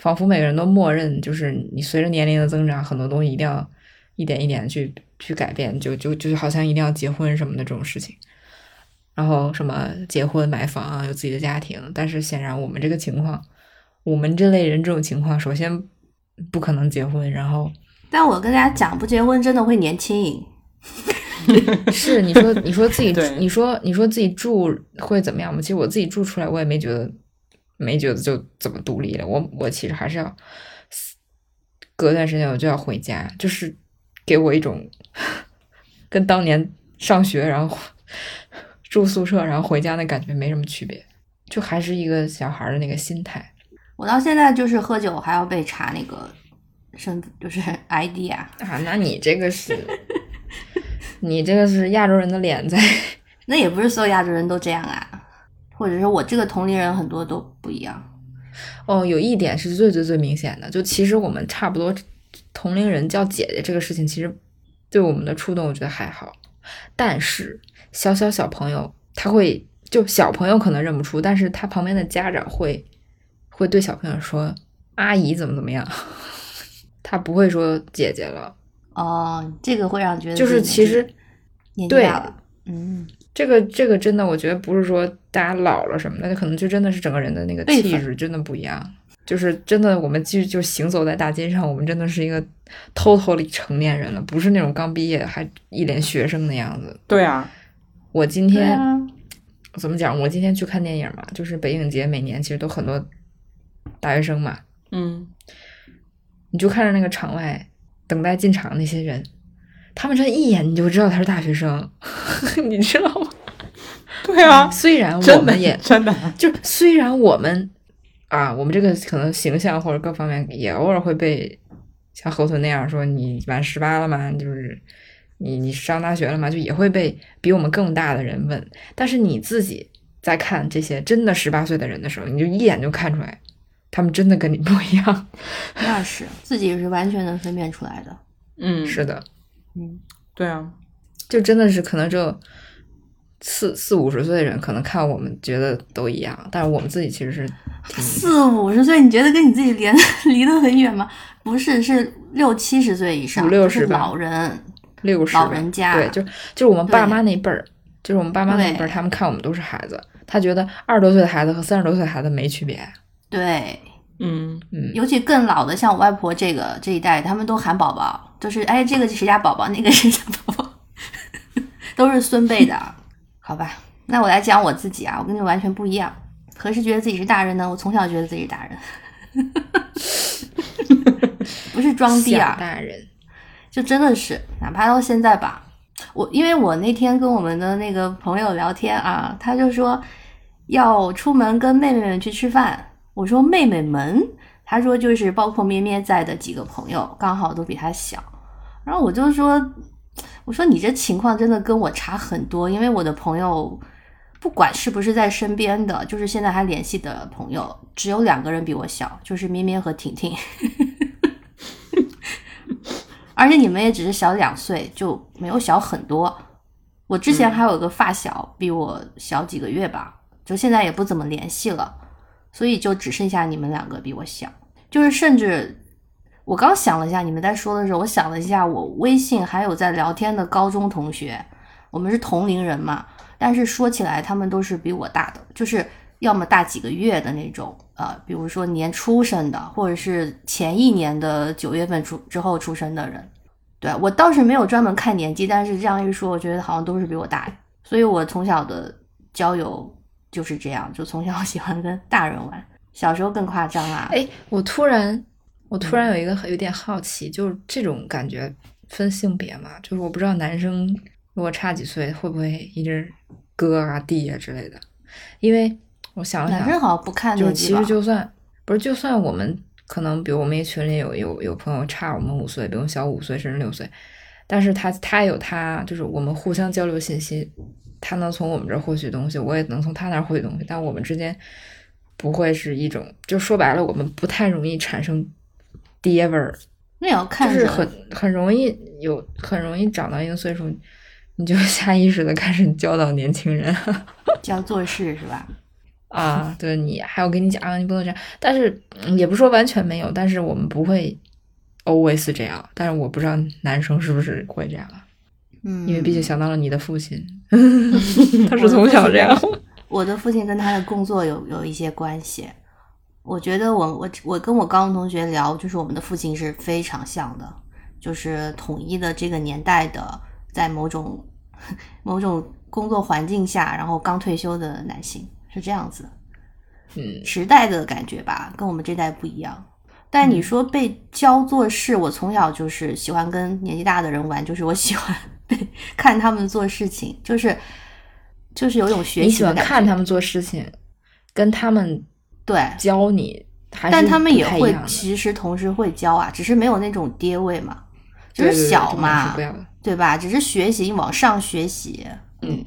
仿佛每个人都默认，就是你随着年龄的增长，很多东西一定要一点一点去去改变，就就就好像一定要结婚什么的这种事情，然后什么结婚买房啊，有自己的家庭。但是显然我们这个情况，我们这类人这种情况，首先不可能结婚，然后。但我跟大家讲，不结婚真的会年轻。是你说你说自己你说你说自己住会怎么样吗？其实我自己住出来，我也没觉得。没觉得就怎么独立了，我我其实还是要隔段时间我就要回家，就是给我一种跟当年上学然后住宿舍然后回家的感觉没什么区别，就还是一个小孩的那个心态。我到现在就是喝酒还要被查那个身就是 ID 啊啊，那你这个是你这个是亚洲人的脸在，那也不是所有亚洲人都这样啊。或者说我这个同龄人很多都不一样。哦，有一点是最最最明显的，就其实我们差不多同龄人叫姐姐这个事情，其实对我们的触动，我觉得还好。但是小小小朋友他会，就小朋友可能认不出，但是他旁边的家长会会对小朋友说阿姨怎么怎么样，他不会说姐姐了。哦，这个会让觉得就是其实对年纪大了，嗯，这个这个真的，我觉得不是说大家老了什么的，可能就真的是整个人的那个气质真的不一样。就是真的，我们继续就行走在大街上，我们真的是一个 totally 成年人了，不是那种刚毕业还一脸学生的样子。对啊，我今天、啊，怎么讲？我今天去看电影嘛，就是北影节每年其实都很多大学生嘛，嗯，你就看着那个场外等待进场的那些人，他们这一眼你就知道他是大学生，你知道吗？对啊，虽然我们也 真的，就虽然我们啊，我们这个可能形象或者各方面也偶尔会被像河豚那样说你满十八了吗？就是你你上大学了吗？就也会被比我们更大的人问。但是你自己在看这些真的十八岁的人的时候，你就一眼就看出来，他们真的跟你不一样。那 是自己是完全能分辨出来的。嗯，是的，嗯，对啊，就真的是可能只有四四五十岁的人可能看我们觉得都一样，但是我们自己其实是 四五十岁，你觉得跟你自己连 离得很远吗？不是，是六七十岁以上，五六就是十吧老人。六十老人家对，就就是我们爸妈那辈儿，就是我们爸妈那辈儿，他们看我们都是孩子，他觉得二十多岁的孩子和三十多岁的孩子没区别。对，嗯，嗯，尤其更老的，像我外婆这个这一代，他们都喊宝宝，就是哎，这个是谁家宝宝，那个谁家宝宝，都是孙辈的。好吧，那我来讲我自己啊，我跟你完全不一样。何时觉得自己是大人呢？我从小觉得自己是大人，不是装逼啊，大人，就真的是，哪怕到现在吧，我因为我那天跟我们的那个朋友聊天啊，他就说要出门跟妹妹们去吃饭，我说妹妹们，他说就是包括咩咩在的几个朋友，刚好都比他小，然后我就说，我说你这情况真的跟我差很多，因为我的朋友。不管是不是在身边的，就是现在还联系的朋友，只有两个人比我小，就是咩咩和婷婷。而且你们也只是小两岁，就没有小很多。我之前还有一个发小，比我小几个月吧，就现在也不怎么联系了，所以就只剩下你们两个比我小。就是甚至我刚想了一下，你们在说的时候，我想了一下，我微信还有在聊天的高中同学，我们是同龄人嘛，但是说起来他们都是比我大的，就是要么大几个月的那种，呃，比如说年出生的，或者是前一年的九月份出之后出生的人。对我倒是没有专门看年纪，但是这样一说，我觉得好像都是比我大，所以我从小的交友就是这样，就从小 喜欢跟大人玩，小时候更夸张啊。哎，我突然，我突然有一个很有点好奇，就是这种感觉分性别嘛，就是我不知道男生如果差几岁会不会一直哥啊弟啊之类的，因为我想了想，男生好像不看就是其实就算不是，就算我们可能，比如我们一群里有有有朋友差我们五岁，比我们小五岁甚至六岁，但是他他有他，就是我们互相交流信息，他能从我们这儿获取东西，我也能从他那儿获取东西，但我们之间不会是一种，就说白了，我们不太容易产生爹味儿，那也要看就是很很容易有很容易长到一个岁数，你就 下意识的开始教导年轻人。教做事是吧？啊，对你还要跟你讲啊，你不能这样。但是嗯也不说完全没有，但是我们不会 always 这样。但是我不知道男生是不是会这样啊，嗯，因为毕竟想到了你的父亲，他是从小这样。我的父亲跟他的工作有有一些关系。我觉得我我我跟我高中同学聊，就是我们的父亲是非常像的，就是统一的这个年代的，在某种 某种工作环境下，然后刚退休的男性是这样子的。嗯，时代的感觉吧，跟我们这代不一样。但你说被教做事，我从小就是喜欢跟年纪大的人玩，就是我喜欢被看他们做事情，就是就是有一种学习你喜欢。看他们做事情，跟他们对，教你，但他们也会其实同时会教啊，只是没有那种爹味嘛，就是小嘛。对吧？只是学习往上学习，嗯，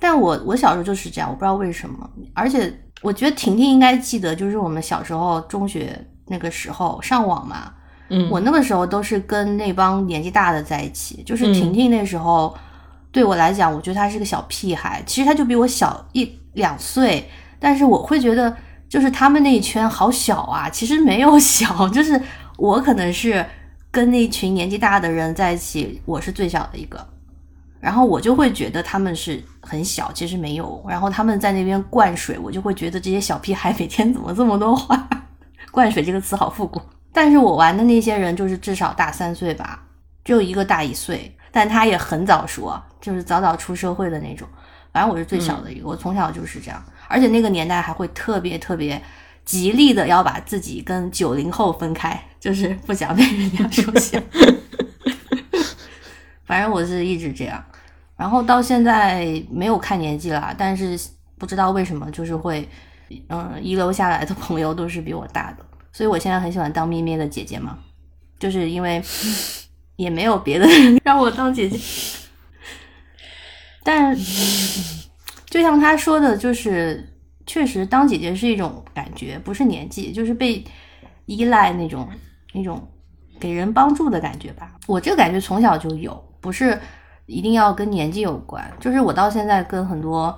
但我我小时候就是这样，我不知道为什么。而且我觉得婷婷应该记得，就是我们小时候中学那个时候上网嘛，嗯，我那个时候都是跟那帮年纪大的在一起。就是嗯婷婷那时候、对我来讲，我觉得她是个小屁孩，其实她就比我小一两岁，但是我会觉得就是他们那一圈好小啊，其实没有小，就是我可能是跟那群年纪大的人在一起，我是最小的一个。然后我就会觉得他们是很小，其实没有。然后他们在那边灌水，我就会觉得这些小屁孩每天怎么这么多话？灌水这个词好复古。但是我玩的那些人就是至少大三岁吧，只有一个大一岁，但他也很早熟，就是早早出社会的那种。反正我是最小的一个，我从小就是这样，而且那个年代还会特别特别极力的要把自己跟九零后分开，就是不想被人家说小。反正我是一直这样，然后到现在没有看年纪啦，但是不知道为什么就是会，嗯，遗留下来的朋友都是比我大的，所以我现在很喜欢当咩咩的姐姐嘛，就是因为也没有别的人 让我当姐姐，但就像他说的，就是确实当姐姐是一种感觉，不是年纪，就是被依赖那种那种给人帮助的感觉吧。我这个感觉从小就有，不是一定要跟年纪有关，就是我到现在跟很多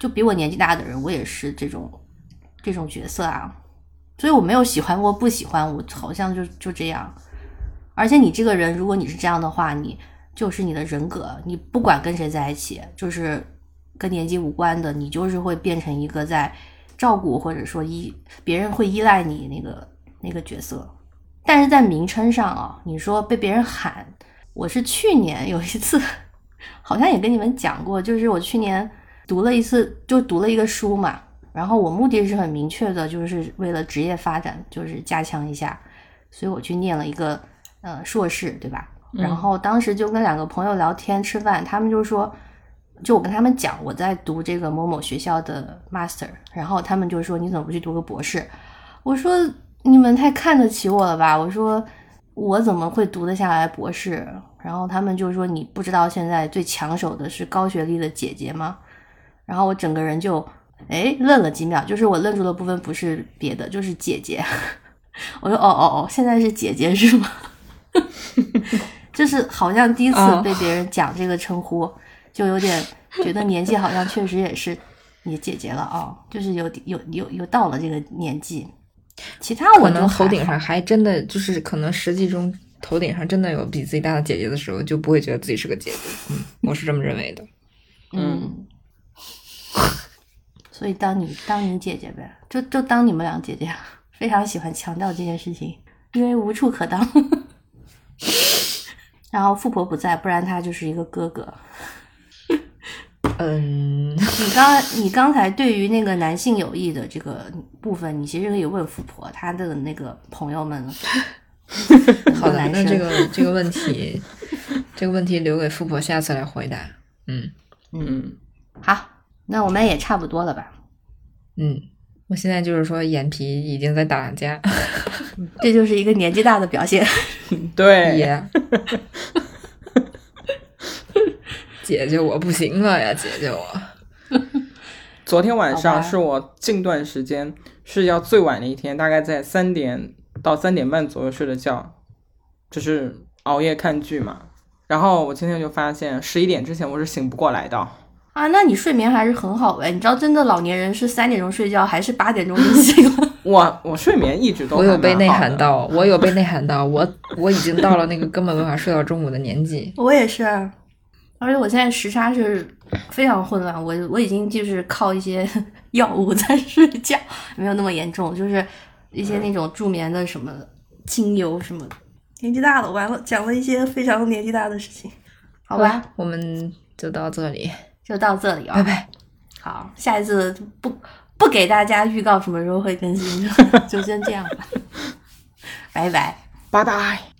就比我年纪大的人，我也是这种这种角色啊。所以我没有喜欢过不喜欢，我好像就就这样。而且你这个人，如果你是这样的话，你就是你的人格，你不管跟谁在一起，就是跟年纪无关的，你就是会变成一个在照顾或者说依别人会依赖你那个那个角色。但是在名称上啊，你说被别人喊，我是去年有一次，好像也跟你们讲过，就是我去年读了一次，就读了一个书嘛，然后我目的是很明确的，就是为了职业发展，就是加强一下，所以我去念了一个呃硕士，对吧？然后当时就跟两个朋友聊天吃饭，他们就说，就我跟他们讲我在读这个某某学校的 master，然后他们就说你怎么不去读个博士？我说你们太看得起我了吧？我说我怎么会读得下来博士？然后他们就说你不知道现在最抢手的是高学历的姐姐吗？然后我整个人就哎愣了几秒，就是我愣住的部分不是别的，就是姐姐。我说哦哦哦，现在是姐姐是吗？就是好像第一次啊被别人讲这个称呼，就有点觉得年纪好像确实也是你姐姐了啊，就是有有有有到了这个年纪。其他我能头顶上还真的就是可能实际中头顶上真的有比自己大的姐姐的时候，就不会觉得自己是个姐姐。嗯，我是这么认为的。嗯，所以当你当你姐姐呗，就就当你们俩姐姐，非常喜欢强调这件事情，因为无处可当。然后富婆不在，不然他就是一个哥哥。嗯，你刚你刚才对于那个男性友谊的这个部分，你其实可以问富婆，他的那个朋友们，好的，那这个 这个问题，这个问题留给富婆下次来回答。嗯嗯，好，那我们也差不多了吧？嗯，我现在就是说眼皮已经在打架，这就是一个年纪大的表现。对，也。姐姐，我不行了呀，姐姐我。昨天晚上是我近段时间睡觉最晚的一天，大概在三点到三点半左右睡的觉，就是熬夜看剧嘛。然后我今天就发现十一点之前我是醒不过来的。啊，那你睡眠还是很好哎。你知道，真的老年人是三点钟睡觉，还是八点钟就醒了？我我睡眠一直都 我有被内涵到，我有被内涵到，我我已经到了那个根本没法睡到中午的年纪。我也是，而且我现在时差是非常混乱，我我已经就是靠一些 药物在睡觉，没有那么严重，就是一些那种助眠的什么精油什么的。年纪大了，完了，讲了一些非常年纪大的事情，好吧，我们就到这里，就到这里啊、拜拜。好，下一次不不给大家预告什么时候会更新，就先这样吧，拜拜。拜拜。